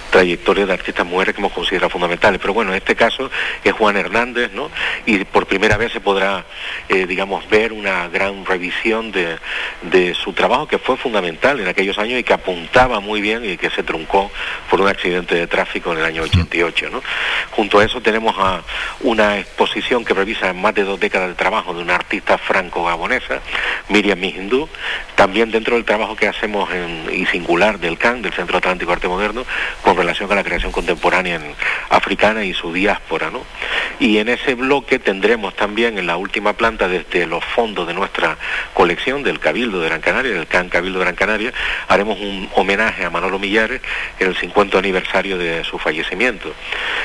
trayectorias de artistas mujeres que hemos considerado fundamentales. Pero bueno, en este caso es Juan Hernández, ¿no? Y por primera vez se podrá, eh, digamos, ver una gran revisión de, de su trabajo que fue fundamental en aquellos años y que apuntaba muy bien y que se truncó por un accidente de tráfico en el año 88. ¿no? Junto a eso tenemos a una exposición que revisa más de dos décadas de trabajo de una artista franco-gabonesa, Miriam Mijindú, también dentro del trabajo que hacemos en, y singular del CAN, del Centro Atlántico Arte Moderno, con relación a la creación contemporánea en africana y su diáspora. ¿no? Y en ese bloque tendremos también en la última planta desde los fondos de nuestra colección del Cabildo de Gran Canaria, del CAN Cabildo de Gran Canaria, haremos un homenaje a Manolo Millares en el 50 aniversario de su fallecimiento.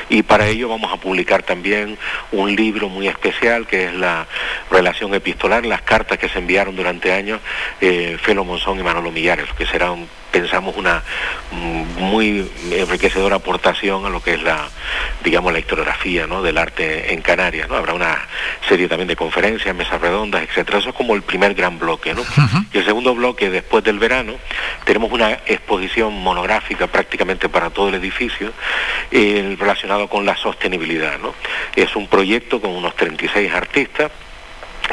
Y para ello vamos a publicar también un libro muy especial que es la relación epistolar, las cartas que se enviaron durante años eh, Felo Monzón y Manolo Millares, que será pensamos una mm, muy enriquecedora aportación a lo que es la digamos la historiografía ¿no? del arte en Canarias ¿no? habrá una serie también de conferencias mesas redondas etcétera eso es como el primer gran bloque ¿no? y el segundo bloque después del verano tenemos una exposición monográfica prácticamente para todo el edificio eh, relacionado con la sostenibilidad ¿no? es un proyecto con unos 36 artistas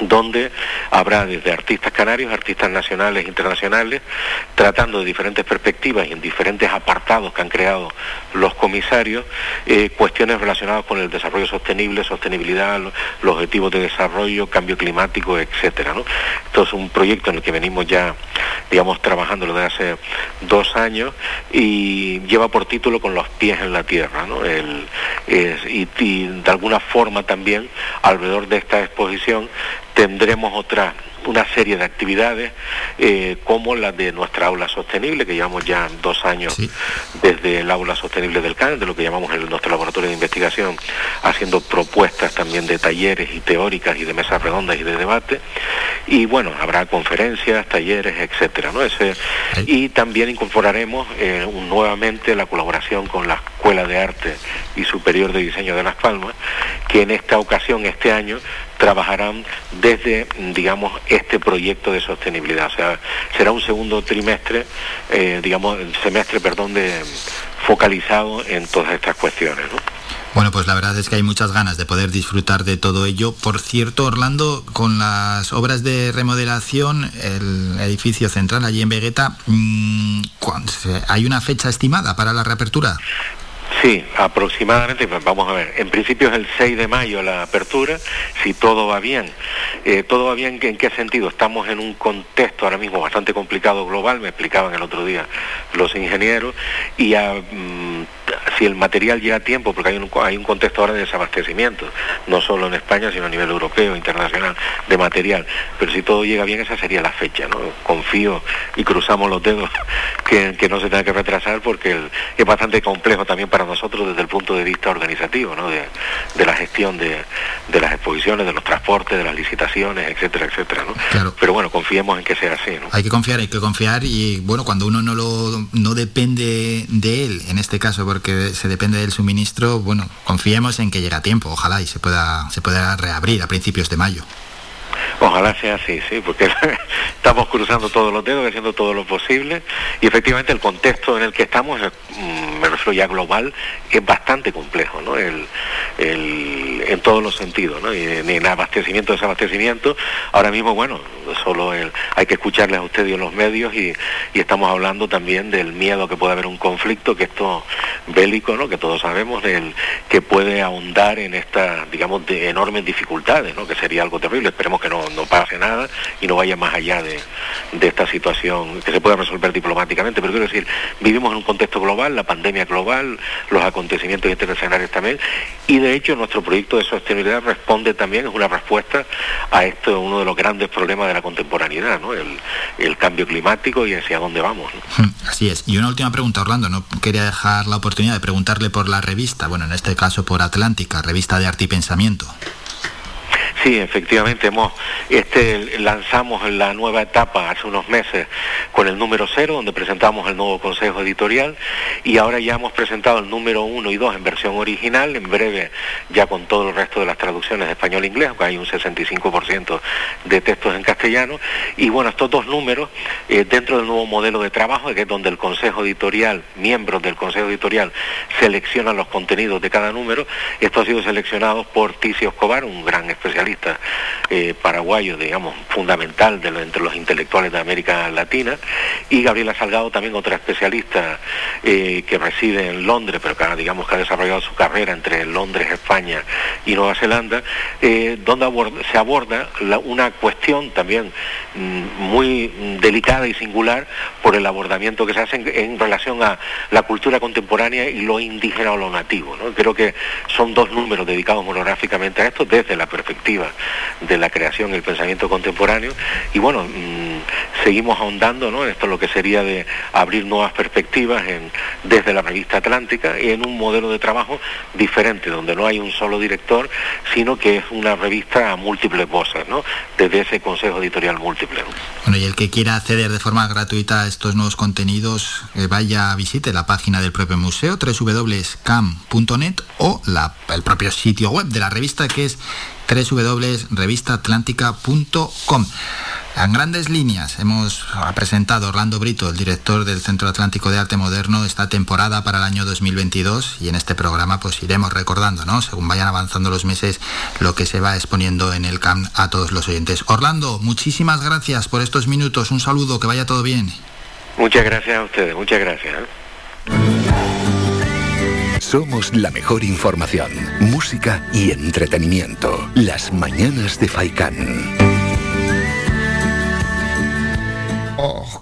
donde habrá desde artistas canarios, artistas nacionales e internacionales, tratando de diferentes perspectivas y en diferentes apartados que han creado los comisarios, eh, cuestiones relacionadas con el desarrollo sostenible, sostenibilidad, los objetivos de desarrollo, cambio climático, etcétera. ¿no? Esto es un proyecto en el que venimos ya, digamos, trabajando desde hace dos años y lleva por título con los pies en la tierra, y de alguna forma también alrededor de esta exposición tendremos otra una serie de actividades eh, como la de nuestra aula sostenible, que llevamos ya dos años desde el aula sostenible del CAN, de lo que llamamos el, nuestro laboratorio de investigación, haciendo propuestas también de talleres y teóricas y de mesas redondas y de debate. Y bueno, habrá conferencias, talleres, etcétera, ¿no? Ese, y también incorporaremos eh, nuevamente la colaboración con la Escuela de Arte y Superior de Diseño de Las Palmas, que en esta ocasión, este año, trabajarán desde, digamos, este proyecto de sostenibilidad. O sea, será un segundo trimestre, eh, digamos, semestre, perdón, de focalizado en todas estas cuestiones. ¿no? Bueno, pues la verdad es que hay muchas ganas de poder disfrutar de todo ello. Por cierto, Orlando, con las obras de remodelación, el edificio central allí en Vegueta, mm, ¿hay una fecha estimada para la reapertura? Sí, aproximadamente, vamos a ver, en principio es el 6 de mayo la apertura, si todo va bien. Eh, ¿Todo va bien en qué sentido? Estamos en un contexto ahora mismo bastante complicado global, me explicaban el otro día los ingenieros, y a, mm, si el material llega a tiempo, porque hay un, hay un contexto ahora de desabastecimiento, no solo en España, sino a nivel europeo, internacional, de material. Pero si todo llega bien, esa sería la fecha, ¿no? Confío y cruzamos los dedos *laughs* que, no se tenga que retrasar, porque es bastante complejo también para nosotros desde el punto de vista organizativo, ¿no? De, la gestión de, las exposiciones, de los transportes, de las licitaciones, etcétera, etcétera, ¿no? Pero bueno, confiemos en que sea así, ¿no? Hay que confiar, hay que confiar y bueno, cuando uno no lo no depende de él, en este caso, porque se depende del suministro, bueno, confiemos en que llega a tiempo, ojalá y se pueda, se pueda reabrir a principios de mayo. Ojalá sea así, sí, porque *laughs* estamos cruzando todos los dedos, haciendo todo lo posible y efectivamente el contexto en el que estamos, mm, me refiero ya global, es bastante complejo, ¿no? El, en todos los sentidos, ¿no? Y en, abastecimiento, desabastecimiento, ahora mismo, bueno, solo hay que escucharles a ustedes y a los medios y, estamos hablando también del miedo que puede haber un conflicto, que esto bélico, ¿no? Que todos sabemos, del, que puede ahondar en estas, digamos, de enormes dificultades, ¿no? Que sería algo terrible, esperemos que no no, pase nada y no vaya más allá de, esta situación que se pueda resolver diplomáticamente. Pero quiero decir, vivimos en un contexto global, la pandemia global, los acontecimientos internacionales también, y de hecho nuestro proyecto de sostenibilidad responde también, es una respuesta a esto, uno de los grandes problemas de la contemporaneidad, ¿no? el, cambio climático y hacia dónde vamos. Hmm, así es. Y una última pregunta, Orlando, no quería dejar la oportunidad de preguntarle por la revista, bueno, en este caso por Atlántica, revista de arte y pensamiento. Sí, efectivamente, hemos este, lanzamos la nueva etapa hace unos meses con el número cero, donde presentamos el nuevo consejo editorial, y ahora ya hemos presentado el número uno y dos en versión original, en breve ya con todo el resto de las traducciones de español e inglés, aunque hay un 65% de textos en castellano, y bueno, estos dos números, eh, dentro del nuevo modelo de trabajo, que es donde el consejo editorial, miembros del consejo editorial, seleccionan los contenidos de cada número, esto ha sido seleccionado por Ticio Escobar, un gran especialista eh, paraguayo, digamos, fundamental entre los intelectuales de América Latina, y Gabriela Salgado, también otra especialista eh, que reside en Londres, pero que digamos que ha desarrollado su carrera entre Londres, España y Nueva Zelanda, eh, donde se aborda una cuestión también mm, muy delicada y singular por el abordamiento que se hace en, relación a la cultura contemporánea y lo indígena o lo nativo. Creo que son dos números dedicados monográficamente a esto desde la perspectiva de la creación y el pensamiento contemporáneo. Y bueno, mm, seguimos ahondando ¿no? esto lo que sería de abrir nuevas perspectivas desde la revista Atlántica y en un modelo de trabajo diferente, donde no hay un solo director, sino que es una revista a múltiples voces, ¿no? desde ese consejo editorial múltiple. Bueno, y el que quiera acceder de forma gratuita a estos nuevos contenidos, eh, vaya visite la página del propio museo, www.cam.net o el propio sitio web de la revista que es www.revistatlántica.com. En grandes líneas hemos presentado Orlando Brito, el director del Centro Atlántico de Arte Moderno, esta temporada para el año 2022 y en este programa pues iremos recordando, ¿no? Según vayan avanzando los meses, lo que se va exponiendo en el CAM a todos los oyentes. Orlando, muchísimas gracias por estos minutos, un saludo, que vaya todo bien. Muchas gracias a ustedes, muchas gracias. Somos la mejor información, música y entretenimiento. Las mañanas de Faikán.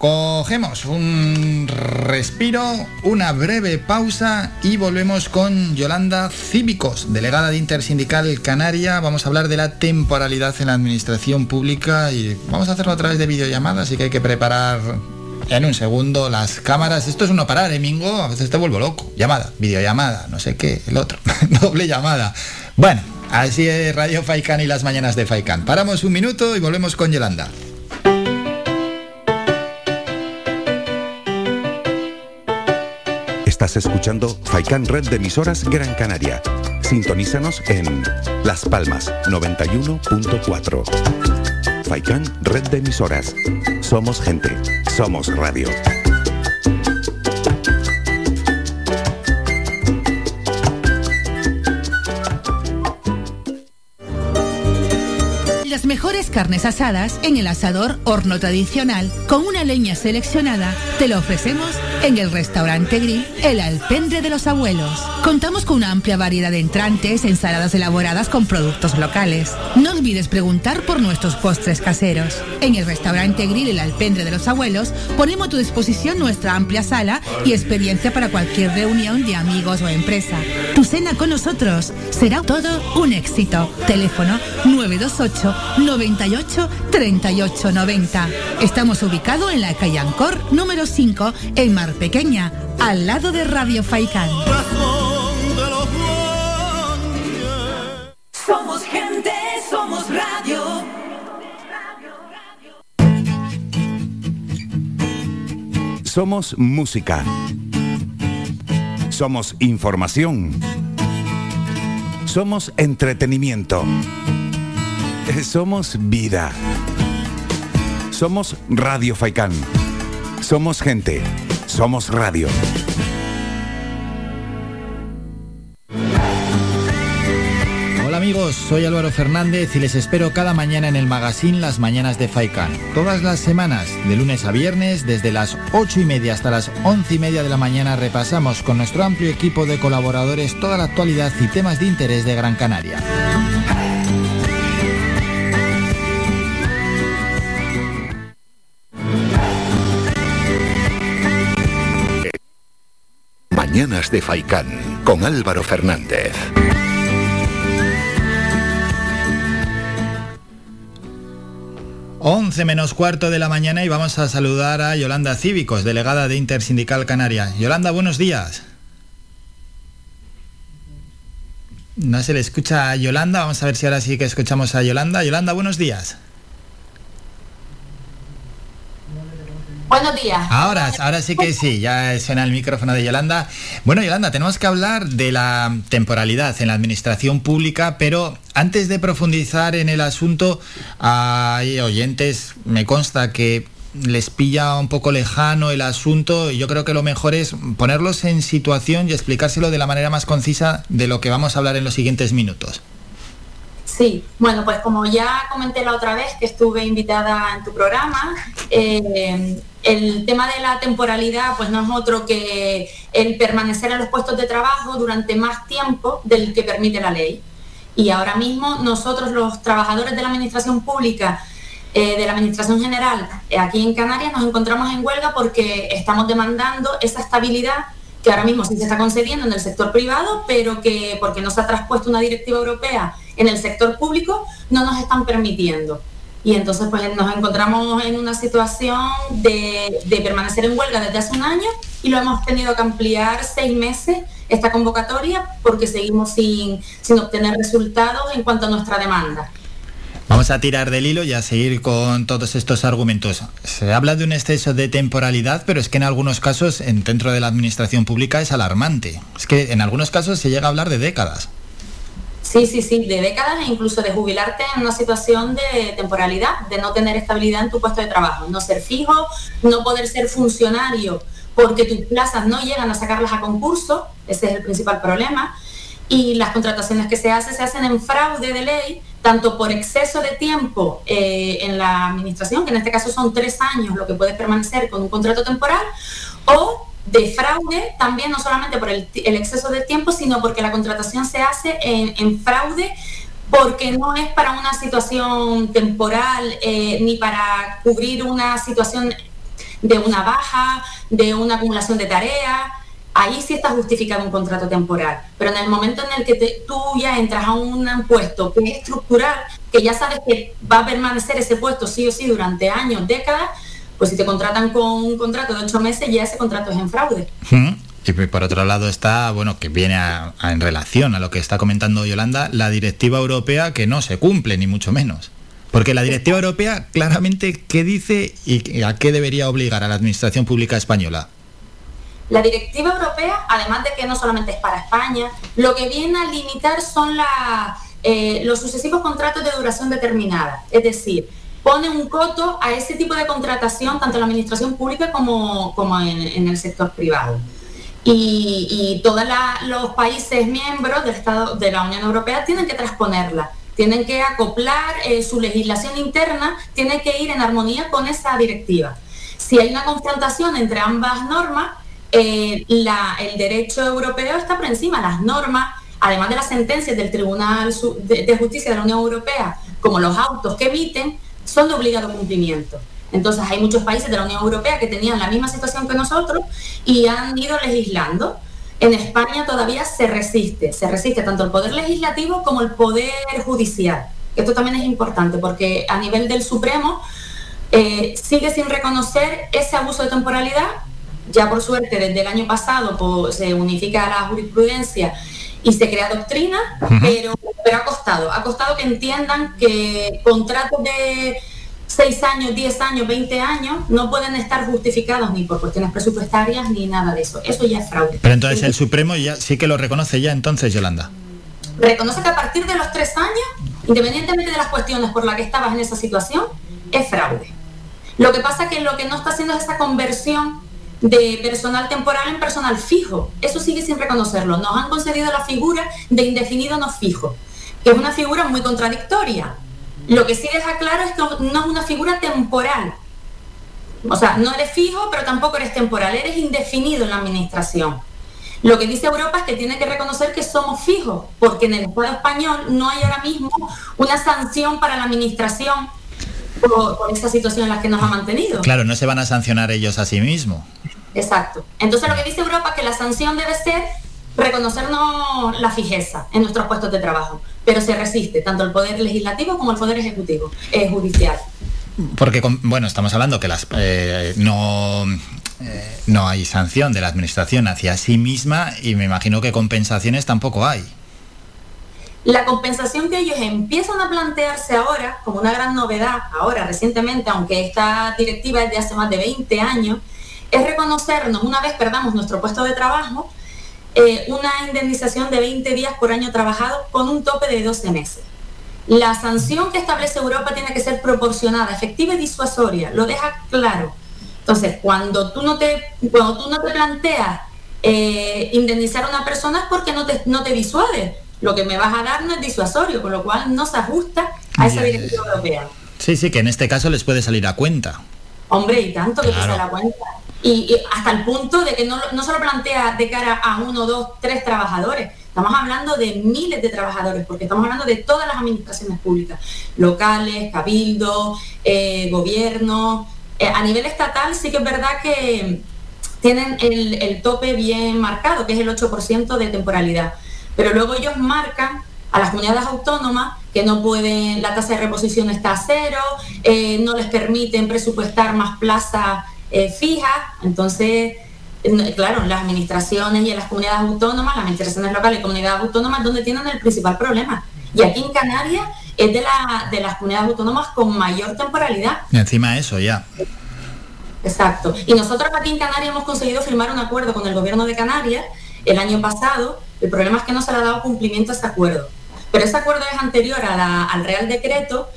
Cogemos un respiro, una breve pausa y volvemos con Yolanda Cívicos, delegada de Intersindical Canaria. Vamos a hablar de la temporalidad en la administración pública y vamos a hacerlo a través de videollamadas, así que hay que preparar en un segundo las cámaras. Esto es uno parar, ¿eh, Mingo? A veces te vuelvo loco. Llamada, videollamada, no sé qué, el otro. *laughs* Doble llamada. Bueno, así es Radio Faikan y las mañanas de Faikan. Paramos un minuto y volvemos con Yolanda. Estás escuchando Faikan Red de emisoras Gran Canaria. Sintonízanos en Las Palmas 91.4. Faikan Red de emisoras. Somos gente. Somos radio. Las mejores carnes asadas en el asador horno tradicional con una leña seleccionada te lo ofrecemos en el restaurante Grill El Alpendre de los Abuelos. Contamos con una amplia variedad de entrantes, ensaladas elaboradas con productos locales. No olvides preguntar por nuestros postres caseros. En el restaurante Grill El Alpendre de los Abuelos ponemos a tu disposición nuestra amplia sala y experiencia para cualquier reunión de amigos o empresa. Tu cena con nosotros será todo un éxito. Teléfono 928 98 38 90. Estamos ubicados en la calle Ancor número 5 en Mar Pequeña, al lado de Radio Faikán. Somos gente, somos radio. Somos música. Somos información. Somos entretenimiento. Somos vida. Somos Radio Faikán. Somos gente. Somos radio. Hola amigos, soy Álvaro Fernández y les espero cada mañana en el magazine Las Mañanas de Faikan. Todas las semanas, de lunes a viernes, desde las 8 y media hasta las 11 y media de la mañana, repasamos con nuestro amplio equipo de colaboradores toda la actualidad y temas de interés de Gran Canaria. Mañanas de Faicán con Álvaro Fernández. Once menos cuarto de la mañana y vamos a saludar a Yolanda Cívicos, delegada de Intersindical Canaria. Yolanda, buenos días. No se le escucha a Yolanda. Vamos a ver si ahora sí que escuchamos a Yolanda. Yolanda, buenos días. Buenos días. Ahora, ahora sí que sí, ya suena el micrófono de Yolanda. Bueno, Yolanda, tenemos que hablar de la temporalidad en la administración pública, pero antes de profundizar en el asunto, hay oyentes, me consta que les pilla un poco lejano el asunto y yo creo que lo mejor es ponerlos en situación y explicárselo de la manera más concisa de lo que vamos a hablar en los siguientes minutos. Sí, bueno, pues como ya comenté la otra vez que estuve invitada en tu programa, eh, el tema de la temporalidad pues no es otro que el permanecer en los puestos de trabajo durante más tiempo del que permite la ley. Y ahora mismo nosotros los trabajadores de la Administración Pública, eh, de la Administración General, eh, aquí en Canarias nos encontramos en huelga porque estamos demandando esa estabilidad que ahora mismo sí se está concediendo en el sector privado, pero que porque no se ha traspuesto una directiva europea en el sector público, no nos están permitiendo. Y entonces pues nos encontramos en una situación de, permanecer en huelga desde hace un año y lo hemos tenido que ampliar seis meses esta convocatoria porque seguimos sin, sin obtener resultados en cuanto a nuestra demanda. Vamos a tirar del hilo y a seguir con todos estos argumentos. Se habla de un exceso de temporalidad, pero es que en algunos casos, en, dentro de la administración pública, es alarmante. Es que en algunos casos se llega a hablar de décadas. Sí, sí, sí, de décadas e incluso de jubilarte en una situación de temporalidad, de no tener estabilidad en tu puesto de trabajo, no ser fijo, no poder ser funcionario porque tus plazas no llegan a sacarlas a concurso, ese es el principal problema, y las contrataciones que se hacen se hacen en fraude de ley tanto por exceso de tiempo eh, en la administración, que en este caso son tres años lo que puede permanecer con un contrato temporal, o de fraude también no solamente por el, exceso de tiempo, sino porque la contratación se hace en, fraude porque no es para una situación temporal eh, ni para cubrir una situación de una baja, de una acumulación de tareas ahí sí está justificado un contrato temporal. Pero en el momento en el que tú ya entras a un puesto que es estructural, que ya sabes que va a permanecer ese puesto sí o sí durante años, décadas, pues si te contratan con un contrato de ocho meses, ya ese contrato es en fraude. Y por otro lado está, bueno, que viene en relación a lo que está comentando Yolanda, la directiva europea que no se cumple, ni mucho menos. Porque la directiva europea claramente, ¿qué dice y a qué debería obligar a la Administración Pública Española? La directiva europea, además de que no solamente es para España, lo que viene a limitar son eh, los sucesivos contratos de duración determinada. Es decir, pone un coto a ese tipo de contratación, tanto en la administración pública como, en, el sector privado. Y, todos los países miembros del Estado, de la Unión Europea tienen que transponerla, tienen que acoplar eh, su legislación interna, tiene que ir en armonía con esa directiva. Si hay una confrontación entre ambas normas, eh, el derecho europeo está por encima, las normas, además de las sentencias del Tribunal de, Justicia de la Unión Europea, como los autos que emiten, son de obligado cumplimiento. Entonces hay muchos países de la Unión Europea que tenían la misma situación que nosotros y han ido legislando. En España todavía se resiste, se resiste tanto el poder legislativo como el poder judicial. Esto también es importante porque a nivel del Supremo eh, sigue sin reconocer ese abuso de temporalidad ya por suerte desde el año pasado pues, se unifica la jurisprudencia y se crea doctrina, pero, pero ha costado, ha costado que entiendan que contratos de 6 años, 10 años, 20 años no pueden estar justificados ni por cuestiones presupuestarias ni nada de eso. Eso ya es fraude. Pero entonces el Supremo ya sí que lo reconoce ya entonces, Yolanda. Reconoce que a partir de los 3 años, independientemente de las cuestiones por las que estabas en esa situación, es fraude. Lo que pasa es que lo que no está haciendo es esa conversión de personal temporal en personal fijo. Eso sigue sin reconocerlo. Nos han concedido la figura de indefinido no fijo, que es una figura muy contradictoria. Lo que sí deja claro es que no es una figura temporal. O sea, no eres fijo, pero tampoco eres temporal, eres indefinido en la administración. Lo que dice Europa es que tiene que reconocer que somos fijos, porque en el Estado español no hay ahora mismo una sanción para la administración por, por esta situación en la que nos ha mantenido. Claro, no se van a sancionar ellos a sí mismos. Exacto. Entonces lo que dice Europa es que la sanción debe ser reconocernos la fijeza en nuestros puestos de trabajo, pero se resiste tanto el poder legislativo como el poder ejecutivo, eh, judicial. Porque, bueno, estamos hablando que las eh, no, eh, no hay sanción de la administración hacia sí misma y me imagino que compensaciones tampoco hay. La compensación que ellos empiezan a plantearse ahora, como una gran novedad, ahora recientemente, aunque esta directiva es de hace más de 20 años, es reconocernos, una vez perdamos nuestro puesto de trabajo, eh, una indemnización de 20 días por año trabajado con un tope de 12 meses. La sanción que establece Europa tiene que ser proporcionada, efectiva y disuasoria, lo deja claro. Entonces, cuando tú no te, cuando tú no te planteas eh, indemnizar a una persona es porque no te, no te disuade. Lo que me vas a dar no es disuasorio, con lo cual no se ajusta a esa directiva europea. Sí, sí, que en este caso les puede salir a cuenta. Hombre, y tanto que te sale a cuenta. Y, hasta el punto de que no, no solo plantea de cara a uno, dos, tres trabajadores, Estamos hablando de miles de trabajadores, porque estamos hablando de todas las administraciones públicas, locales, cabildo, eh, gobierno. Eh, a nivel estatal sí que es verdad que tienen el, tope bien marcado, que es el 8% de temporalidad. Pero luego ellos marcan a las comunidades autónomas que no pueden, la tasa de reposición está a cero, eh, no les permiten presupuestar más plazas fijas, entonces claro, las administraciones y en las comunidades autónomas, las administraciones locales y comunidades autónomas, donde tienen el principal problema. Y aquí en Canarias es de, la, de las comunidades autónomas con mayor temporalidad. Y encima eso, ya. Exacto. Y nosotros aquí en Canarias hemos conseguido firmar un acuerdo con el gobierno de Canarias el año pasado. El problema es que no se le ha dado cumplimiento a ese acuerdo. Pero ese acuerdo es anterior al Real Decreto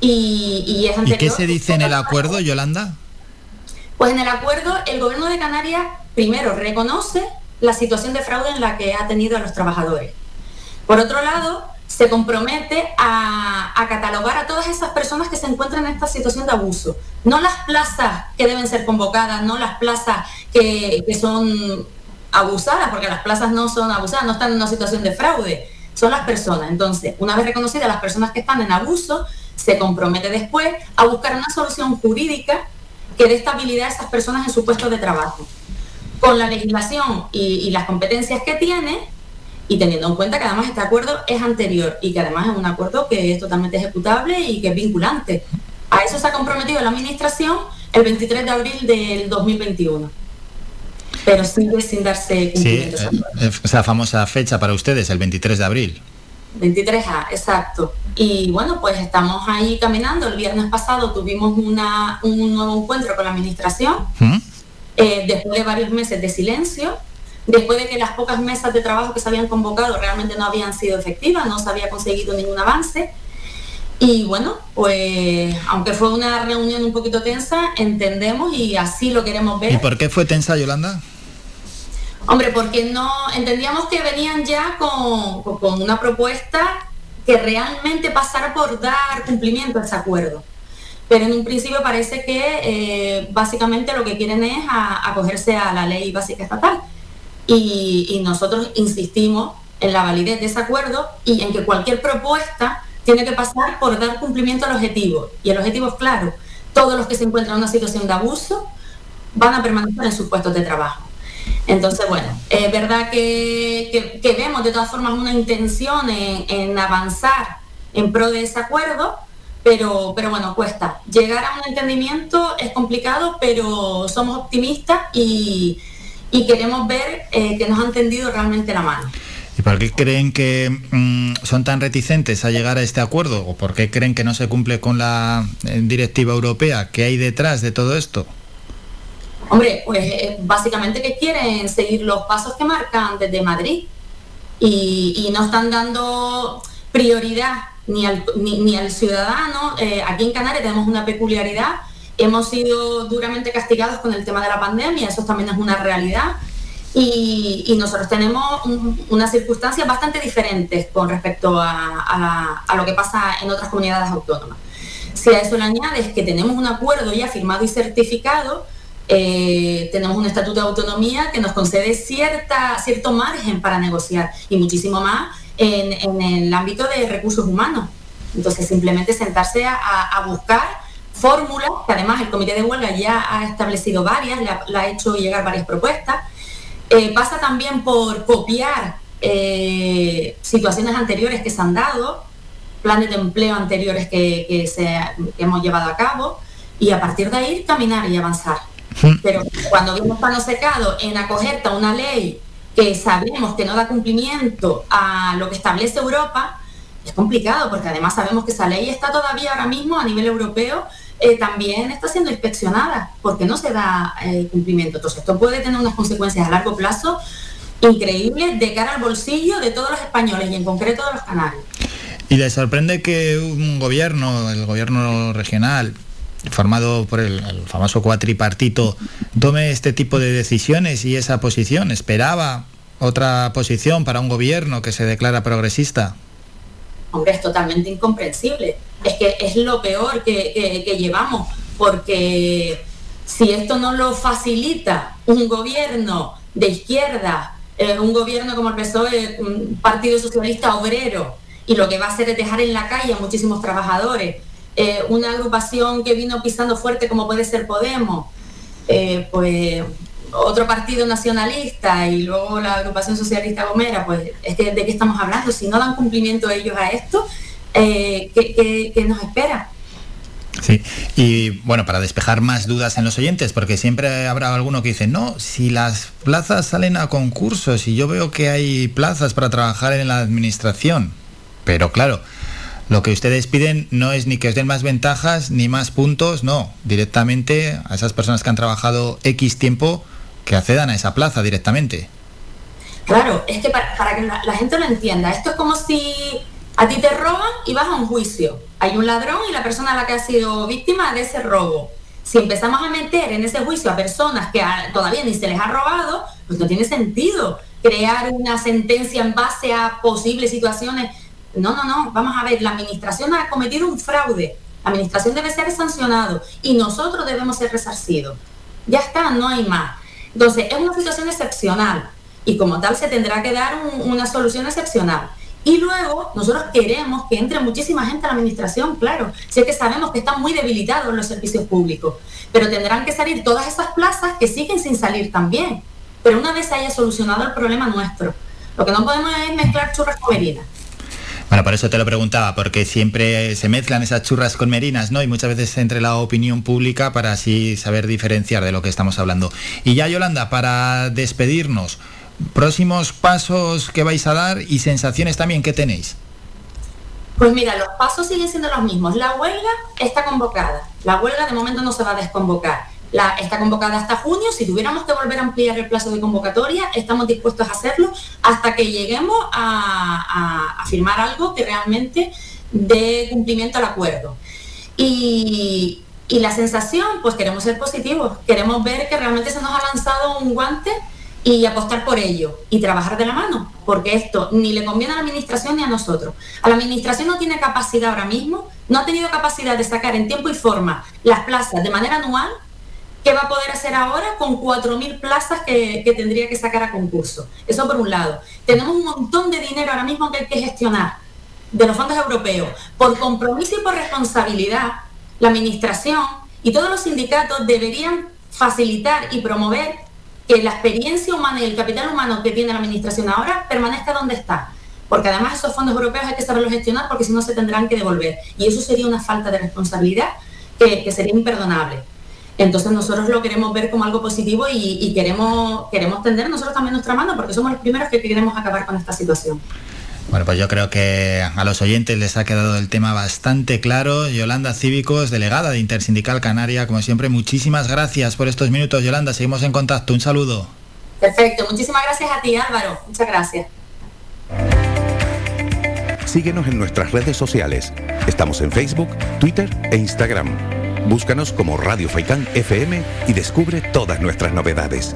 y, y es anterior... ¿Y qué se dice en el acuerdo, Yolanda? Pues en el acuerdo el gobierno de Canarias primero, reconoce la situación de fraude en la que ha tenido a los trabajadores. Por otro lado, se compromete a, catalogar a todas esas personas que se encuentran en esta situación de abuso. No las plazas que deben ser convocadas, no las plazas que, que son abusadas, porque las plazas no son abusadas, no están en una situación de fraude, son las personas. Entonces, una vez reconocidas las personas que están en abuso, se compromete después a buscar una solución jurídica que dé estabilidad a esas personas en su puesto de trabajo con la legislación y, las competencias que tiene y teniendo en cuenta que además este acuerdo es anterior y que además es un acuerdo que es totalmente ejecutable y que es vinculante. A eso se ha comprometido la Administración el 23 de abril del 2021. Pero sigue sin darse cumplimiento. Sí, eh, esa famosa fecha para ustedes, el 23 de abril. 23A, exacto. Y bueno, pues estamos ahí caminando. El viernes pasado tuvimos una, un nuevo encuentro con la Administración. ¿Mm? Eh, después de varios meses de silencio, después de que las pocas mesas de trabajo que se habían convocado realmente no habían sido efectivas, no se había conseguido ningún avance. Y bueno, pues aunque fue una reunión un poquito tensa, entendemos y así lo queremos ver. ¿Y por qué fue tensa, Yolanda? Hombre, porque no entendíamos que venían ya con, con una propuesta que realmente pasara por dar cumplimiento a ese acuerdo pero en un principio parece que eh, básicamente lo que quieren es acogerse a, la ley básica estatal. Y, nosotros insistimos en la validez de ese acuerdo y en que cualquier propuesta tiene que pasar por dar cumplimiento al objetivo. Y el objetivo es claro, todos los que se encuentran en una situación de abuso van a permanecer en sus puestos de trabajo. Entonces, bueno, es verdad que, vemos de todas formas una intención en, avanzar en pro de ese acuerdo, pero, pero bueno, cuesta. Llegar a un entendimiento es complicado, pero somos optimistas y, queremos ver eh, que nos han tendido realmente la mano. ¿Y por qué creen que mm, son tan reticentes a llegar a este acuerdo? ¿O por qué creen que no se cumple con la eh, directiva europea? ¿Qué hay detrás de todo esto? Hombre, pues eh, básicamente que quieren seguir los pasos que marcan desde Madrid y, y no están dando prioridad ni al, ni, al ciudadano. Eh, aquí en Canarias tenemos una peculiaridad. Hemos sido duramente castigados con el tema de la pandemia, eso también es una realidad. Y, nosotros tenemos unas circunstancias bastante diferentes con respecto a, lo que pasa en otras comunidades autónomas. Si a eso le añades que tenemos un acuerdo ya firmado y certificado, eh, tenemos un estatuto de autonomía que nos concede cierta, cierto margen para negociar y muchísimo más en, el ámbito de recursos humanos. Entonces, simplemente sentarse a, buscar fórmulas, que además el comité de huelga ya ha establecido varias, le ha, hecho llegar varias propuestas. Eh, pasa también por copiar eh, situaciones anteriores que se han dado, planes de empleo anteriores que, se, que hemos llevado a cabo, y a partir de ahí caminar y avanzar. Pero cuando vemos pano secado en acogerte a una ley que sabemos que no da cumplimiento a lo que establece Europa, es complicado porque además sabemos que esa ley está todavía ahora mismo a nivel europeo eh, también está siendo inspeccionada porque no se da eh, cumplimiento. Entonces, esto puede tener unas consecuencias a largo plazo increíbles de cara al bolsillo de todos los españoles y en concreto de los canarios. ¿Y le sorprende que un gobierno, el gobierno regional, formado por el, el, famoso cuatripartito, tome este tipo de decisiones y esa posición? ¿Esperaba otra posición para un gobierno que se declara progresista? Hombre, es totalmente incomprensible. Es que es lo peor que, que, llevamos, porque si esto no lo facilita un gobierno de izquierda, eh, un gobierno como el PSOE, un Partido Socialista Obrero, y lo que va a hacer es dejar en la calle a muchísimos trabajadores, eh, una agrupación que vino pisando fuerte como puede ser Podemos, eh, pues otro partido nacionalista y luego la agrupación socialista Gomera, pues es que de qué estamos hablando, si no dan cumplimiento ellos a esto, eh, ¿qué, qué, qué nos espera? Sí, y bueno, para despejar más dudas en los oyentes, porque siempre habrá alguno que dice, no, si las plazas salen a concursos y yo veo que hay plazas para trabajar en la administración, pero claro, lo que ustedes piden no es ni que os den más ventajas ni más puntos, no, directamente a esas personas que han trabajado X tiempo que accedan a esa plaza directamente. Claro, es que para, para que la, la, gente lo entienda, esto es como si a ti te roban y vas a un juicio. Hay un ladrón y la persona a la que ha sido víctima de ese robo. Si empezamos a meter en ese juicio a personas que a, todavía ni se les ha robado, pues no tiene sentido crear una sentencia en base a posibles situaciones. No, no, no, vamos a ver, la administración ha cometido un fraude. La administración debe ser sancionado y nosotros debemos ser resarcidos. Ya está, no hay más. Entonces, es una situación excepcional y como tal se tendrá que dar un, una solución excepcional. Y luego nosotros queremos que entre muchísima gente a la administración, claro. Sé que sabemos que están muy debilitados los servicios públicos, pero tendrán que salir todas esas plazas que siguen sin salir también. Pero una vez se haya solucionado el problema nuestro, lo que no podemos es mezclar churras con merinas. Bueno, por eso te lo preguntaba, porque siempre se mezclan esas churras con merinas, ¿no? Y muchas veces entre la opinión pública para así saber diferenciar de lo que estamos hablando. Y ya, Yolanda, para despedirnos, próximos pasos que vais a dar y sensaciones también que tenéis. Pues mira, los pasos siguen siendo los mismos. La huelga está convocada. La huelga de momento no se va a desconvocar. La, está convocada hasta junio. Si tuviéramos que volver a ampliar el plazo de convocatoria, estamos dispuestos a hacerlo hasta que lleguemos a, a, firmar algo que realmente dé cumplimiento al acuerdo. Y, y la sensación, pues queremos ser positivos. Queremos ver que realmente se nos ha lanzado un guante y apostar por ello y trabajar de la mano, porque esto ni le conviene a la administración ni a nosotros. A la administración no tiene capacidad ahora mismo, no ha tenido capacidad de sacar en tiempo y forma las plazas de manera anual, ¿qué va a poder hacer ahora con 4.000 plazas que, que, tendría que sacar a concurso? Eso por un lado. Tenemos un montón de dinero ahora mismo que hay que gestionar de los fondos europeos. Por compromiso y por responsabilidad, la administración y todos los sindicatos deberían facilitar y promover que la experiencia humana y el capital humano que tiene la administración ahora permanezca donde está. Porque además esos fondos europeos hay que saberlos gestionar porque si no se tendrán que devolver. Y eso sería una falta de responsabilidad que, sería imperdonable. Entonces nosotros lo queremos ver como algo positivo y, y, queremos, queremos tender nosotros también nuestra mano porque somos los primeros que queremos acabar con esta situación. Bueno, pues yo creo que a los oyentes les ha quedado el tema bastante claro. Yolanda Cívicos, delegada de Intersindical Canaria, como siempre, muchísimas gracias por estos minutos. Yolanda, seguimos en contacto. Un saludo. Perfecto, muchísimas gracias a ti Álvaro. Muchas gracias. Síguenos en nuestras redes sociales. Estamos en Facebook, Twitter e Instagram. Búscanos como Radio Faicán FM y descubre todas nuestras novedades.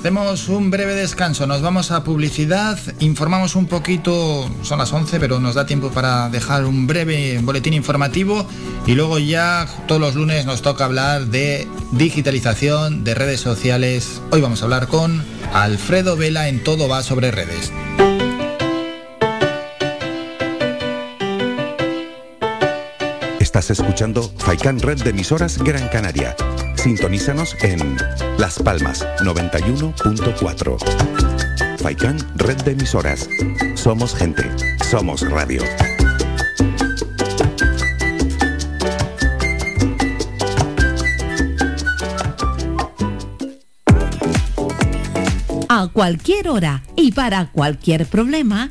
Hacemos un breve descanso, nos vamos a publicidad, informamos un poquito, son las 11, pero nos da tiempo para dejar un breve boletín informativo y luego ya todos los lunes nos toca hablar de digitalización, de redes sociales. Hoy vamos a hablar con Alfredo Vela en Todo va sobre redes. Estás escuchando Faikan Red de emisoras Gran Canaria. Sintonízanos en Las Palmas 91.4. Faikan Red de emisoras. Somos gente. Somos radio. A cualquier hora y para cualquier problema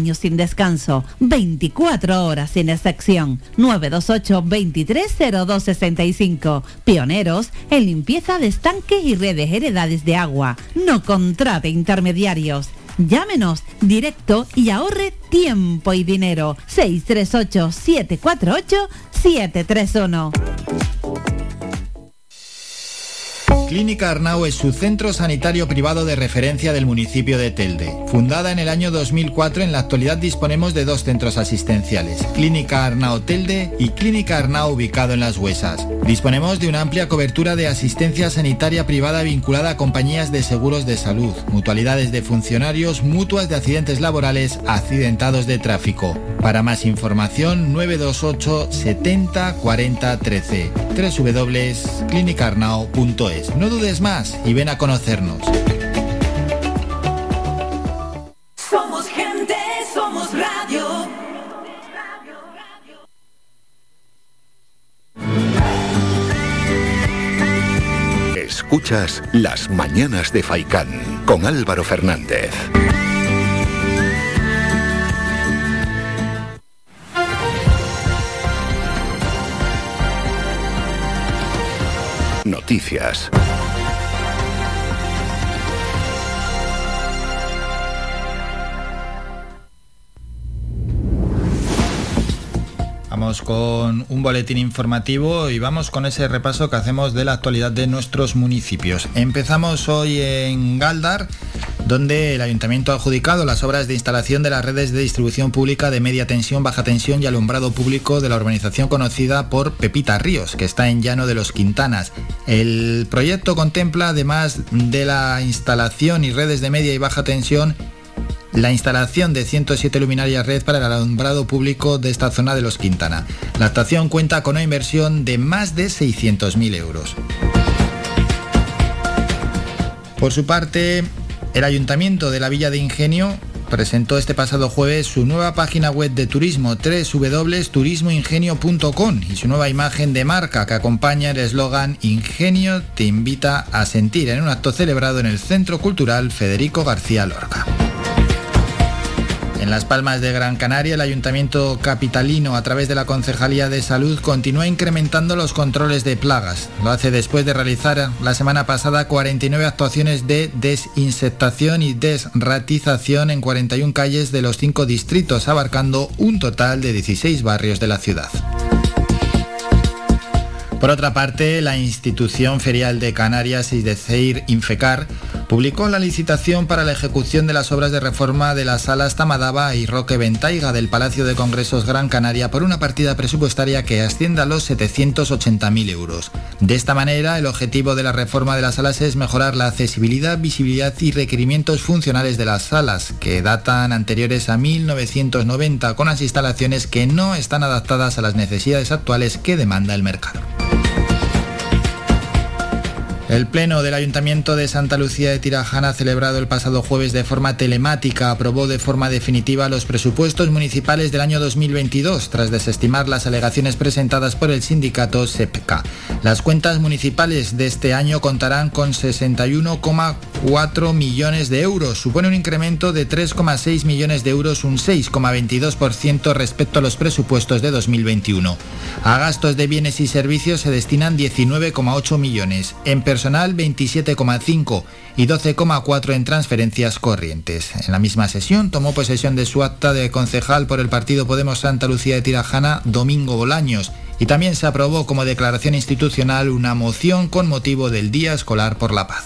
sin descanso. 24 horas sin excepción. 928 230265. Pioneros en limpieza de estanques y redes heredades de agua. No contrate intermediarios. Llámenos directo y ahorre tiempo y dinero. 638 748 731. Clínica Arnau es su centro sanitario privado de referencia del municipio de Telde. Fundada en el año 2004, en la actualidad disponemos de dos centros asistenciales, Clínica Arnau Telde y Clínica Arnau ubicado en Las Huesas. Disponemos de una amplia cobertura de asistencia sanitaria privada vinculada a compañías de seguros de salud, mutualidades de funcionarios, mutuas de accidentes laborales, accidentados de tráfico. Para más información 928 70 40 13 www.clinicarnao.es. No dudes más y ven a conocernos. Somos gente, somos radio. Escuchas Las Mañanas de Faicán con Álvaro Fernández. Noticias. Con un boletín informativo y vamos con ese repaso que hacemos de la actualidad de nuestros municipios. Empezamos hoy en Galdar, donde el ayuntamiento ha adjudicado las obras de instalación de las redes de distribución pública de media tensión, baja tensión y alumbrado público de la urbanización conocida por Pepita Ríos, que está en Llano de los Quintanas. El proyecto contempla, además de la instalación y redes de media y baja tensión, la instalación de 107 luminarias red para el alumbrado público de esta zona de los Quintana. La estación cuenta con una inversión de más de 600.000 euros. Por su parte, el Ayuntamiento de la Villa de Ingenio presentó este pasado jueves su nueva página web de turismo www.turismoingenio.com y su nueva imagen de marca que acompaña el eslogan Ingenio te invita a sentir en un acto celebrado en el Centro Cultural Federico García Lorca. En Las Palmas de Gran Canaria, el Ayuntamiento Capitalino, a través de la Concejalía de Salud, continúa incrementando los controles de plagas. Lo hace después de realizar la semana pasada 49 actuaciones de desinsectación y desratización en 41 calles de los cinco distritos, abarcando un total de 16 barrios de la ciudad. Por otra parte, la institución ferial de Canarias y de CEIR Infecar publicó la licitación para la ejecución de las obras de reforma de las salas Tamadaba y Roque Ventaiga del Palacio de Congresos Gran Canaria por una partida presupuestaria que asciende a los 780.000 euros. De esta manera, el objetivo de la reforma de las salas es mejorar la accesibilidad, visibilidad y requerimientos funcionales de las salas, que datan anteriores a 1990 con las instalaciones que no están adaptadas a las necesidades actuales que demanda el mercado. El Pleno del Ayuntamiento de Santa Lucía de Tirajana, celebrado el pasado jueves de forma telemática, aprobó de forma definitiva los presupuestos municipales del año 2022, tras desestimar las alegaciones presentadas por el sindicato SEPCA. Las cuentas municipales de este año contarán con 61,4 millones de euros. Supone un incremento de 3,6 millones de euros, un 6,22% respecto a los presupuestos de 2021. A gastos de bienes y servicios se destinan 19,8 millones. Personal 27,5 y 12,4 en transferencias corrientes. En la misma sesión tomó posesión de su acta de concejal por el partido Podemos Santa Lucía de Tirajana Domingo Bolaños y también se aprobó como declaración institucional una moción con motivo del Día Escolar por la Paz.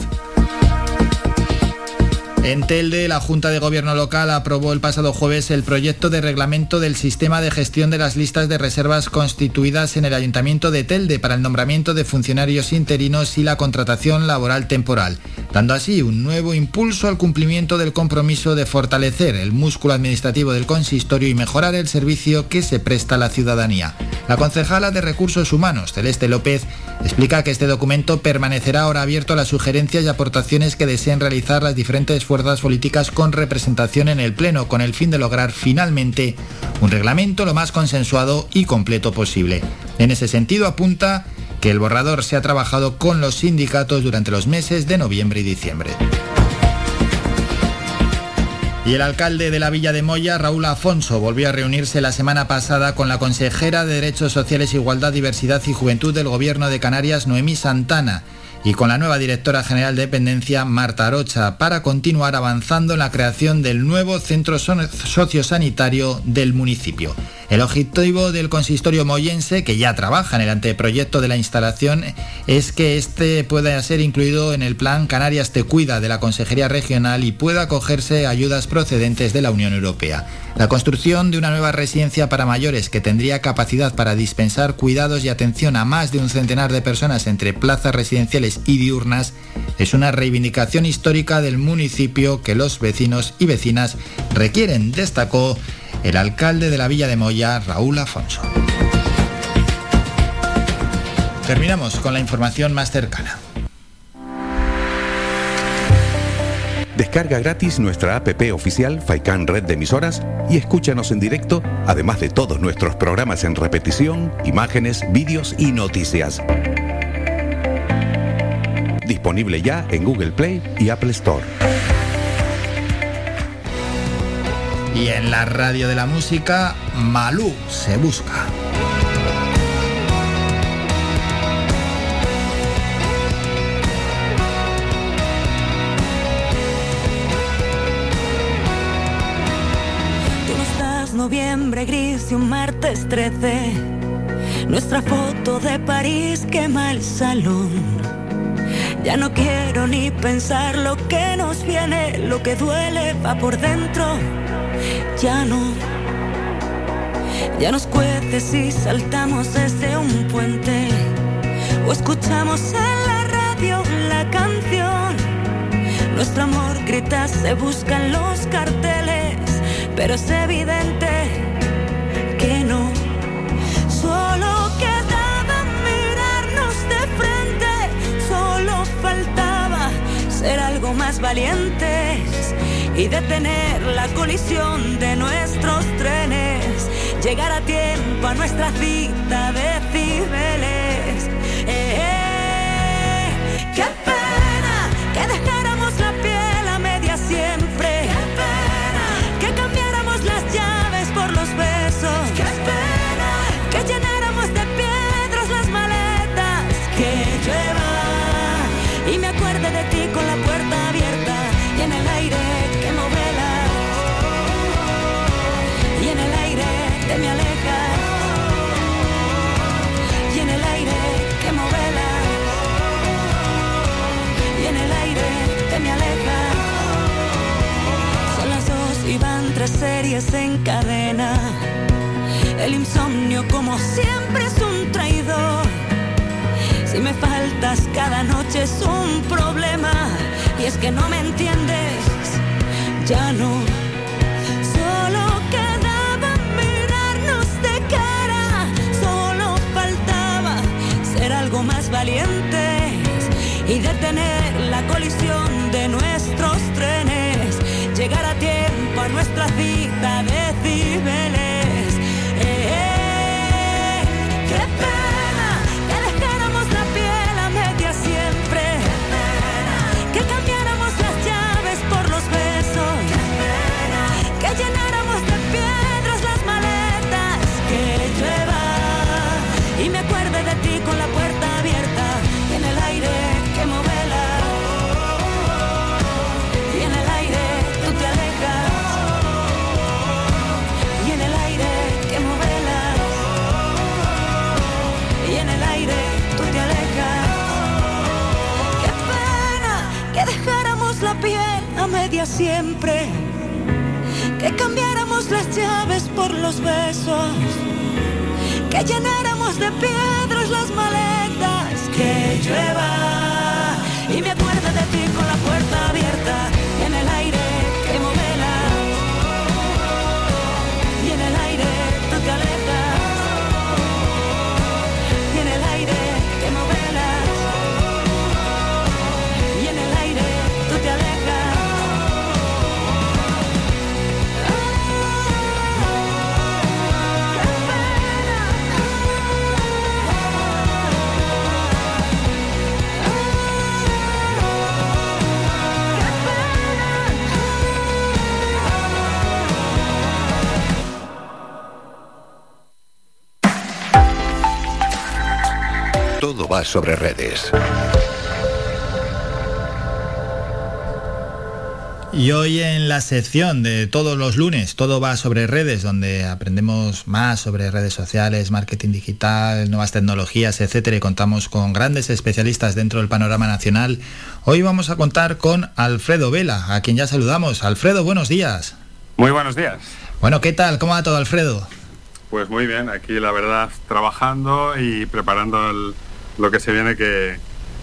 En Telde, la Junta de Gobierno local aprobó el pasado jueves el proyecto de reglamento del sistema de gestión de las listas de reservas constituidas en el Ayuntamiento de Telde para el nombramiento de funcionarios interinos y la contratación laboral temporal, dando así un nuevo impulso al cumplimiento del compromiso de fortalecer el músculo administrativo del consistorio y mejorar el servicio que se presta a la ciudadanía. La concejala de Recursos Humanos, Celeste López, explica que este documento permanecerá ahora abierto a las sugerencias y aportaciones que deseen realizar las diferentes fuerzas fuerzas políticas con representación en el Pleno, con el fin de lograr finalmente un reglamento lo más consensuado y completo posible. En ese sentido apunta que el borrador se ha trabajado con los sindicatos durante los meses de noviembre y diciembre. Y el alcalde de la Villa de Moya, Raúl Afonso, volvió a reunirse la semana pasada con la consejera de Derechos Sociales, Igualdad, Diversidad y Juventud del Gobierno de Canarias, Noemí Santana, y con la nueva directora general de dependencia, Marta Arocha, para continuar avanzando en la creación del nuevo centro sociosanitario del municipio. El objetivo del consistorio moyense, que ya trabaja en el anteproyecto de la instalación, es que este pueda ser incluido en el plan Canarias Te Cuida de la Consejería Regional y pueda acogerse ayudas procedentes de la Unión Europea. La construcción de una nueva residencia para mayores que tendría capacidad para dispensar cuidados y atención a más de un centenar de personas entre plazas residenciales y diurnas es una reivindicación histórica del municipio que los vecinos y vecinas requieren, destacó el alcalde de la Villa de Moya, Raúl Afonso. Terminamos con la información más cercana. Descarga gratis nuestra app oficial Faikan Red de Emisoras y escúchanos en directo, además de todos nuestros programas en repetición, imágenes, vídeos y noticias. Disponible ya en Google Play y Apple Store. Y en la radio de la música, Malú se busca. Tú no estás noviembre gris y un martes 13. Nuestra foto de París quema el salón. Ya no quiero ni pensar lo que nos viene, lo que duele va por dentro ya no. Ya nos cuece si saltamos desde un puente o escuchamos en la radio la canción. Nuestro amor grita, se buscan los carteles, pero es evidente que no. Solo ser algo más valientes y detener la colisión de nuestros trenes, llegar a tiempo a nuestra cita de Cibeles. Series en cadena. El insomnio como siempre es un traidor. Si me faltas cada noche es un problema y es que no me entiendes, ya no. Solo quedaba mirarnos de cara, solo faltaba ser algo más valientes y detener cita siempre, que cambiáramos las llaves por los besos, que llenáramos de piedras las maletas, que llueva Todo va sobre redes. Y hoy en la sección de todos los lunes, todo va sobre redes, donde aprendemos más sobre redes sociales, marketing digital, nuevas tecnologías, etcétera, y contamos con grandes especialistas dentro del panorama nacional. Hoy vamos a contar con Alfredo Vela, a quien ya saludamos. Alfredo, buenos días. Muy buenos días. Bueno, ¿qué tal? ¿Cómo va todo, Alfredo? Pues muy bien, aquí la verdad trabajando y preparando el- lo que se viene que,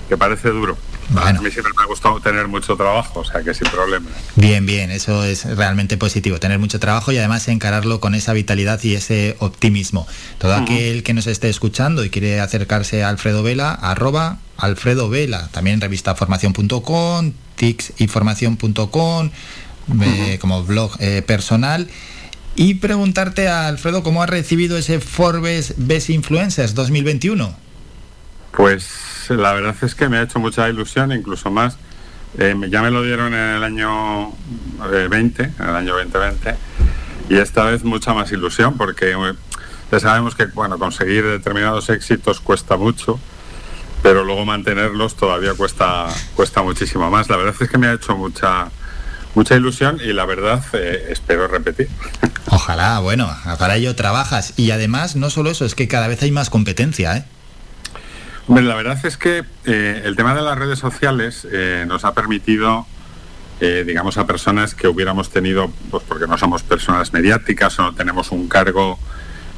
que parece duro. A mí siempre me ha gustado tener mucho trabajo, o sea que sin problema. Bien, bien, eso es realmente positivo, tener mucho trabajo y además encararlo con esa vitalidad y ese optimismo. Todo aquel que nos esté escuchando y quiere acercarse a Alfredo Vela, arroba Alfredo Vela, también revistaformación.com, tixinformación.com, eh, como blog eh, personal. Y preguntarte a Alfredo cómo ha recibido ese Forbes Best Influencers 2021. Pues la verdad es que me ha hecho mucha ilusión, incluso más. Eh, ya me lo dieron en el año eh, 20, en el año 2020, y esta vez mucha más ilusión porque eh, ya sabemos que bueno, conseguir determinados éxitos cuesta mucho, pero luego mantenerlos todavía cuesta, cuesta muchísimo más. La verdad es que me ha hecho mucha, mucha ilusión y la verdad eh, espero repetir. Ojalá, bueno, para ello trabajas. Y además, no solo eso, es que cada vez hay más competencia, ¿eh? Hombre, la verdad es que eh, el tema de las redes sociales eh, nos ha permitido, eh, digamos, a personas que hubiéramos tenido, pues porque no somos personas mediáticas o no tenemos un cargo,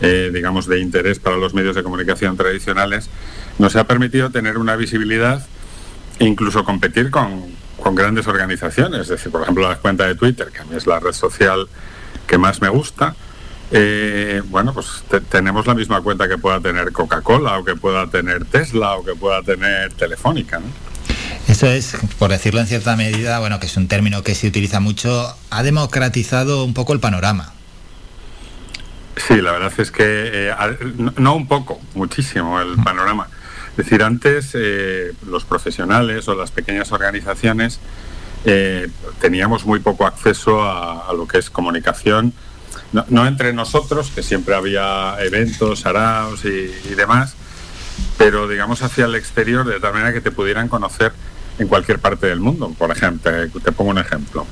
digamos, de interés para los medios de comunicación tradicionales, nos ha permitido tener una visibilidad e incluso competir con, con grandes organizaciones. Es decir, por ejemplo, la cuenta de Twitter, que a mí es la red social que más me gusta, eh, bueno, pues te- tenemos la misma cuenta que pueda tener Coca-Cola o que pueda tener Tesla o que pueda tener Telefónica, ¿no? Eso es, por decirlo en cierta medida, bueno, que es un término que se utiliza mucho, ha democratizado un poco el panorama. Sí, la verdad es que eh, no, no un poco, muchísimo el panorama. Es decir, antes eh, los profesionales o las pequeñas organizaciones eh, teníamos muy poco acceso a, a lo que es comunicación, no, entre nosotros, que siempre había eventos, araos y, y demás, pero digamos hacia el exterior de tal manera que te pudieran conocer en cualquier parte del mundo. Por ejemplo, te pongo un ejemplo.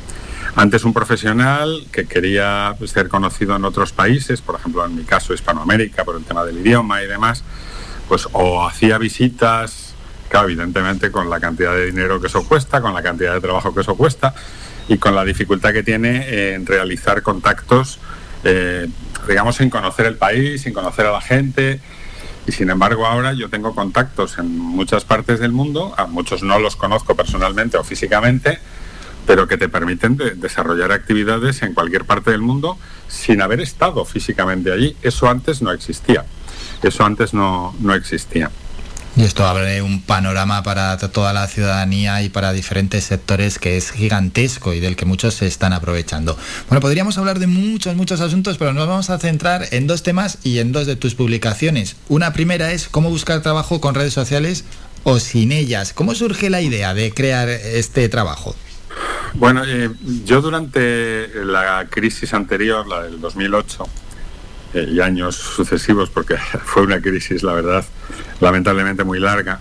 Antes un profesional que quería ser conocido en otros países, por ejemplo en mi caso Hispanoamérica por el tema del idioma y demás, pues o hacía visitas, claro, evidentemente con la cantidad de dinero que eso cuesta, con la cantidad de trabajo que eso cuesta y con la dificultad que tiene en realizar contactos, eh, digamos, sin conocer el país, sin conocer a la gente. Y sin embargo ahora yo tengo contactos en muchas partes del mundo, a muchos no los conozco personalmente o físicamente, pero que te permiten de- desarrollar actividades en cualquier parte del mundo sin haber estado físicamente allí. Eso antes no existía. Eso antes no, no existía. Y esto abre un panorama para to- toda la ciudadanía y para diferentes sectores que es gigantesco y del que muchos se están aprovechando. Bueno, podríamos hablar de muchos, muchos asuntos, pero nos vamos a centrar en dos temas y en dos de tus publicaciones. Una primera es cómo buscar trabajo con redes sociales o sin ellas. ¿Cómo surge la idea de crear este trabajo? Bueno, eh, yo durante la crisis anterior, la del 2008, eh, y años sucesivos, porque *laughs* fue una crisis, la verdad, lamentablemente muy larga,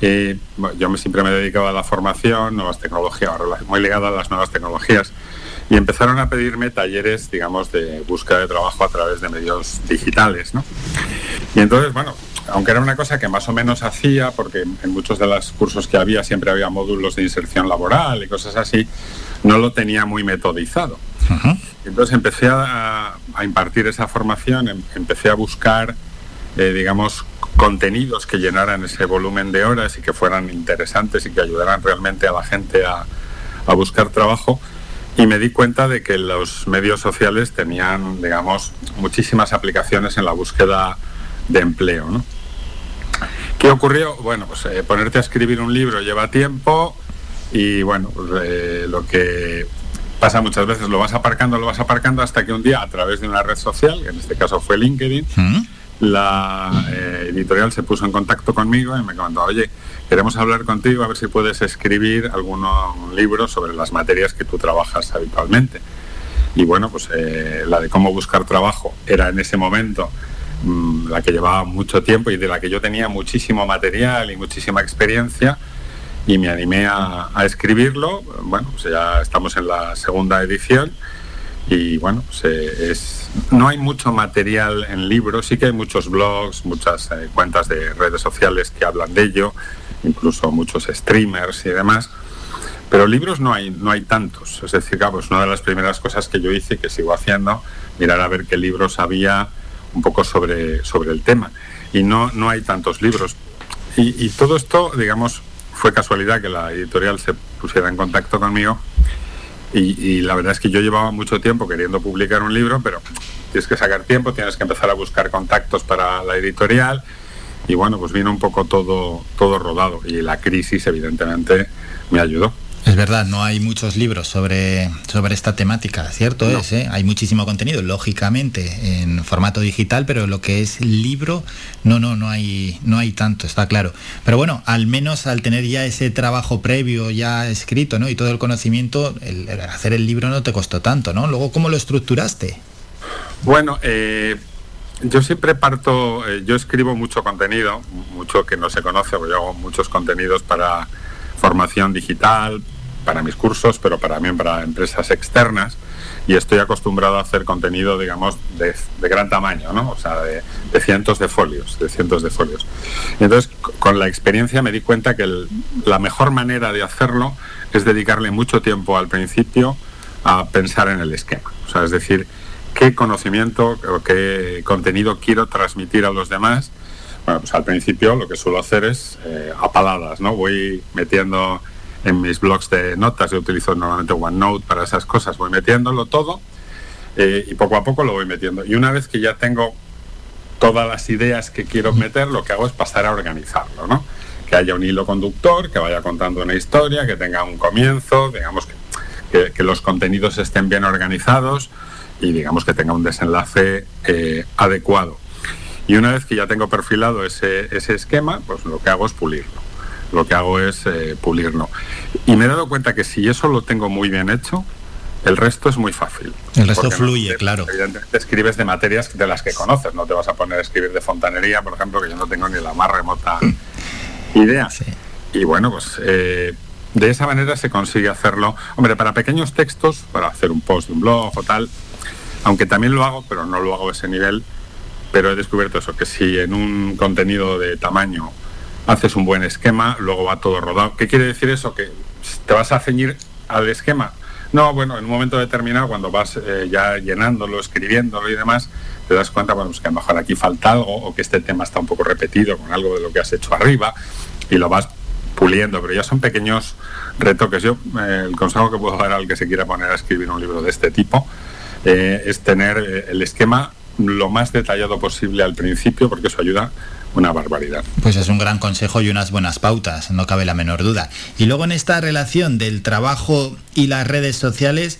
eh, bueno, yo siempre me dedicaba a la formación, nuevas tecnologías, muy ligada a las nuevas tecnologías, y empezaron a pedirme talleres, digamos, de búsqueda de trabajo a través de medios digitales, ¿no? Y entonces, bueno, aunque era una cosa que más o menos hacía, porque en muchos de los cursos que había siempre había módulos de inserción laboral y cosas así, no lo tenía muy metodizado. Entonces empecé a, impartir esa formación, em, empecé a buscar, eh, digamos, contenidos que llenaran ese volumen de horas y que fueran interesantes y que ayudaran realmente a la gente a, a buscar trabajo y me di cuenta de que los medios sociales tenían, digamos, muchísimas aplicaciones en la búsqueda de empleo. ¿no? ¿Qué ocurrió? Bueno, pues eh, ponerte a escribir un libro lleva tiempo y bueno, pues, eh, lo que pasa muchas veces, lo vas aparcando, lo vas aparcando hasta que un día a través de una red social, que en este caso fue LinkedIn, ¿Mm? la eh, editorial se puso en contacto conmigo y me comentó, oye, queremos hablar contigo a ver si puedes escribir algún libro sobre las materias que tú trabajas habitualmente. Y bueno, pues eh, la de cómo buscar trabajo era en ese momento mm, la que llevaba mucho tiempo y de la que yo tenía muchísimo material y muchísima experiencia y me animé a, escribirlo. Bueno, pues ya estamos en la segunda edición y bueno, pues, eh, no hay mucho material en libros, sí que hay muchos blogs, muchas eh, cuentas de redes sociales que hablan de ello, incluso muchos streamers y demás, pero libros no hay, no hay tantos. Es decir, claro, pues una de las primeras cosas que yo hice que sigo haciendo, mirar a ver qué libros había un poco sobre, sobre el tema. Y no, no hay tantos libros. Y todo esto, digamos, fue casualidad que la editorial se pusiera en contacto conmigo. Y, la verdad es que yo llevaba mucho tiempo queriendo publicar un libro, pero tienes que sacar tiempo, tienes que empezar a buscar contactos para la editorial. Y bueno, pues vino un poco todo, todo rodado. Y la crisis evidentemente me ayudó. Es verdad, no hay muchos libros sobre, sobre esta temática, cierto es, ¿eh? hay muchísimo contenido, lógicamente, en formato digital, pero lo que es libro, no, no, no hay, no hay tanto, está claro. Pero bueno, al menos al tener ya ese trabajo previo ya escrito, ¿no? Y todo el conocimiento, el, hacer el libro no te costó tanto, ¿no? Luego, ¿cómo lo estructuraste? Bueno, eh, yo siempre parto, eh, yo escribo mucho contenido, mucho que no se conoce, porque yo hago muchos contenidos para formación digital, para mis cursos, pero también para empresas externas. Y estoy acostumbrado a hacer contenido, digamos, de, gran tamaño, ¿no? O sea, de, cientos de folios, de cientos de folios. Entonces, con la experiencia me di cuenta que la mejor manera de hacerlo es dedicarle mucho tiempo al principio a pensar en el esquema. O sea, es decir, qué conocimiento o qué contenido quiero transmitir a los demás. Bueno, pues al principio lo que suelo hacer es eh, apaladas, ¿no? Voy metiendo en mis blogs de notas, yo utilizo normalmente OneNote para esas cosas, voy metiéndolo todo eh, y poco a poco lo voy metiendo. Y una vez que ya tengo todas las ideas que quiero meter, lo que hago es pasar a organizarlo, ¿no? Que haya un hilo conductor, que vaya contando una historia, que tenga un comienzo, digamos que, que, los contenidos estén bien organizados y digamos que tenga un desenlace eh, adecuado. Y una vez que ya tengo perfilado ese, ese esquema, pues lo que hago es pulirlo lo que hago es eh, pulirlo. Y me he dado cuenta que si eso lo tengo muy bien hecho, el resto es muy fácil. El resto fluye, claro. Evidentemente escribes de materias de las que conoces, no te vas a poner a escribir de fontanería, por ejemplo, que yo no tengo ni la más remota *laughs* idea. Y bueno, pues eh, de esa manera se consigue hacerlo. Hombre, para pequeños textos, para hacer un post de un blog o tal, aunque también lo hago, pero no lo hago a ese nivel, pero he descubierto eso, que si en un contenido de tamaño haces un buen esquema, luego va todo rodado. ¿Qué quiere decir eso? Que te vas a ceñir al esquema. No, bueno, en un momento determinado, cuando vas eh, ya llenándolo, escribiéndolo y demás, te das cuenta, bueno, pues que a lo mejor aquí falta algo o que este tema está un poco repetido con algo de lo que has hecho arriba y lo vas puliendo, pero ya son pequeños retoques. Yo, eh, el consejo que puedo dar al que se quiera poner a escribir un libro de este tipo eh, es tener el esquema lo más detallado posible al principio, porque eso ayuda una barbaridad. Pues es un gran consejo y unas buenas pautas, no cabe la menor duda. Y luego en esta relación del trabajo y las redes sociales,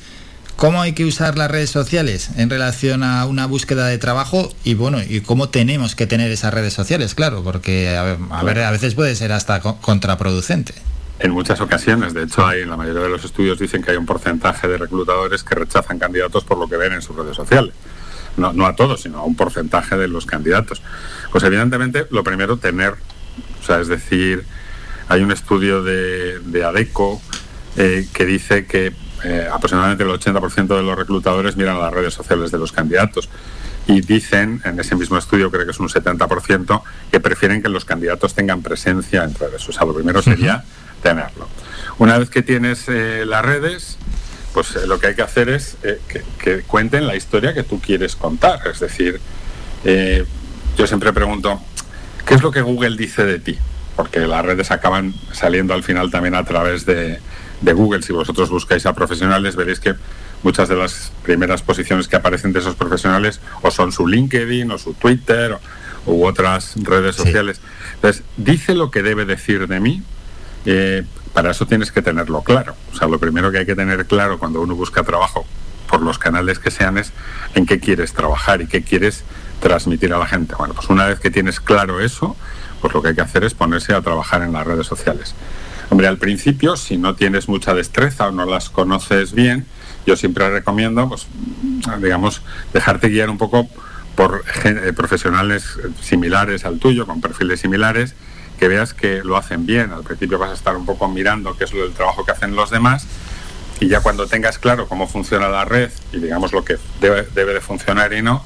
¿cómo hay que usar las redes sociales en relación a una búsqueda de trabajo? Y bueno, y cómo tenemos que tener esas redes sociales, claro, porque a ver, a, veces puede ser hasta contraproducente. En muchas ocasiones, de hecho, hay en la mayoría de los estudios dicen que hay un porcentaje de reclutadores que rechazan candidatos por lo que ven en sus redes sociales. No, no a todos, sino a un porcentaje de los candidatos. Pues evidentemente, lo primero, tener, o sea, es decir, hay un estudio de, ADECO eh, que dice que eh, aproximadamente el 80% de los reclutadores miran las redes sociales de los candidatos. y dicen, en ese mismo estudio creo que es un 70%, que prefieren que los candidatos tengan presencia en redes. O sea, lo primero sería tenerlo. Una vez que tienes eh, las redes, pues eh, lo que hay que hacer es eh, que, que cuenten la historia que tú quieres contar. Es decir, eh, yo siempre pregunto, ¿qué es lo que Google dice de ti? Porque las redes acaban saliendo al final también a través de, de Google. Si vosotros buscáis a profesionales, veréis que muchas de las primeras posiciones que aparecen de esos profesionales o son su LinkedIn o su Twitter o, u otras redes sociales. Entonces, dice lo que debe decir de mí. eh, para eso tienes que tenerlo claro. O sea, lo primero que hay que tener claro cuando uno busca trabajo, por los canales que sean, es en qué quieres trabajar y qué quieres transmitir a la gente. Bueno, pues una vez que tienes claro eso, pues lo que hay que hacer es ponerse a trabajar en las redes sociales. Hombre, al principio, si no tienes mucha destreza o no las conoces bien, yo siempre recomiendo, pues, digamos, dejarte guiar un poco por eh, profesionales similares al tuyo, con perfiles similares, que veas que lo hacen bien. Al principio vas a estar un poco mirando qué es lo del trabajo que hacen los demás y ya cuando tengas claro cómo funciona la red y digamos lo que debe, debe de funcionar y no,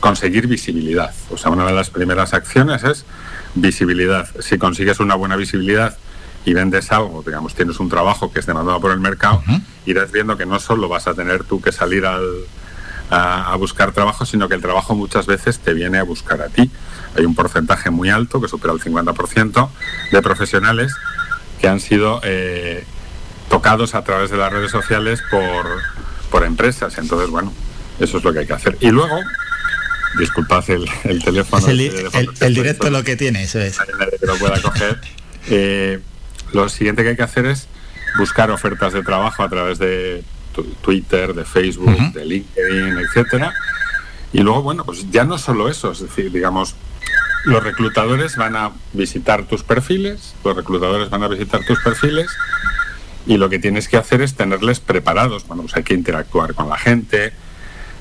conseguir visibilidad. O sea, una de las primeras acciones es visibilidad. Si consigues una buena visibilidad y vendes algo, digamos, tienes un trabajo que es demandado por el mercado, irás viendo que no solo vas a tener tú que salir al, a, a buscar trabajo, sino que el trabajo muchas veces te viene a buscar a ti. Hay un porcentaje muy alto, que supera el 50%, de profesionales que han sido eh, tocados a través de las redes sociales por, por empresas. Entonces, bueno, eso es lo que hay que hacer. Y luego, disculpad el, el teléfono. Es el, directo lo que tiene, eso es. que lo pueda coger. Eh, lo siguiente que hay que hacer es buscar ofertas de trabajo a través de Twitter, de Facebook, de LinkedIn, etcétera. Y luego, bueno, pues ya no solo eso, es decir, digamos, los reclutadores van a visitar tus perfiles, los reclutadores van a visitar tus perfiles y lo que tienes que hacer es tenerles preparados. Bueno, pues hay que interactuar con la gente.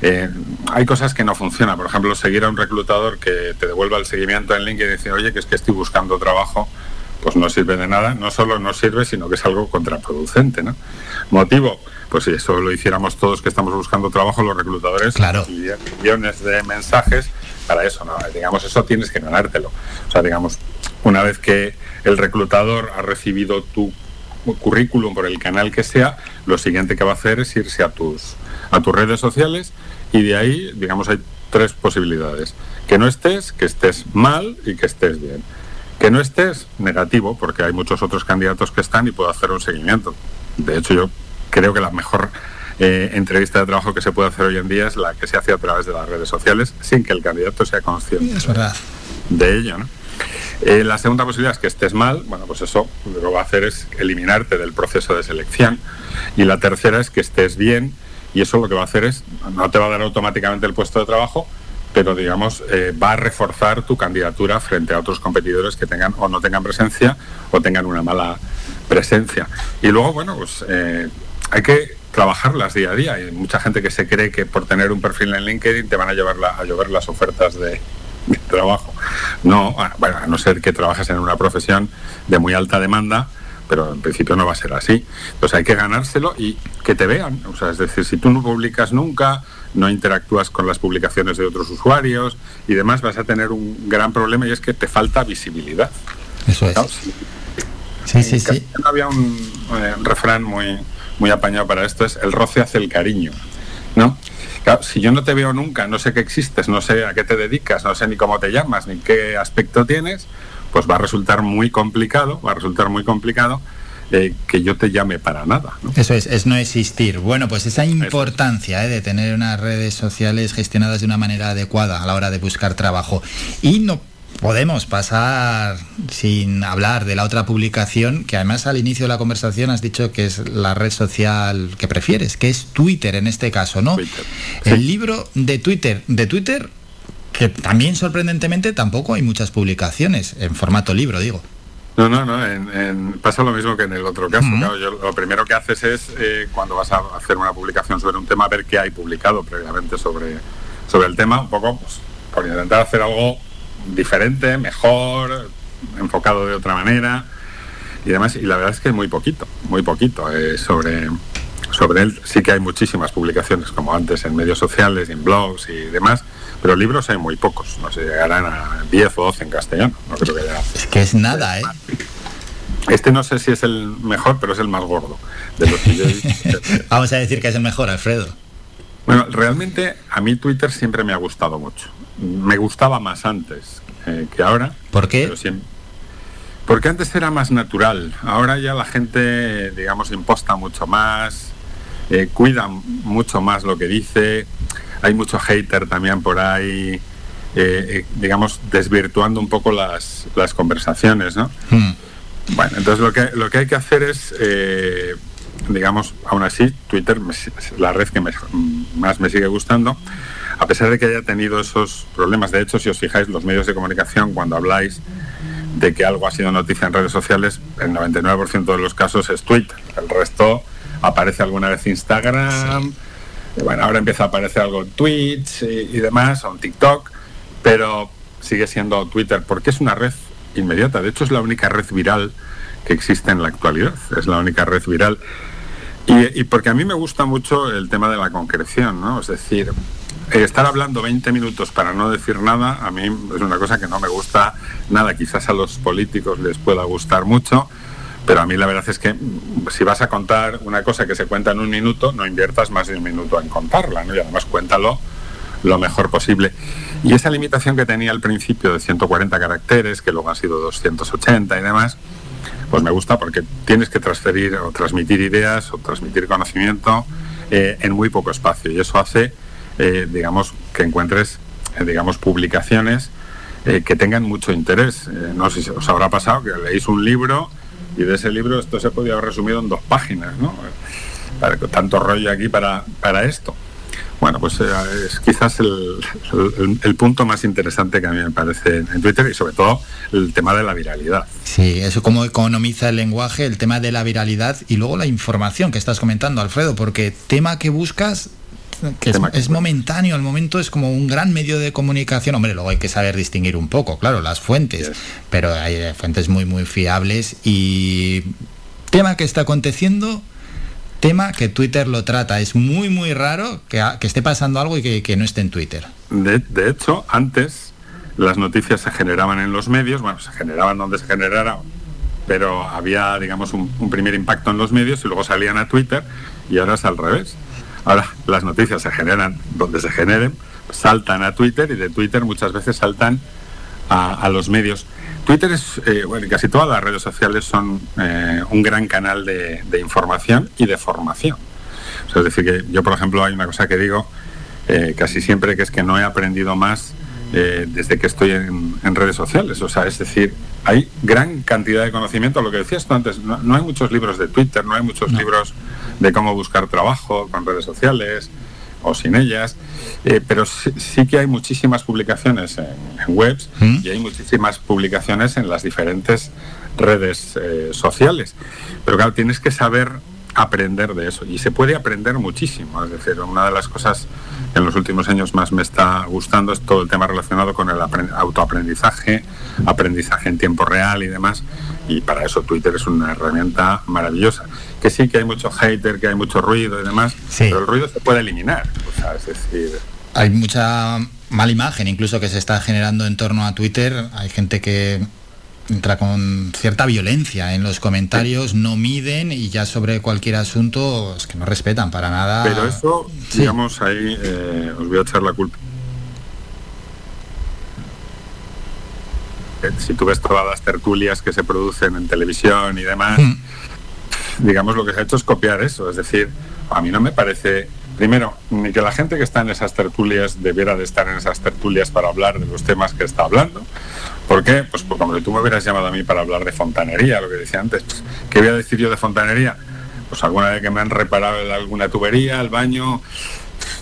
Eh, hay cosas que no funcionan. Por ejemplo, seguir a un reclutador que te devuelva el seguimiento en LinkedIn y decir, oye, que es que estoy buscando trabajo, pues no sirve de nada. No solo no sirve, sino que es algo contraproducente. ¿no? Motivo, pues si eso lo hiciéramos todos que estamos buscando trabajo, los reclutadores, Claro. millones de mensajes para eso. ¿no? Digamos, eso tienes que ganártelo. O sea, digamos, una vez que el reclutador ha recibido tu currículum por el canal que sea, lo siguiente que va a hacer es irse a tus, a tus redes sociales y de ahí, digamos, hay tres posibilidades. Que no estés, que estés mal y que estés bien. Que no estés negativo, porque hay muchos otros candidatos que están y puedo hacer un seguimiento. De hecho, yo creo que la mejor eh, entrevista de trabajo que se puede hacer hoy en día es la que se hace a través de las redes sociales sin que el candidato sea consciente Es verdad. de ello. ¿no? Eh, la segunda posibilidad es que estés mal, bueno, pues eso lo que va a hacer es eliminarte del proceso de selección. Y la tercera es que estés bien y eso lo que va a hacer es, no te va a dar automáticamente el puesto de trabajo, pero digamos, eh, va a reforzar tu candidatura frente a otros competidores que tengan o no tengan presencia o tengan una mala presencia. Y luego, bueno, pues eh, hay que trabajarlas día a día. Hay mucha gente que se cree que por tener un perfil en LinkedIn te van a llevar la- a llover las ofertas de, de trabajo. No, a- bueno, a no ser que trabajes en una profesión de muy alta demanda, pero en principio no va a ser así. Entonces hay que ganárselo y que te vean. O sea, es decir, si tú no publicas nunca, no interactúas con las publicaciones de otros usuarios y demás, vas a tener un gran problema y es que te falta visibilidad. Eso es. Si- Sí, sí, sí. había un, eh, un refrán muy, muy apañado para esto, es el roce hace el cariño, ¿no? Claro, si yo no te veo nunca, no sé que existes, no sé a qué te dedicas, no sé ni cómo te llamas, ni qué aspecto tienes, pues va a resultar muy complicado, va a resultar muy complicado eh, que yo te llame para nada. ¿no? Eso es, es no existir. Bueno, pues esa importancia ¿eh? de tener unas redes sociales gestionadas de una manera adecuada a la hora de buscar trabajo. Y no podemos pasar sin hablar de la otra publicación, que además al inicio de la conversación has dicho que es la red social que prefieres, que es Twitter en este caso, ¿no? El libro de Twitter, de Twitter, que también sorprendentemente tampoco hay muchas publicaciones, en formato libro, digo. No, no, no, en- en- pasa lo mismo que en el otro caso. Claro, yo- lo primero que haces es, eh, cuando vas a hacer una publicación sobre un tema, ver qué hay publicado previamente sobre, sobre el tema, un poco pues, por intentar hacer algo diferente, mejor, enfocado de otra manera y demás. Y la verdad es que muy poquito, muy poquito eh, sobre, sobre él. Sí que hay muchísimas publicaciones, como antes, en medios sociales, en blogs y demás, Pero libros hay muy pocos, no sé, llegarán a 10 o 12 en castellano. No creo que haya. *laughs* Es que es nada, ¿eh? Este no sé si es el mejor, pero es el más gordo de los que yo he visto. *laughs* Vamos a decir que es el mejor, Alfredo. Bueno, realmente a mí Twitter siempre me ha gustado mucho. Me gustaba más antes eh, que ahora. ¿Por qué? siempre- Porque antes era más natural. Ahora ya la gente, digamos, imposta mucho más, eh, cuida mucho más lo que dice. Hay mucho hater también por ahí, eh, digamos, desvirtuando un poco las, las conversaciones, ¿no? Bueno, entonces lo que, lo que hay que hacer es, eh, digamos, aún así, Twitter es la red que me- más me sigue gustando, a pesar de que haya tenido esos problemas. De hecho, si os fijáis, los medios de comunicación, cuando habláis de que algo ha sido noticia en redes sociales, el 99% de los casos es Twitter. El resto aparece alguna vez Instagram, y bueno, ahora empieza a aparecer algo en Twitch y, y demás, o en TikTok, pero sigue siendo Twitter porque es una red inmediata. De hecho, es la única red viral que existe en la actualidad. Es la única red viral. Y, y porque a mí me gusta mucho el tema de la concreción, ¿no? Es decir, estar hablando 20 minutos para no decir nada, a mí es una cosa que no me gusta nada. Quizás a los políticos les pueda gustar mucho, pero a mí la verdad es que mm, si vas a contar una cosa que se cuenta en un minuto, no inviertas más de un minuto en contarla, ¿no? Y además cuéntalo lo mejor posible. Y esa limitación que tenía al principio de 140 caracteres, que luego ha sido 280 y demás, pues me gusta porque tienes que transferir o transmitir ideas o transmitir conocimiento eh, en muy poco espacio. Y eso hace, eh, digamos, que encuentres, eh, digamos, publicaciones eh, que tengan mucho interés. No sé si os habrá pasado que leéis un libro y de ese libro esto se podía haber resumido en dos páginas, ¿no? Para, tanto rollo aquí para, para esto. Bueno, pues es quizás el, punto más interesante que a mí me parece en Twitter y sobre todo el tema de la viralidad. Sí, eso cómo economiza el lenguaje, el tema de la viralidad y luego la información que estás comentando, Alfredo, porque tema que buscas que es, momentáneo, al momento es como un gran medio de comunicación. Hombre, luego hay que saber distinguir un poco, claro, las fuentes, pero hay fuentes muy, muy fiables y tema que está aconteciendo, tema que Twitter lo trata. Es muy, muy raro que, que esté pasando algo y que, que no esté en Twitter. De, de hecho, antes las noticias se generaban en los medios, bueno, se generaban donde se generara, pero había, digamos, un, un primer impacto en los medios y luego salían a Twitter y ahora es al revés. Ahora las noticias se generan donde se generen, saltan a Twitter y de Twitter muchas veces saltan a, a los medios. Twitter es, eh, bueno, casi todas las redes sociales son eh, un gran canal de, de información y de formación. O sea, es decir, que yo, por ejemplo, hay una cosa que digo eh, casi siempre, que es que no he aprendido más eh, desde que estoy en, en redes sociales. O sea, es decir, hay gran cantidad de conocimiento. Lo que decías tú antes, no, no hay muchos libros de Twitter, no hay muchos libros de cómo buscar trabajo con redes sociales o sin ellas, eh, pero sí, sí que hay muchísimas publicaciones en, en webs y hay muchísimas publicaciones en las diferentes redes eh, sociales. Pero claro, tienes que saber aprender de eso y se puede aprender muchísimo. Es decir, una de las cosas que en los últimos años más me está gustando es todo el tema relacionado con el apren- autoaprendizaje, aprendizaje en tiempo real y demás. Y para eso Twitter es una herramienta maravillosa. Que sí que hay mucho hater, que hay mucho ruido y demás, pero el ruido se puede eliminar. O sea, es decir, Hay mucha mala imagen incluso que se está generando en torno a Twitter. Hay gente que entra con cierta violencia en los comentarios, no miden y ya sobre cualquier asunto es que no respetan para nada. Pero eso, Sí. digamos, ahí eh, os voy a echar la culpa. Eh, Si tú ves todas las tertulias que se producen en televisión y demás, digamos, lo que se ha hecho es copiar eso. Es decir, a mí no me parece, primero, ni que la gente que está en esas tertulias debiera de estar en esas tertulias para hablar de los temas que está hablando. ¿Por qué? Pues porque como tú me hubieras llamado a mí para hablar de fontanería, lo que decía antes. Pues, ¿Qué voy a decir yo de fontanería? Pues alguna vez que me han reparado alguna tubería, el baño,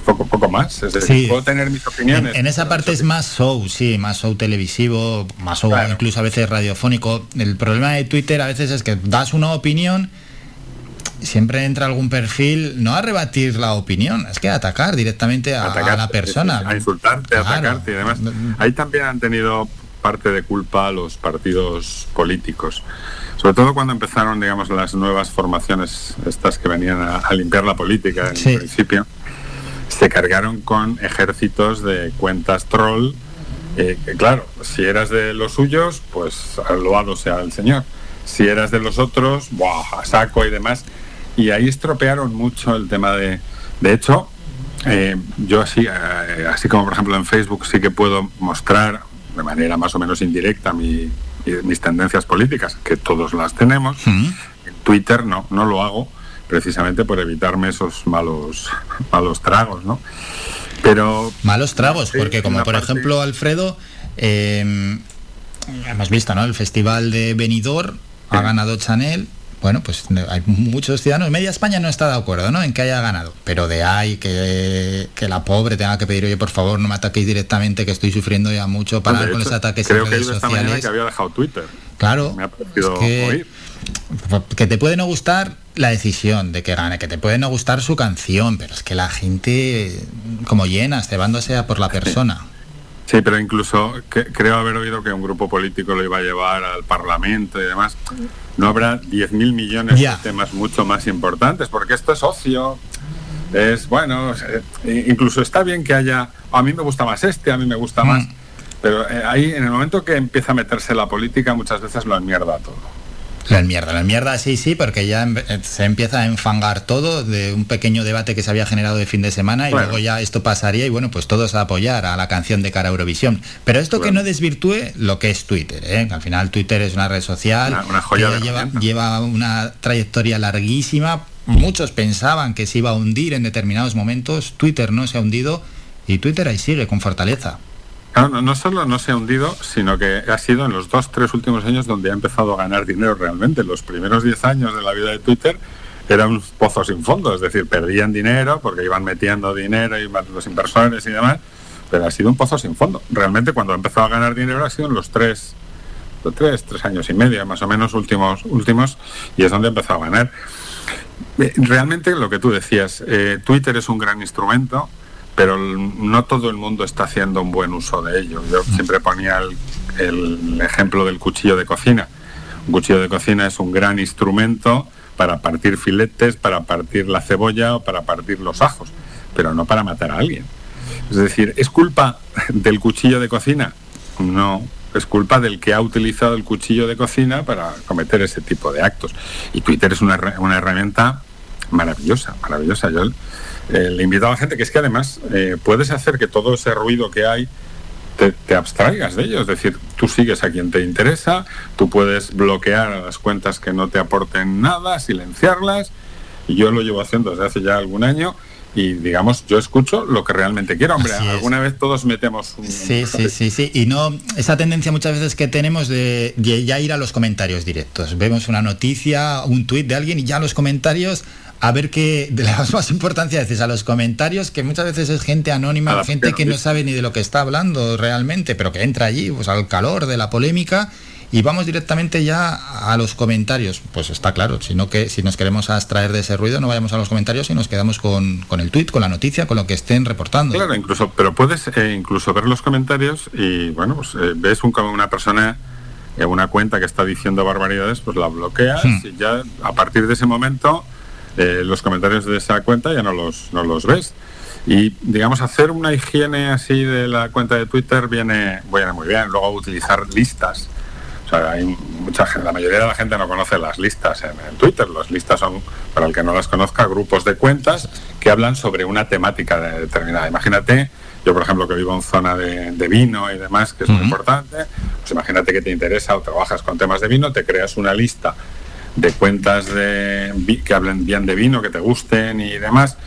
poco, poco más. Es decir, Sí. puedo tener mis opiniones. En, en esa parte es más show, sí, más show televisivo, más show incluso a veces radiofónico. El problema de Twitter a veces es que das una opinión, siempre entra algún perfil, no a rebatir la opinión, es que a atacar directamente a, a la persona. A insultarte, a Claro. atacarte y demás. Ahí también han tenido parte de culpa los partidos políticos. Sobre todo cuando empezaron, digamos, las nuevas formaciones, estas que venían a, a limpiar la política en Sí. principio. se cargaron con ejércitos de cuentas troll. eh, que claro, si eras de los suyos, pues loado sea el Señor. Si eras de los otros, ¡buah! a saco y demás. Y ahí estropearon mucho el tema de... De hecho, eh, yo así, eh, así como por ejemplo en Facebook sí que puedo mostrar de manera más o menos indirecta mi- mi- mis tendencias políticas, que todos las tenemos. En Twitter no, no lo hago precisamente por evitarme esos malos, malos tragos, ¿no? Pero Malos tragos, Sí, porque como por parte- ejemplo Alfredo, eh, hemos visto, ¿no? El festival de Benidorm ha ganado Chanel. Bueno, pues hay muchos ciudadanos, media España no está de acuerdo, ¿no? En que haya ganado, pero de ahí que, que la pobre tenga que pedir, oye, por favor, no me ataquéis directamente, que estoy sufriendo ya mucho para con los ataques en que redes esta mañana sociales. que había dejado Twitter. Claro, Me ha parecido es que- oír. que te puede no gustar la decisión de que gane, que te puede no gustar su canción, pero es que la gente, como llena, cebándose a por la persona. Sí, pero incluso que- creo haber oído que un grupo político lo iba a llevar al Parlamento y demás. No habrá 10.000 millones de temas mucho más importantes, porque esto es ocio. Es bueno, eh, incluso está bien que haya. A mí me gusta más este, a mí me gusta más. Pero eh, ahí, en el momento que empieza a meterse la política, muchas veces lo enmierda todo. La mierda, la mierda sí, sí, porque ya em- eh, se empieza a enfangar todo de un pequeño debate que se había generado de fin de semana y Bueno. luego ya esto pasaría y bueno, pues todos a apoyar a la canción de cara a Eurovisión. Pero esto que no desvirtúe lo que es Twitter, ¿eh? que al final Twitter es una red social Una- una joya que de lleva, lleva una trayectoria larguísima. Muchos pensaban que se iba a hundir en determinados momentos, Twitter no se ha hundido y Twitter ahí sigue con fortaleza. No, no solo no se ha hundido, sino que ha sido en los dos, tres últimos años donde ha empezado a ganar dinero realmente. Los primeros 10 años de la vida de Twitter eran un pozo sin fondo, es decir, perdían dinero porque iban metiendo dinero y más los inversores y demás, pero ha sido un pozo sin fondo. Realmente cuando ha empezado a ganar dinero ha sido en los tres, tres, tres años y medio, más o menos últimos, últimos, y es donde ha empezado a ganar. Eh, Realmente lo que tú decías, eh, Twitter es un gran instrumento, pero no todo el mundo está haciendo un buen uso de ello. Yo siempre ponía el, el ejemplo del cuchillo de cocina. Un cuchillo de cocina es un gran instrumento para partir filetes, para partir la cebolla o para partir los ajos, pero no para matar a alguien. Es decir, ¿es culpa del cuchillo de cocina? No, es culpa del que ha utilizado el cuchillo de cocina para cometer ese tipo de actos. Y Twitter es una, una herramienta maravillosa, maravillosa. Yo eh, le invito a la gente que es que además eh, puedes hacer que todo ese ruido que hay te, te abstraigas de ello. Es decir, tú sigues a quien te interesa, tú puedes bloquear a las cuentas que no te aporten nada, silenciarlas. Y yo lo llevo haciendo desde hace ya algún año. Y digamos, yo escucho lo que realmente quiero. Hombre, Así es. alguna vez todos metemos un, Sí, sí, sí, sí. Y no esa tendencia muchas veces que tenemos de, de ya ir a los comentarios directos. Vemos una noticia, un tuit de alguien y ya los comentarios a ver qué de le das *laughs* más importancia a veces a los comentarios, que muchas veces es gente anónima, A la gente que no sabe ni de lo que está hablando realmente, pero que entra allí pues al calor de la polémica y vamos directamente ya a los comentarios. Pues está claro, sino que si nos queremos abstraer de ese ruido, no vayamos a los comentarios y nos quedamos con, con el tuit, con la noticia, con lo que estén reportando. Claro, incluso, pero puedes eh, incluso ver los comentarios y bueno, pues eh, ves un, una persona en una cuenta que está diciendo barbaridades, pues la bloqueas Hmm. y ya a partir de ese momento eh, los comentarios de esa cuenta ya no los, no los ves. Y digamos, hacer una higiene así de la cuenta de Twitter viene, viene muy bien. Luego utilizar listas. O sea, hay mucha gente, la mayoría de la gente no conoce las listas en, en Twitter. Las listas son, para el que no las conozca, grupos de cuentas que hablan sobre una temática de- determinada. Imagínate, yo por ejemplo que vivo en zona de, de vino y demás, que es muy importante, pues imagínate que te interesa o trabajas con temas de vino, te creas una lista de cuentas de, que hablen bien de vino, que te gusten y demás.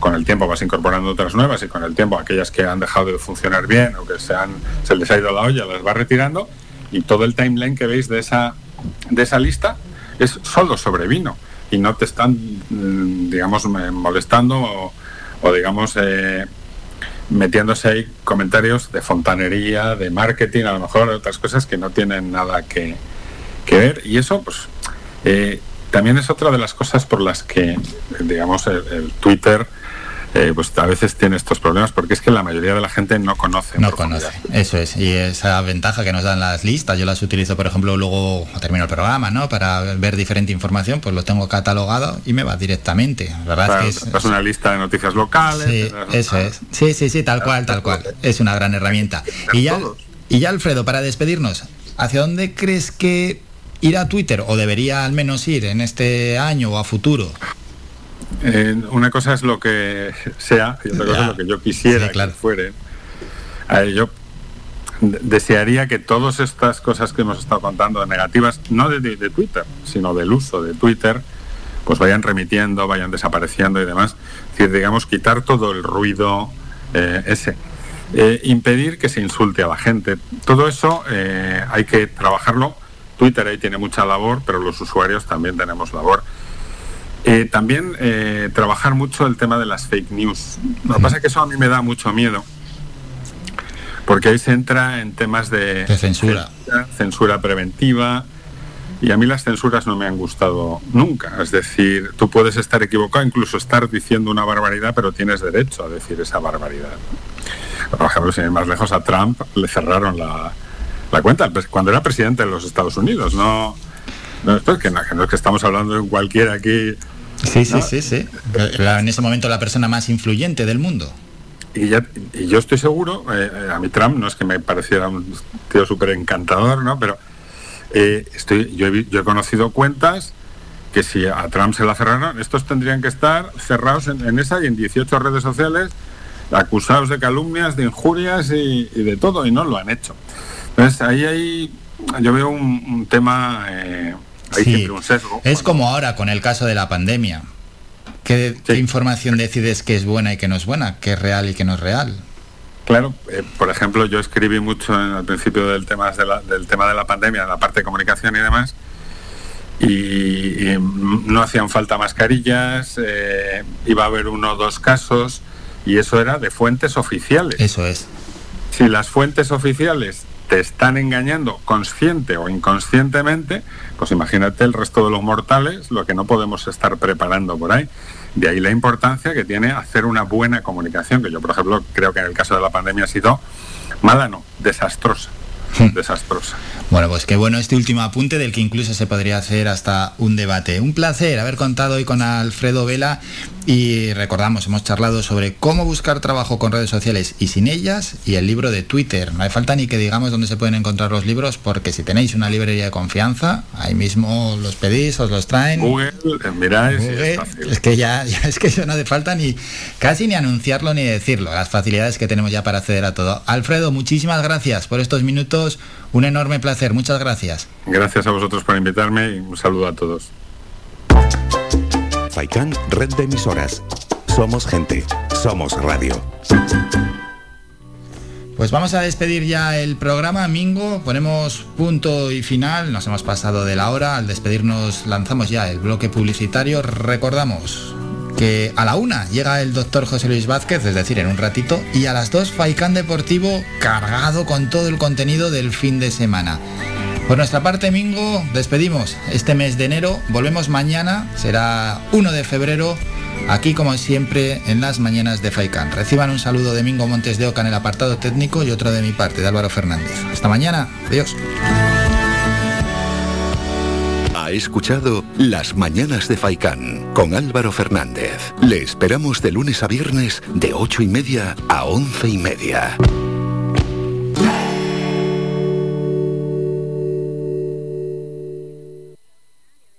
Con el tiempo vas incorporando otras nuevas y con el tiempo aquellas que han dejado de funcionar bien o que se, han, se les ha ido la olla las vas retirando y todo el timeline que veis de esa, de esa lista es solo sobre vino y no te están, mm, digamos, molestando o, o, digamos, eh, metiéndose ahí comentarios de fontanería, de marketing, a lo mejor otras cosas que no tienen nada que, que ver. Y eso, pues, eh, también es otra de las cosas por las que, digamos, el, el Twitter eh, pues a veces tiene estos problemas porque es que la mayoría de la gente no conoce. No conoce, eso es. Y esa ventaja que nos dan las listas, yo las utilizo, por ejemplo, luego termino el programa, ¿no? Para ver diferente información, pues lo tengo catalogado y me va directamente. La verdad es que es, una lista de noticias locales. Sí, eso es. Sí, sí, sí, tal cual, tal cual. Es una gran herramienta. Y ya, y ya, Alfredo, para despedirnos, ¿hacia dónde crees que irá Twitter o debería al menos ir en este año o a futuro? Eh, una cosa es lo que sea y otra cosa es lo que yo quisiera que fuere. yo desearía que todas estas cosas que hemos estado contando negativas, no de, Twitter, sino del uso de Twitter, pues vayan remitiendo, vayan desapareciendo y demás. Es decir, digamos, quitar todo el ruido eh, ese. Eh, impedir que se insulte a la gente. Todo eso hay que trabajarlo. Twitter ahí tiene mucha labor, pero los usuarios también tenemos labor. Eh, también eh, trabajar mucho el tema de las fake news. Lo que pasa es que eso a mí me da mucho miedo, porque ahí se entra en temas de, censura. censura, preventiva, y a mí las censuras no me han gustado nunca. Es decir, tú puedes estar equivocado, incluso estar diciendo una barbaridad, pero tienes derecho a decir esa barbaridad. Por ejemplo, sin ir más lejos, a Trump le cerraron la, la cuenta cuando era presidente de los Estados Unidos. No, no, que, no, es que estamos hablando de cualquiera aquí Sí, sí, sí, sí. En ese momento la persona más influyente del mundo. Y, ya, yo estoy seguro, eh, a mi Trump no es que me pareciera un tío súper encantador, ¿no? Pero eh, estoy, yo he, yo, he, conocido cuentas que si a Trump se la cerraron, estos tendrían que estar cerrados en, esa y en 18 redes sociales, acusados de calumnias, de injurias y, de todo, y no lo han hecho. Entonces ahí hay, yo veo un, tema... Eh, es como ahora con el caso de la pandemia. ¿Qué, información decides que es buena y que no es buena? ¿Qué es real y qué no es real? Claro, eh, por ejemplo, yo escribí mucho en, al principio del tema de la, del tema de la pandemia, la parte de comunicación y demás, y, no hacían falta mascarillas, eh, iba a haber uno o dos casos, y eso era de fuentes oficiales. Eso es. Si las fuentes oficiales te están engañando consciente o inconscientemente, pues imagínate el resto de los mortales lo que no podemos estar preparando por ahí. De ahí la importancia que tiene hacer una buena comunicación, que yo por ejemplo creo que en el caso de la pandemia ha sido mala, no, desastrosa. Hmm. desastrosa. Bueno, pues qué bueno este último apunte del que incluso se podría hacer hasta un debate. Un placer haber contado hoy con Alfredo Vela y recordamos, hemos charlado sobre cómo buscar trabajo con redes sociales y sin ellas y el libro de Twitter. No hay falta ni que digamos dónde se pueden encontrar los libros porque si tenéis una librería de confianza, ahí mismo los pedís, os los traen. Google, eh, miráis, es, que ya, *laughs* es que eso no hace falta ni casi ni anunciarlo ni decirlo, las facilidades que tenemos ya para acceder a todo. Alfredo, muchísimas gracias por estos minutos, un enorme placer, muchas gracias. Gracias a vosotros por invitarme y un saludo a todos. FAICAN, red de emisoras. Somos gente, somos radio. Pues vamos a despedir ya el programa, Mingo. Ponemos punto y final. Nos hemos pasado de la hora. Al despedirnos lanzamos ya el bloque publicitario. Recordamos que a la una llega el doctor José Luis Vázquez, es decir, en un ratito, y a las dos Faicán Deportivo cargado con todo el contenido del fin de semana. Por nuestra parte, Mingo, despedimos este mes de enero. Volvemos mañana, será 1 de febrero, aquí como siempre en las mañanas de Faikan. Reciban un saludo de Mingo Montes de Oca en el apartado técnico y otro de mi parte, de Álvaro Fernández. Hasta mañana, adiós. Ha escuchado Las Mañanas de Faicán con Álvaro Fernández. Le esperamos de lunes a viernes de 8 y media a 11 y media.